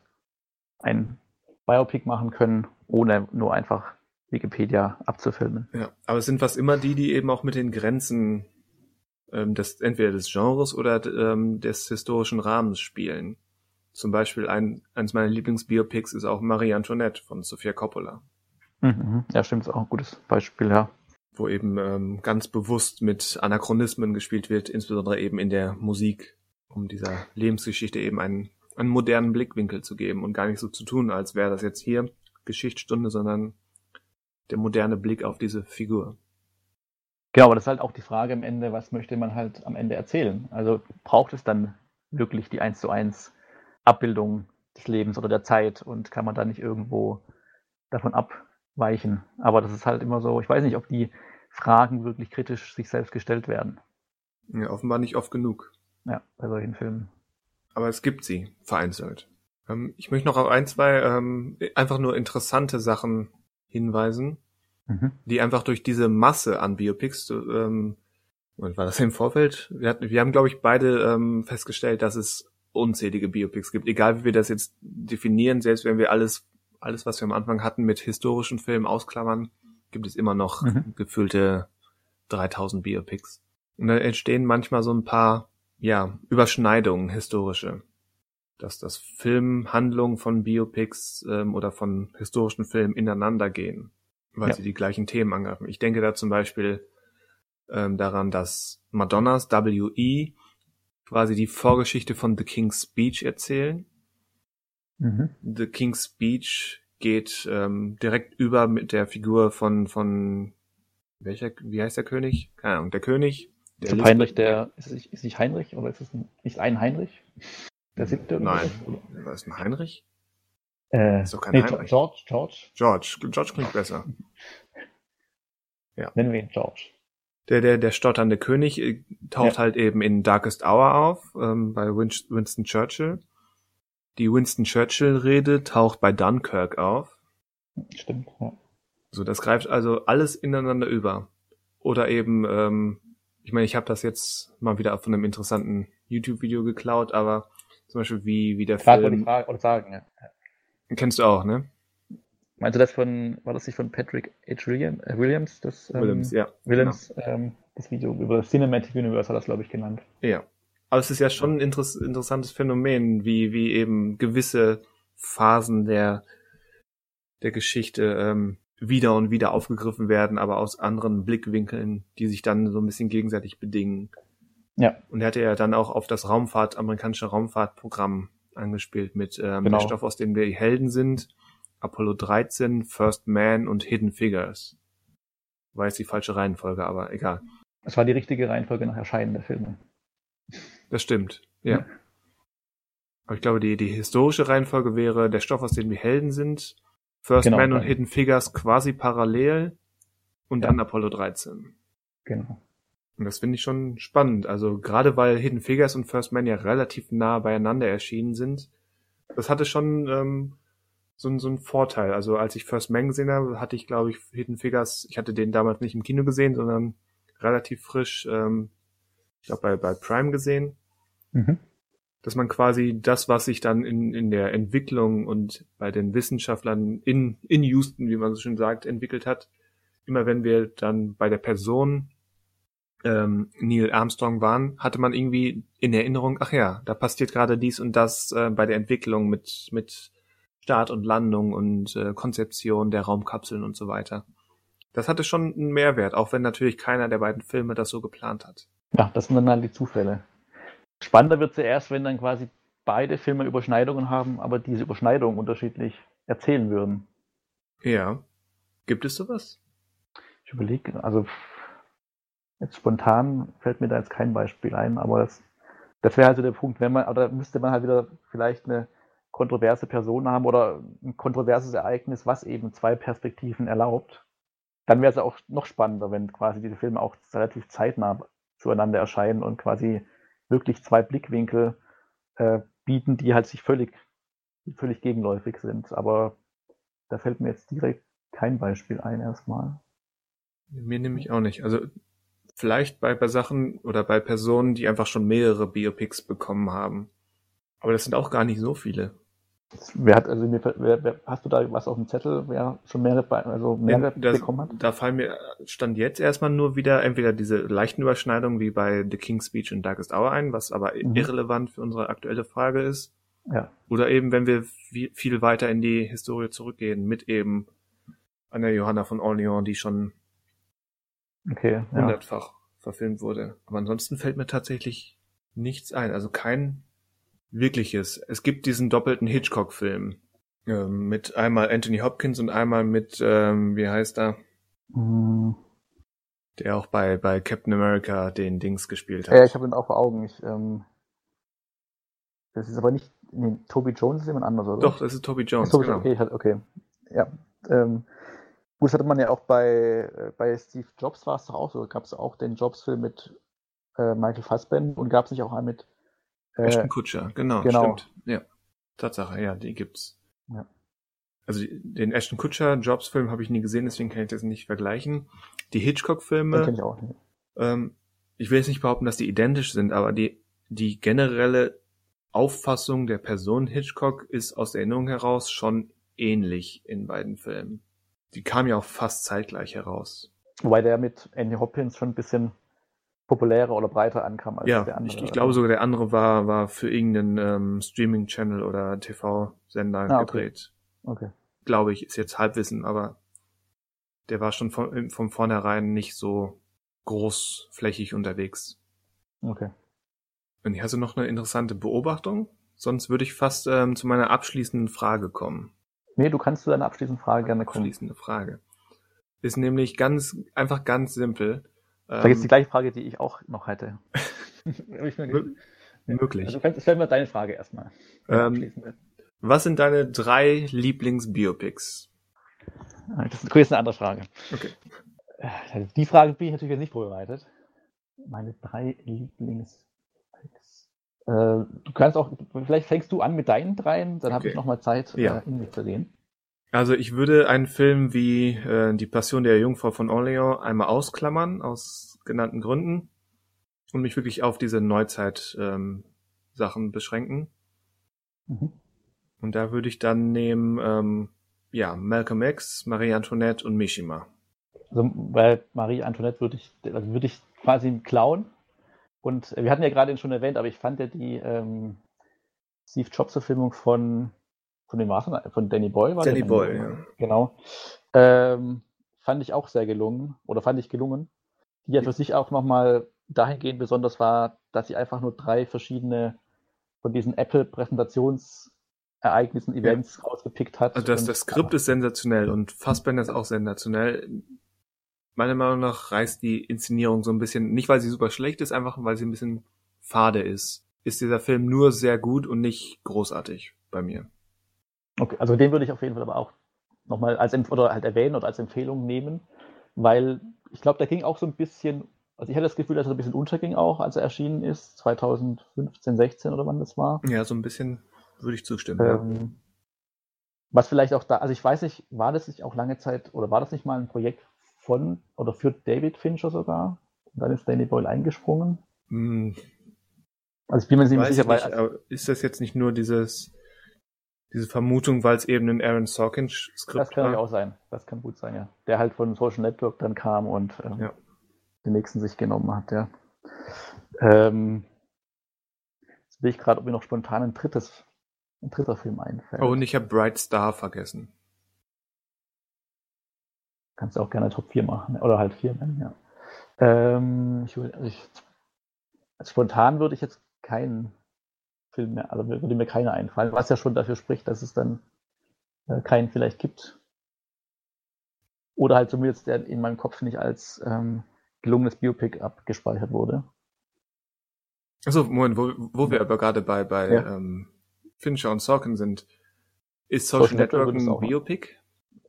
ein Biopic machen können, ohne nur einfach Wikipedia abzufilmen. Ja, aber es sind fast immer die, die eben auch mit den Grenzen ähm, des, entweder des Genres oder ähm, des historischen Rahmens spielen. Zum Beispiel ein, eines meiner Lieblingsbiopics ist auch Marie Antoinette von Sofia Coppola. Mhm, ja, stimmt, ist auch ein gutes Beispiel, ja. Wo eben ähm, ganz bewusst mit Anachronismen gespielt wird, insbesondere eben in der Musik, um dieser Lebensgeschichte eben einen, einen modernen Blickwinkel zu geben und gar nicht so zu tun, als wäre das jetzt hier Geschichtsstunde, sondern der moderne Blick auf diese Figur. Genau, aber das ist halt auch die Frage am Ende, was möchte man halt am Ende erzählen? Also braucht es dann wirklich die eins zu eins Abbildung des Lebens oder der Zeit und kann man da nicht irgendwo davon abweichen? Aber das ist halt immer so, ich weiß nicht, ob die Fragen wirklich kritisch sich selbst gestellt werden. Ja, offenbar nicht oft genug. Ja, bei solchen Filmen. Aber es gibt sie, vereinzelt. Ähm, ich möchte noch auf ein, zwei ähm, einfach nur interessante Sachen hinweisen mhm. die einfach durch diese Masse an Biopics, ähm, war das im Vorfeld? Wir, hatten, wir haben, glaube ich, beide ähm, festgestellt, dass es unzählige Biopics gibt. Egal wie wir das jetzt definieren, selbst wenn wir alles, alles, was wir am Anfang hatten, mit historischen Filmen ausklammern, gibt es immer noch mhm. gefühlte 3000 Biopics. Und da entstehen manchmal so ein paar, ja, Überschneidungen, historische. Dass das Filmhandlungen von Biopics ähm, oder von historischen Filmen ineinander gehen weil ja. sie die gleichen Themen angreifen. Ich denke da zum Beispiel ähm, daran, dass Madonnas W.E. quasi die Vorgeschichte von The King's Speech erzählen. Mhm. The King's Speech geht ähm, direkt über mit der Figur von von welcher wie heißt der König? Keine Ahnung, der König. Der ist Heinrich der ist es, ist nicht Heinrich oder ist es nicht ein Heinrich? Der siebte? Nein, oder? ist ein Heinrich? Äh, ist doch kein nee, Heinrich. George, George. George, George klingt besser. Ja. Nennen wir ihn George. Der, der, der stotternde König äh, taucht ja. halt eben in Darkest Hour auf, ähm, bei Winston Churchill. Die Winston Churchill-Rede taucht bei Dunkirk auf. Stimmt, ja. So, das greift also alles ineinander über. Oder eben, ähm, ich meine, ich habe das jetzt mal wieder von einem interessanten YouTube-Video geklaut, aber zum Beispiel wie, wie der Frage Film... Frage, oder sagen, ja. Kennst du auch, ne? Meinst du das von, war das nicht von Patrick H. Äh, Williams? Das, ähm, Williams, ja. Williams, genau. ähm, das Video über Cinematic Universe hat das, glaube ich, genannt. Ja. Aber es ist ja schon ein interess interessantes Phänomen, wie, wie eben gewisse Phasen der, der Geschichte ähm, wieder und wieder aufgegriffen werden, aber aus anderen Blickwinkeln, die sich dann so ein bisschen gegenseitig bedingen. Ja. Und er hatte ja dann auch auf das Raumfahrt, amerikanische Raumfahrtprogramm angespielt mit ähm, genau. der Stoff, aus dem wir Helden sind Apollo 13, First Man und Hidden Figures. War jetzt die falsche Reihenfolge, aber egal. Es war die richtige Reihenfolge nach Erscheinen der Filme. Das stimmt, ja. ja. Aber ich glaube, die, die historische Reihenfolge wäre der Stoff, aus dem wir Helden sind, First genau, Man und Hidden Figures quasi parallel und ja. dann Apollo 13. Genau. Und das finde ich schon spannend. Also gerade weil Hidden Figures und First Man ja relativ nah beieinander erschienen sind, das hatte schon ähm, so, ein so ein Vorteil. Also als ich First Man gesehen habe, hatte ich, glaube ich, Hidden Figures, ich hatte den damals nicht im Kino gesehen, sondern relativ frisch, ähm, ich glaube, bei, bei Prime gesehen. Mhm. Dass man quasi das, was sich dann in, in der Entwicklung und bei den Wissenschaftlern in, in Houston, wie man so schön sagt, entwickelt hat, immer wenn wir dann bei der Person ähm, Neil Armstrong waren, hatte man irgendwie in Erinnerung, ach ja, da passiert gerade dies und das äh, bei der Entwicklung mit, mit Start und Landung und äh, Konzeption der Raumkapseln und so weiter. Das hatte schon einen Mehrwert, auch wenn natürlich keiner der beiden Filme das so geplant hat. Ja, das sind dann halt die Zufälle. Spannender wird es ja erst, wenn dann quasi beide Filme Überschneidungen haben, aber diese Überschneidungen unterschiedlich erzählen würden. Ja. Gibt es sowas? Ich überlege, also jetzt spontan fällt mir da jetzt kein Beispiel ein, aber das, das wäre also der Punkt, wenn man, oder müsste man halt wieder vielleicht eine kontroverse Personen haben oder ein kontroverses Ereignis, was eben zwei Perspektiven erlaubt. dann wäre es auch noch spannender, wenn quasi diese Filme auch relativ zeitnah zueinander erscheinen und quasi wirklich zwei Blickwinkel äh, bieten, die halt sich völlig, völlig gegenläufig sind. Aber da fällt mir jetzt direkt kein Beispiel ein erstmal. Mir nämlich auch nicht. Also vielleicht bei, bei Sachen oder bei Personen, die einfach schon mehrere Biopics bekommen haben. Aber das sind auch gar nicht so viele. Wer hat, also wer, wer, hast du da was auf dem Zettel, wer schon mehrere, also mehrere das, bekommen hat? Da fallen mir, stand jetzt erstmal nur wieder entweder diese leichten Überschneidungen wie bei The King's Speech und Darkest Hour ein, was aber mhm. irrelevant für unsere aktuelle Frage ist. Ja. Oder eben, wenn wir viel weiter in die Historie zurückgehen, mit eben einer Johanna von Orleans, die schon okay, ja. hundertfach verfilmt wurde. Aber ansonsten fällt mir tatsächlich nichts ein. Also kein wirkliches. Es gibt diesen doppelten Hitchcock-Film äh, mit einmal Anthony Hopkins und einmal mit, ähm, wie heißt er? Mhm. Der auch bei, bei Captain America den Dings gespielt hat. Ja, ich habe ihn auch vor Augen. Ich, ähm, das ist aber nicht, nee, Toby Jones ist jemand anderes, oder? Doch, das ist Toby Jones. Ist Toby, genau. Okay, okay. Ja. Ähm, gut, das hatte man ja auch bei, äh, bei Steve Jobs war es doch auch so. Gab es auch den Jobs-Film mit äh, Michael Fassbender und gab es nicht auch einen mit Ashton Kutscher, genau, genau, stimmt. Ja. Tatsache, ja, die gibt's. Ja. Also den Ashton Kutscher Jobs-Film habe ich nie gesehen, deswegen kann ich das nicht vergleichen. Die Hitchcock-Filme. Den kenn ich auch nicht. Ähm, ich will jetzt nicht behaupten, dass die identisch sind, aber die, die generelle Auffassung der Person Hitchcock ist aus der Erinnerung heraus schon ähnlich in beiden Filmen. Die kam ja auch fast zeitgleich heraus. Wobei der mit Andy Hopkins schon ein bisschen populärer oder breiter ankam als ja, der andere. Ich, ich glaube sogar, der andere war, war für irgendeinen ähm, Streaming-Channel oder TV-Sender ah, gedreht. Okay. okay. Glaube ich, ist jetzt Halbwissen, aber der war schon von, von vornherein nicht so großflächig unterwegs. Okay. Und hier hast du noch eine interessante Beobachtung? Sonst würde ich fast ähm, zu meiner abschließenden Frage kommen. Nee, du kannst zu deiner abschließenden Frage gerne kommen. Abschließende Frage. Ist nämlich ganz, einfach ganz simpel. Vielleicht ist die ähm, gleiche Frage, die ich auch noch hätte. Möglich. Also kannst, stell mal deine Frage erstmal. Ähm, was sind deine drei Lieblings-Biopics? Ah, das ist eine andere Frage. Okay. Äh, die Frage bin ich natürlich nicht vorbereitet. Meine drei Lieblings. Äh, du kannst auch, vielleicht fängst du an mit deinen dreien, dann okay. habe ich nochmal Zeit, ja. äh, in mich zu gehen. Also ich würde einen Film wie äh, Die Passion der Jungfrau von Orléans einmal ausklammern, aus genannten Gründen, und mich wirklich auf diese Neuzeit-Sachen ähm, beschränken. Mhm. Und da würde ich dann nehmen, ähm, ja, Malcolm X, Marie Antoinette und Mishima. Also bei Marie Antoinette würde ich, also würde ich quasi klauen. Und wir hatten ja gerade schon erwähnt, aber ich fand ja die ähm, Steve Jobs-Verfilmung von von dem Maßen, von Danny Boyle war Danny Boyle, ja. Genau. Ähm, fand ich auch sehr gelungen oder fand ich gelungen. Die ja für sich auch nochmal dahingehend besonders war, dass sie einfach nur drei verschiedene von diesen Apple-Präsentationsereignissen, Events ja. rausgepickt hat. Also das, das Skript ist sensationell und Fassbender ist auch sensationell. Meiner Meinung nach reißt die Inszenierung so ein bisschen, nicht weil sie super schlecht ist, einfach weil sie ein bisschen fade ist. Ist dieser Film nur sehr gut und nicht großartig bei mir. Okay, also den würde ich auf jeden Fall aber auch nochmal als oder halt erwähnen oder als Empfehlung nehmen, weil ich glaube, der ging auch so ein bisschen, also ich hatte das Gefühl, dass er ein bisschen unterging auch, als er erschienen ist, 2015, 16 oder wann das war. Ja, so ein bisschen würde ich zustimmen. Ähm, ja. Was vielleicht auch da, also ich weiß nicht, war das nicht auch lange Zeit oder war das nicht mal ein Projekt von oder für David Fincher sogar? Und dann ist Danny Boyle eingesprungen. Hm. Also ich bin mir nicht sicher, weil. Also, ist das jetzt nicht nur dieses diese Vermutung, weil es eben ein Aaron Sorkin-Skript war. Das kann war. auch sein. Das kann gut sein, ja. Der halt von Social Network dann kam und ähm, ja. den nächsten sich genommen hat, ja. Ähm, jetzt will ich gerade, ob mir noch spontan ein drittes, ein dritter Film einfällt. Oh, und ich habe Bright Star vergessen. Kannst du auch gerne Top 4 machen, oder halt 4 nennen, ja. Ähm, ich, also ich, spontan würde ich jetzt keinen Film mehr, also würde mir keiner einfallen, was ja schon dafür spricht, dass es dann äh, keinen vielleicht gibt. Oder halt zumindest der in meinem Kopf nicht als ähm, gelungenes Biopic abgespeichert wurde. Also Moment, wo, wo wir aber gerade bei, bei ja. ähm, Fincher und Sorkin sind, ist Social, Social Network, Network ein Biopic?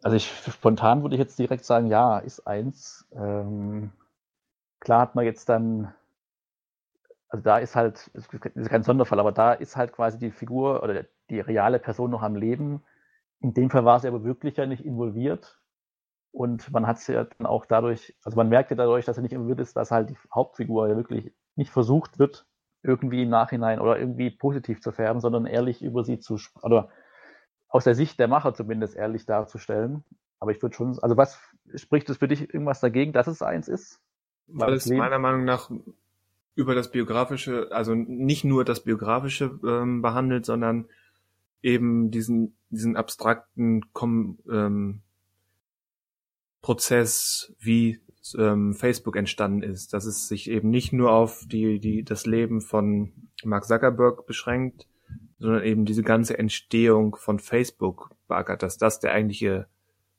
Also ich spontan würde ich jetzt direkt sagen, ja, ist eins. Ähm, klar hat man jetzt dann, also da ist halt, das ist kein Sonderfall, aber da ist halt quasi die Figur oder die reale Person noch am Leben. In dem Fall war sie aber wirklich ja nicht involviert. Und man hat es ja dann auch dadurch, also man merkt ja dadurch, dass er nicht involviert ist, dass halt die Hauptfigur ja wirklich nicht versucht wird, irgendwie im Nachhinein oder irgendwie positiv zu färben, sondern ehrlich über sie zu, oder aus der Sicht der Macher zumindest ehrlich darzustellen. Aber ich würde schon, also was spricht es für dich irgendwas dagegen, dass es eins ist? Weil es meiner Meinung nach über das Biografische, also nicht nur das Biografische ähm, behandelt, sondern eben diesen, diesen abstrakten Kom ähm, Prozess, wie ähm, Facebook entstanden ist, dass es sich eben nicht nur auf die, die, das Leben von Mark Zuckerberg beschränkt, sondern eben diese ganze Entstehung von Facebook beackert, dass das der eigentliche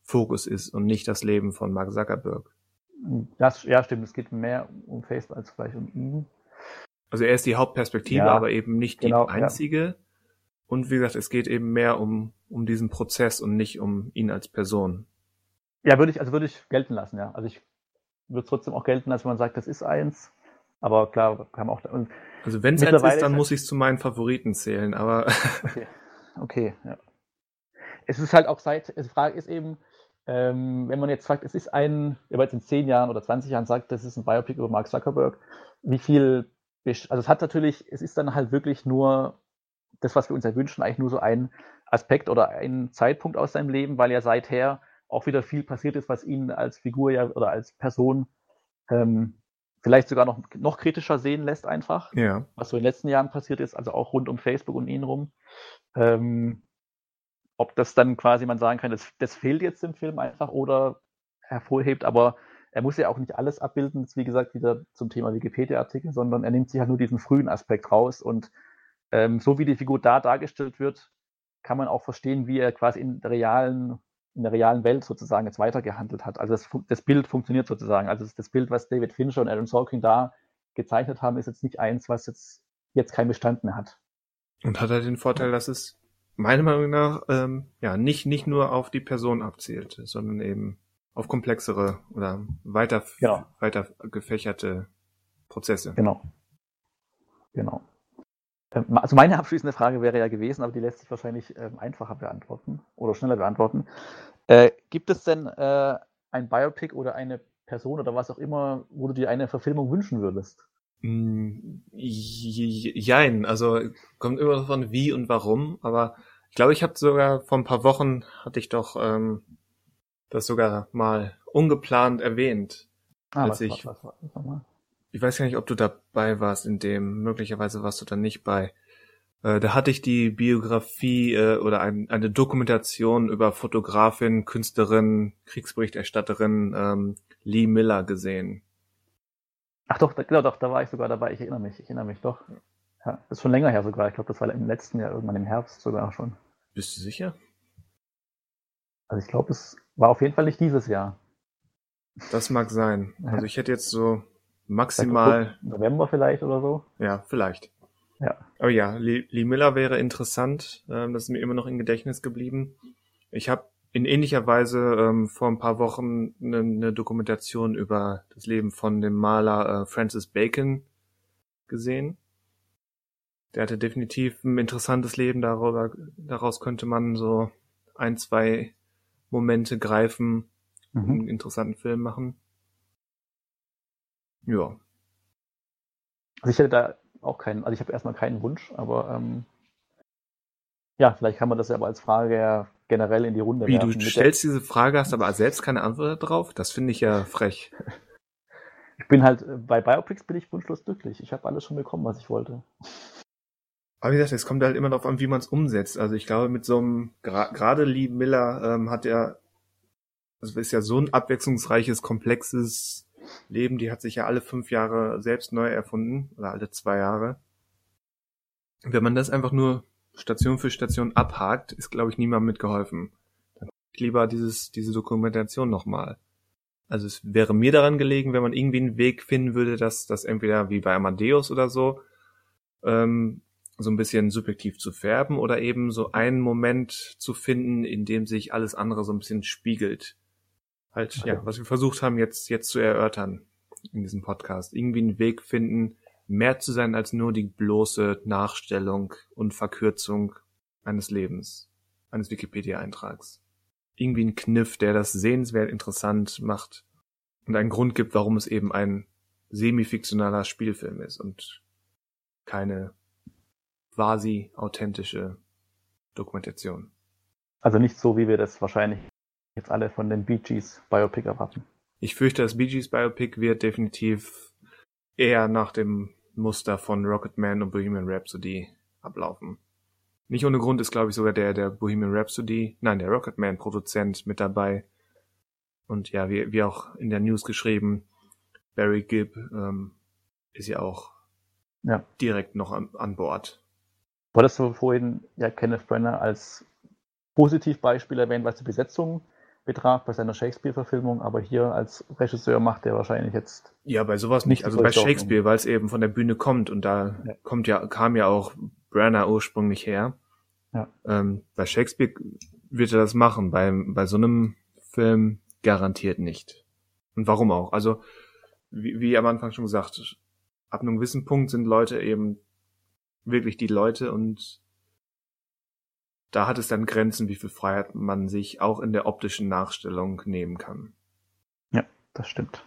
Fokus ist und nicht das Leben von Mark Zuckerberg. Das, ja, stimmt. Es geht mehr um Facebook als vielleicht um ihn. Also er ist die Hauptperspektive, ja, aber eben nicht die genau, einzige. Ja. Und wie gesagt, es geht eben mehr um, um diesen Prozess und nicht um ihn als Person. Ja, würde ich, also würde ich gelten lassen, ja. Also ich würde es trotzdem auch gelten, dass man sagt, das ist eins. Aber klar, kann man auch. Also wenn es eins ist, dann muss ich es zu meinen Favoriten zählen, aber. okay. okay, ja. Es ist halt auch seit, die Frage ist eben, ähm, wenn man jetzt sagt, es ist ein, wenn man jetzt in zehn Jahren oder 20 Jahren sagt, das ist ein Biopic über Mark Zuckerberg, wie viel, also es hat natürlich, es ist dann halt wirklich nur das, was wir uns ja wünschen, eigentlich nur so ein Aspekt oder ein Zeitpunkt aus seinem Leben, weil ja seither auch wieder viel passiert ist, was ihn als Figur ja oder als Person ähm, vielleicht sogar noch, noch kritischer sehen lässt einfach. Ja. Was so in den letzten Jahren passiert ist, also auch rund um Facebook und ihn rum. Ähm, ob das dann quasi man sagen kann, das, das fehlt jetzt im Film einfach oder hervorhebt, aber er muss ja auch nicht alles abbilden, das ist wie gesagt wieder zum Thema Wikipedia-Artikel, sondern er nimmt sich halt nur diesen frühen Aspekt raus und ähm, so wie die Figur da dargestellt wird, kann man auch verstehen, wie er quasi in der realen, in der realen Welt sozusagen jetzt weitergehandelt hat. Also das, das Bild funktioniert sozusagen. Also das Bild, was David Fincher und Aaron Sorkin da gezeichnet haben, ist jetzt nicht eins, was jetzt, jetzt keinen Bestand mehr hat. Und hat er den Vorteil, dass es meiner Meinung nach ähm, ja nicht nicht nur auf die Person abzielt, sondern eben auf komplexere oder weiter genau. weiter gefächerte Prozesse. Genau. Genau. Ähm, also meine abschließende Frage wäre ja gewesen, aber die lässt sich wahrscheinlich ähm, einfacher beantworten oder schneller beantworten. Äh, gibt es denn äh, ein Biopic oder eine Person oder was auch immer, wo du dir eine Verfilmung wünschen würdest? Mm, jein, also kommt immer davon wie und warum, aber ich glaube, ich habe sogar vor ein paar Wochen hatte ich doch ähm, das sogar mal ungeplant erwähnt. Ah, als was, ich, was, was, was, ich weiß gar nicht, ob du dabei warst in dem, möglicherweise warst du da nicht bei. Äh, da hatte ich die Biografie äh, oder ein, eine Dokumentation über Fotografin, Künstlerin, Kriegsberichterstatterin ähm, Lee Miller gesehen. Ach doch, genau, doch, da war ich sogar dabei. Ich erinnere mich, ich erinnere mich doch. Ja, das ist schon länger her sogar. Ich glaube, das war im letzten Jahr, irgendwann im Herbst sogar schon. Bist du sicher? Also ich glaube, es war auf jeden Fall nicht dieses Jahr. Das mag sein. Also ich hätte jetzt so maximal. November vielleicht oder so? Ja, vielleicht. Ja. Aber ja, Lee, Lee Miller wäre interessant. Ähm, das ist mir immer noch im Gedächtnis geblieben. Ich habe in ähnlicher Weise ähm, vor ein paar Wochen eine, eine, Dokumentation über das Leben von dem Maler äh, Francis Bacon gesehen. Der hatte definitiv ein interessantes Leben, darüber, daraus könnte man so ein, zwei Momente greifen, mhm. einen interessanten Film machen. Ja. Also ich hätte da auch keinen, also ich habe erstmal keinen Wunsch, aber ähm, ja, vielleicht kann man das ja aber als Frage generell in die Runde Wie, werfen. Du stellst diese Frage, hast aber selbst keine Antwort darauf? Das finde ich ja frech. ich bin halt, bei Biopics bin ich wunschlos glücklich. Ich habe alles schon bekommen, was ich wollte. Aber wie gesagt, es kommt halt immer darauf an, wie man es umsetzt. Also ich glaube, mit so einem, gerade Lee Miller ähm, hat er, also ist ja so ein abwechslungsreiches, komplexes Leben, die hat sich ja alle fünf Jahre selbst neu erfunden, oder alle zwei Jahre. Wenn man das einfach nur Station für Station abhakt, ist, glaube ich, niemandem mitgeholfen. Dann ich lieber dieses, diese Dokumentation nochmal. Also es wäre mir daran gelegen, wenn man irgendwie einen Weg finden würde, dass das entweder wie bei Amadeus oder so, ähm, so ein bisschen subjektiv zu färben oder eben so einen Moment zu finden, in dem sich alles andere so ein bisschen spiegelt. Halt, ja, was wir versucht haben jetzt, jetzt zu erörtern in diesem Podcast. Irgendwie einen Weg finden, mehr zu sein als nur die bloße Nachstellung und Verkürzung eines Lebens, eines Wikipedia-Eintrags. Irgendwie ein Kniff, der das sehenswert interessant macht und einen Grund gibt, warum es eben ein semi-fiktionaler Spielfilm ist und keine quasi authentische Dokumentation. Also nicht so, wie wir das wahrscheinlich jetzt alle von den Bee Gees Biopic erwarten. Ich fürchte, das Bee Gees Biopic wird definitiv eher nach dem Muster von Rocketman und Bohemian Rhapsody ablaufen. Nicht ohne Grund ist, glaube ich, sogar der, der Bohemian Rhapsody, nein, der Rocketman Produzent mit dabei. Und ja, wie, wie auch in der News geschrieben, Barry Gibb ähm, ist ja auch ja. direkt noch an, an Bord. Wolltest du vorhin ja Kenneth Brenner als Positivbeispiel erwähnt, was die Besetzung betraf bei seiner Shakespeare-Verfilmung, aber hier als Regisseur macht er wahrscheinlich jetzt. Ja, bei sowas nicht. Also bei Shakespeare, weil es eben von der Bühne kommt und da ja. kommt ja, kam ja auch Brenner ursprünglich her. Ja. Ähm, bei Shakespeare wird er das machen, bei, bei so einem Film garantiert nicht. Und warum auch? Also, wie, wie am Anfang schon gesagt, ab einem gewissen Punkt sind Leute eben wirklich die Leute und da hat es dann Grenzen, wie viel Freiheit man sich auch in der optischen Nachstellung nehmen kann. Ja, das stimmt.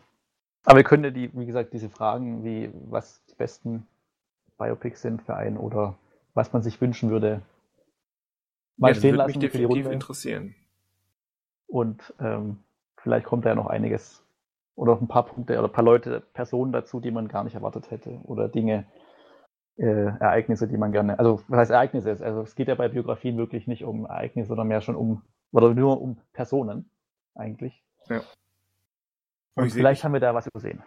Aber wir können ja die, wie gesagt, diese Fragen, wie was die besten Biopics sind für einen oder was man sich wünschen würde, mal ja, stehen lassen mich definitiv für die interessieren. Und ähm, vielleicht kommt da ja noch einiges oder noch ein paar Punkte oder ein paar Leute, Personen dazu, die man gar nicht erwartet hätte oder Dinge, äh, Ereignisse, die man gerne, also was heißt Ereignisse? Also es geht ja bei Biografien wirklich nicht um Ereignisse, sondern mehr schon um, oder nur um Personen eigentlich. Ja. Und vielleicht haben wir da was übersehen.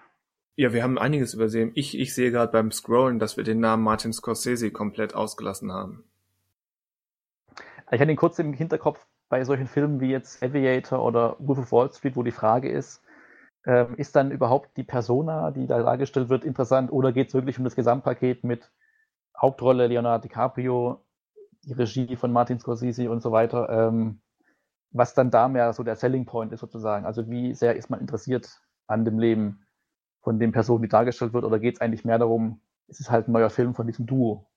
Ja, wir haben einiges übersehen. Ich, ich sehe gerade beim Scrollen, dass wir den Namen Martin Scorsese komplett ausgelassen haben. Ich hatte ihn kurz im Hinterkopf bei solchen Filmen wie jetzt Aviator oder Wolf of Wall Street, wo die Frage ist, ähm, ist dann überhaupt die Persona, die da dargestellt wird, interessant oder geht es wirklich um das Gesamtpaket mit Hauptrolle Leonardo DiCaprio, die Regie von Martin Scorsese und so weiter, ähm, was dann da mehr so der Selling Point ist sozusagen. Also wie sehr ist man interessiert an dem Leben von den Personen, die dargestellt wird, oder geht es eigentlich mehr darum, es ist halt ein neuer Film von diesem Duo.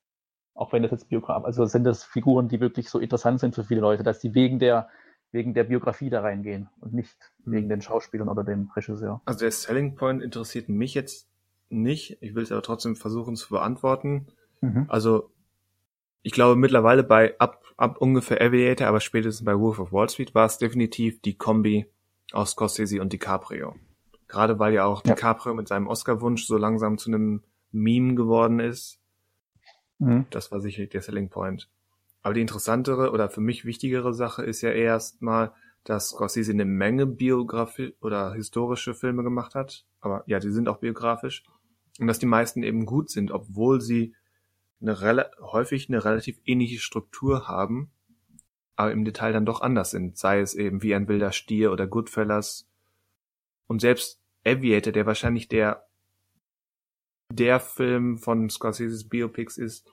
Auch wenn das jetzt Biograf, also sind das Figuren, die wirklich so interessant sind für viele Leute, dass die wegen der wegen der Biografie da reingehen und nicht mhm. wegen den Schauspielern oder dem Regisseur. Also der Selling Point interessiert mich jetzt nicht. Ich will es aber trotzdem versuchen zu beantworten. Mhm. Also ich glaube mittlerweile bei ab, ab ungefähr Aviator, aber spätestens bei Wolf of Wall Street war es definitiv die Kombi aus Scorsese und DiCaprio. Gerade weil ja auch ja. DiCaprio mit seinem Oscar-Wunsch so langsam zu einem Meme geworden ist. Mhm. Das war sicherlich der Selling Point. Aber die interessantere oder für mich wichtigere Sache ist ja erstmal, dass Scorsese eine Menge Biografie oder historische Filme gemacht hat. Aber ja, die sind auch biografisch. Und dass die meisten eben gut sind, obwohl sie eine häufig eine relativ ähnliche Struktur haben, aber im Detail dann doch anders sind. Sei es eben wie ein wilder Stier oder Goodfellas. Und selbst Aviator, der wahrscheinlich der, der Film von Scorseses Biopics ist,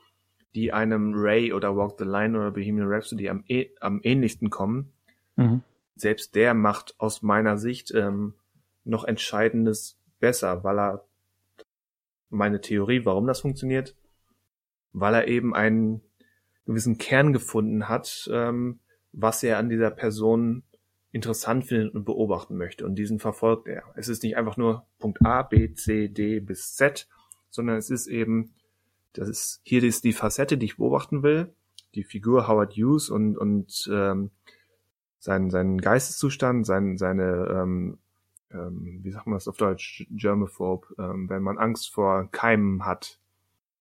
die einem Ray oder Walk the Line oder Bohemian Rhapsody am, eh, am ähnlichsten kommen. Mhm. Selbst der macht aus meiner Sicht ähm, noch Entscheidendes besser, weil er meine Theorie, warum das funktioniert, weil er eben einen gewissen Kern gefunden hat, ähm, was er an dieser Person interessant findet und beobachten möchte. Und diesen verfolgt er. Es ist nicht einfach nur Punkt A, B, C, D bis Z, sondern es ist eben das ist, hier ist die Facette, die ich beobachten will. Die Figur Howard Hughes und, und ähm, sein, sein Geisteszustand, sein, seine, ähm, ähm, wie sagt man das auf Deutsch, Germaphobe, ähm, wenn man Angst vor Keimen hat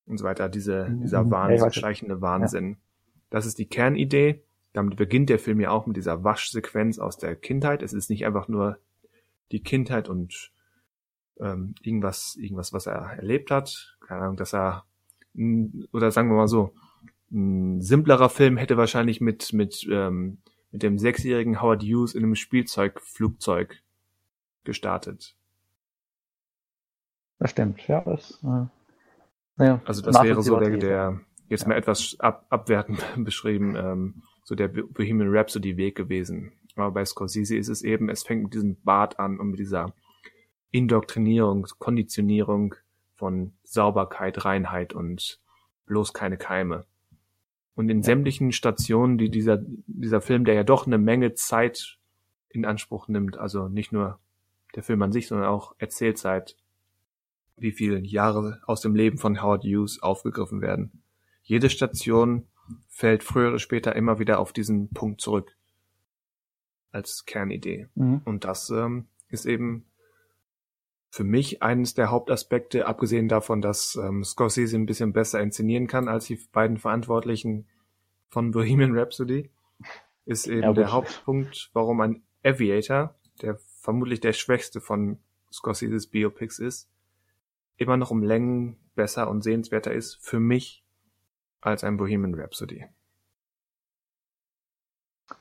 und so weiter, diese, mhm. dieser Wahnsinn, schleichende Wahnsinn. Ja. Das ist die Kernidee. Damit beginnt der Film ja auch mit dieser Waschsequenz aus der Kindheit. Es ist nicht einfach nur die Kindheit und ähm, irgendwas, irgendwas, was er erlebt hat. Keine Ahnung, dass er oder sagen wir mal so, ein simplerer Film hätte wahrscheinlich mit, mit, ähm, mit dem sechsjährigen Howard Hughes in einem Spielzeugflugzeug gestartet. Das stimmt, ja. Das, äh, ja, also das wäre so der, der, jetzt mal etwas ab, abwertend beschrieben, ähm, so der Bohemian Rhapsody Weg gewesen. Aber bei Scorsese ist es eben, es fängt mit diesem Bart an und mit dieser Indoktrinierung, Konditionierung von Sauberkeit, Reinheit und bloß keine Keime. Und in sämtlichen Stationen, die dieser, dieser Film, der ja doch eine Menge Zeit in Anspruch nimmt, also nicht nur der Film an sich, sondern auch Erzählzeit, wie viele Jahre aus dem Leben von Howard Hughes aufgegriffen werden. Jede Station fällt früher oder später immer wieder auf diesen Punkt zurück als Kernidee. Mhm. Und das ähm, ist eben für mich eines der Hauptaspekte, abgesehen davon, dass ähm, Scorsese ein bisschen besser inszenieren kann als die beiden Verantwortlichen von Bohemian Rhapsody, ist eben ja, der Hauptpunkt, warum ein Aviator, der vermutlich der schwächste von Scorseses Biopics ist, immer noch um Längen besser und sehenswerter ist für mich als ein Bohemian Rhapsody.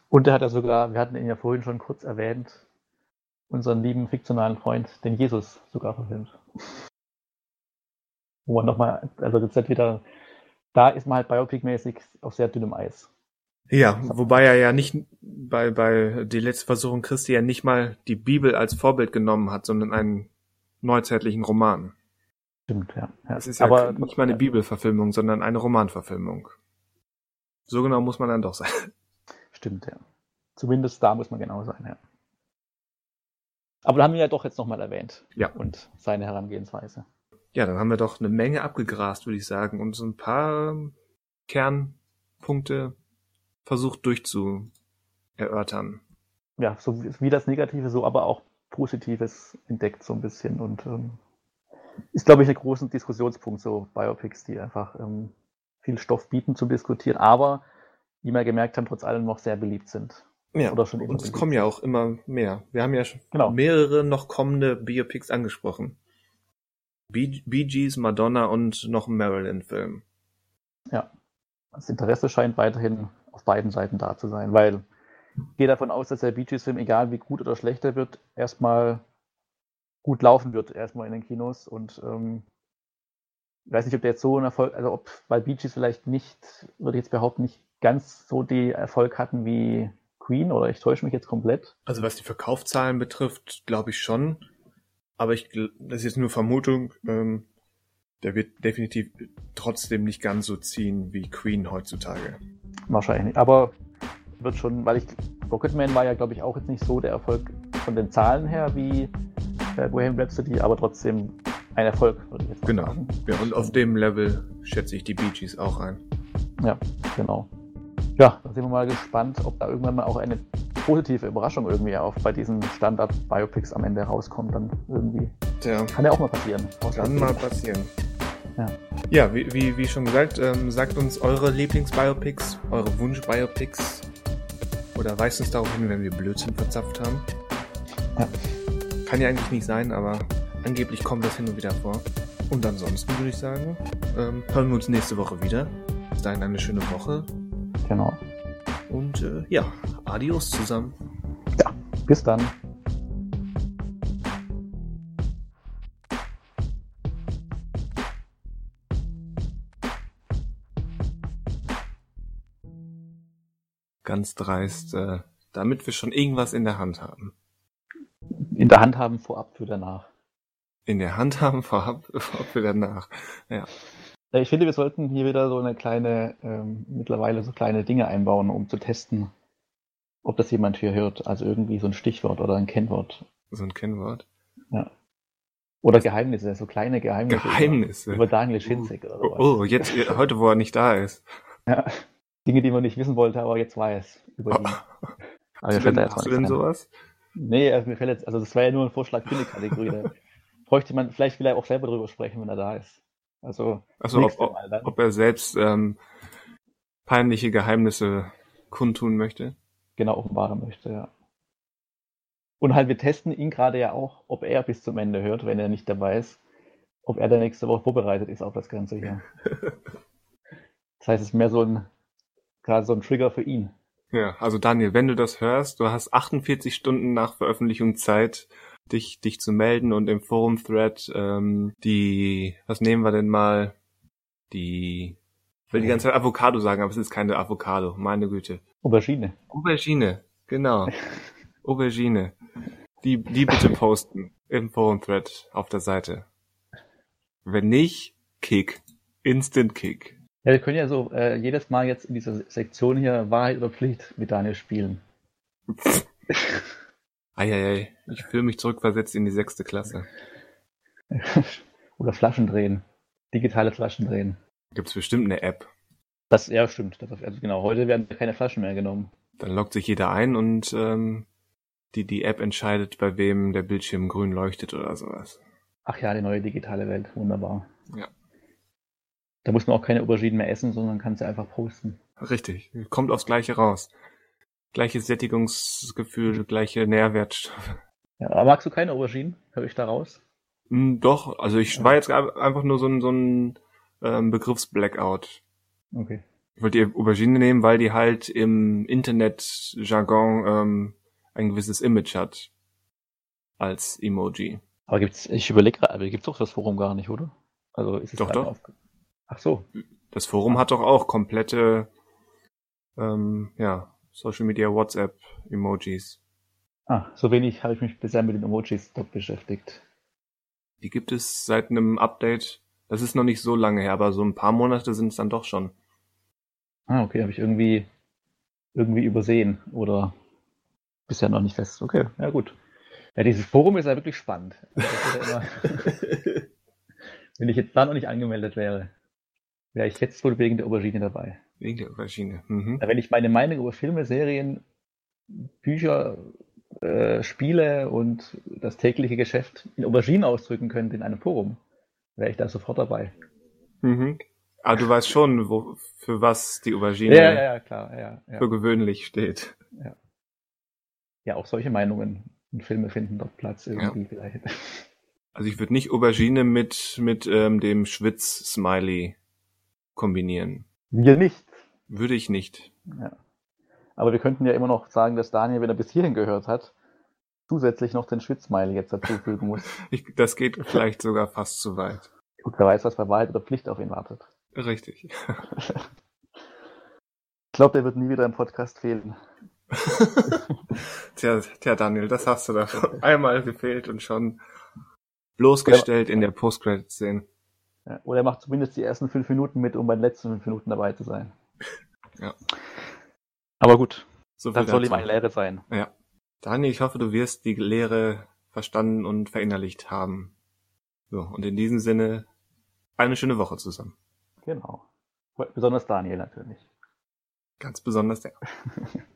Und er hat ja sogar, wir hatten ihn ja vorhin schon kurz erwähnt, unseren lieben fiktionalen Freund, den Jesus, sogar verfilmt. Wo man nochmal, also jetzt halt wieder, da ist man halt Biopic-mäßig auf sehr dünnem Eis. Ja, wobei er ja nicht bei, bei die letzte Versuchung Christi ja nicht mal die Bibel als Vorbild genommen hat, sondern einen neuzeitlichen Roman. Stimmt, ja. ja. Es ist ja Aber, nicht mal eine. Bibelverfilmung, sondern eine Romanverfilmung. So genau muss man dann doch sein. Stimmt, ja. Zumindest da muss man genau sein, ja. Aber da haben wir ja doch jetzt nochmal erwähnt. Ja. Und seine Herangehensweise. Ja, dann haben wir doch eine Menge abgegrast, würde ich sagen, und so ein paar Kernpunkte versucht durchzuerörtern. Ja, so wie das Negative, so aber auch Positives entdeckt so ein bisschen und ähm, ist, glaube ich, ein großer Diskussionspunkt, so Biopics, die einfach ähm, viel Stoff bieten zum Diskutieren, aber wie wir gemerkt haben, trotz allem noch sehr beliebt sind. Ja, Oder schon und es kommen ja auch immer mehr. Wir haben ja schon genau. mehrere noch kommende Biopics angesprochen. Bee, Bee Gees, Madonna und noch ein Marilyn-Film. Ja, das Interesse scheint weiterhin auf beiden Seiten da zu sein, weil ich gehe davon aus, dass der Bee Gees-Film, egal wie gut oder schlecht er wird, erstmal gut laufen wird, erstmal in den Kinos und ähm, ich weiß nicht, ob der jetzt so ein Erfolg, also ob, weil Bee Gees vielleicht nicht, würde ich jetzt behaupten, nicht ganz so die Erfolg hatten wie Queen oder ich täusche mich jetzt komplett. Also was die Verkaufszahlen betrifft, glaube ich schon. Aber ich, das ist jetzt nur Vermutung. Ähm, der wird definitiv trotzdem nicht ganz so ziehen wie Queen heutzutage. Wahrscheinlich nicht. Aber wird schon, weil ich Rocketman war ja, glaube ich, auch jetzt nicht so der Erfolg von den Zahlen her wie äh, Bohemian Rhapsody, aber trotzdem ein Erfolg, würde ich jetzt genau. sagen. Genau. Ja, und auf dem Level schätze ich die Bee Gees auch ein. Ja, genau. Ja, da sind wir mal gespannt, ob da irgendwann mal auch eine positive Überraschung irgendwie auch bei diesen Standard-Biopics am Ende rauskommt, dann irgendwie. Tja. Kann ja auch mal passieren. Kann mal passieren. Ja, ja wie, wie, wie schon gesagt, ähm, sagt uns eure Lieblings-Biopics, eure Wunsch-Biopics oder weist uns darauf hin, wenn wir Blödsinn verzapft haben. Ja. Kann ja eigentlich nicht sein, aber angeblich kommt das hin und wieder vor. Und ansonsten würde ich sagen, ähm, hören wir uns nächste Woche wieder. Bis dahin eine schöne Woche. Genau. Und äh, ja, adios zusammen. Ja, bis dann. Ganz dreist, äh, damit wir schon irgendwas in der Hand haben. In der Hand haben vorab für danach. In der Hand haben vorab, vorab für danach. Ja. Ich finde, wir sollten hier wieder so eine kleine, ähm, mittlerweile so kleine Dinge einbauen, um zu testen, ob das jemand hier hört. Also irgendwie so ein Stichwort oder ein Kennwort. So ein Kennwort? Ja. Oder Geheimnisse, so kleine Geheimnisse. Geheimnisse. Über, über Daniel Schinzek oder sowas. Oh, jetzt, heute, wo er nicht da ist. Ja. Dinge, die man nicht wissen wollte, aber jetzt weiß über ihn. Oh. Aber hast du denn, hast du denn sowas? Nee, also mir fällt jetzt, also das war ja nur ein Vorschlag für die Kategorie. da bräuchte man, vielleicht will er auch selber drüber sprechen, wenn er da ist. Also, also ob, ob, er selbst ähm, peinliche Geheimnisse kundtun möchte. Genau, offenbaren möchte, ja. Und halt, wir testen ihn gerade ja auch, ob er bis zum Ende hört, wenn er nicht dabei ist, ob er dann nächste Woche vorbereitet ist auf das Ganze hier. das heißt, es ist mehr so ein, gerade so ein Trigger für ihn. Ja, also Daniel, wenn du das hörst, du hast 48 Stunden nach Veröffentlichung Zeit, dich, dich zu melden und im Forum-Thread ähm, die, was nehmen wir denn mal, die will die ganze Zeit Avocado sagen, aber es ist keine Avocado. Meine Güte. Aubergine. Aubergine. Genau. Aubergine. Die, die bitte posten im Forum-Thread auf der Seite. Wenn nicht, Kick. Instant Kick. Ja, wir können ja so äh, jedes Mal jetzt in dieser Sektion hier Wahrheit oder Pflicht mit Daniel spielen. Eieiei, ich fühle mich zurückversetzt in die sechste Klasse. oder Flaschen drehen. Digitale Flaschen drehen. Gibt's bestimmt eine App. Das ja stimmt. Das, also genau, heute werden keine Flaschen mehr genommen. Dann loggt sich jeder ein und ähm, die, die App entscheidet, bei wem der Bildschirm grün leuchtet oder sowas. Ach ja, die neue digitale Welt. Wunderbar. Ja. Da muss man auch keine Auberginen mehr essen, sondern kann sie einfach posten. Richtig. Kommt aufs Gleiche raus. Gleiches Sättigungsgefühl, gleiche Nährwertstoffe. Ja, aber magst du keine Auberginen? Höre ich da raus? Hm, doch, also ich war jetzt einfach nur so ein, so ein ähm, Begriffsblackout. Okay. Ich wollte die Aubergine nehmen, weil die halt im Internet-Jargon ähm, ein gewisses Image hat. Als Emoji. Aber gibt's, ich überlege gerade, gibt's doch das Forum gar nicht, oder? Also ist es Doch, doch. Auf... Ach so. Das Forum hat doch auch komplette, ähm, ja, Social Media WhatsApp Emojis. Ah, so wenig habe ich mich bisher mit den Emojis dort beschäftigt. Die gibt es seit einem Update. Das ist noch nicht so lange her, aber so ein paar Monate sind es dann doch schon. Ah, okay, habe ich irgendwie irgendwie übersehen oder bisher noch nicht fest. Okay, ja gut. Ja, dieses Forum ist ja wirklich spannend. Ja wenn ich jetzt da noch nicht angemeldet wäre, wäre ich jetzt wohl wegen der Aubergine dabei. Wegen der Aubergine. Mhm. Ja, Wenn ich meine Meinung über Filme, Serien, Bücher, äh, Spiele und das tägliche Geschäft in Auberginen ausdrücken könnte in einem Forum, wäre ich da sofort dabei. Mhm. Aber du weißt schon, wo, für was die Aubergine Ja, ja, ja, klar. Ja, ja. für gewöhnlich steht. ja, auch solche Meinungen und Filme finden dort Platz irgendwie vielleicht. Also ich würde nicht Aubergine mit, mit ähm, dem Schwitz-Smiley kombinieren. Wir nicht. Würde ich nicht. Ja. Aber wir könnten ja immer noch sagen, dass Daniel, wenn er bis hierhin gehört hat, zusätzlich noch den Schwitzmiley jetzt dazufügen muss. ich. Das geht vielleicht sogar fast zu weit. Gut, wer weiß, was bei Wahrheit oder Pflicht auf ihn wartet. Richtig. Ich glaube, der wird nie wieder im Podcast fehlen. tja, tja, Daniel, das hast du da einmal gefehlt und schon bloßgestellt in der Post-Credit-Szene. Ja, oder er macht zumindest die ersten fünf Minuten mit, um bei den letzten fünf Minuten dabei zu sein. Ja. Aber gut, So das soll ihm dazu. eine Lehre sein. Ja. Daniel, ich hoffe, du wirst die Lehre verstanden und verinnerlicht haben. So, und in diesem Sinne, eine schöne Woche zusammen. Genau. Besonders Daniel natürlich. Ganz besonders der.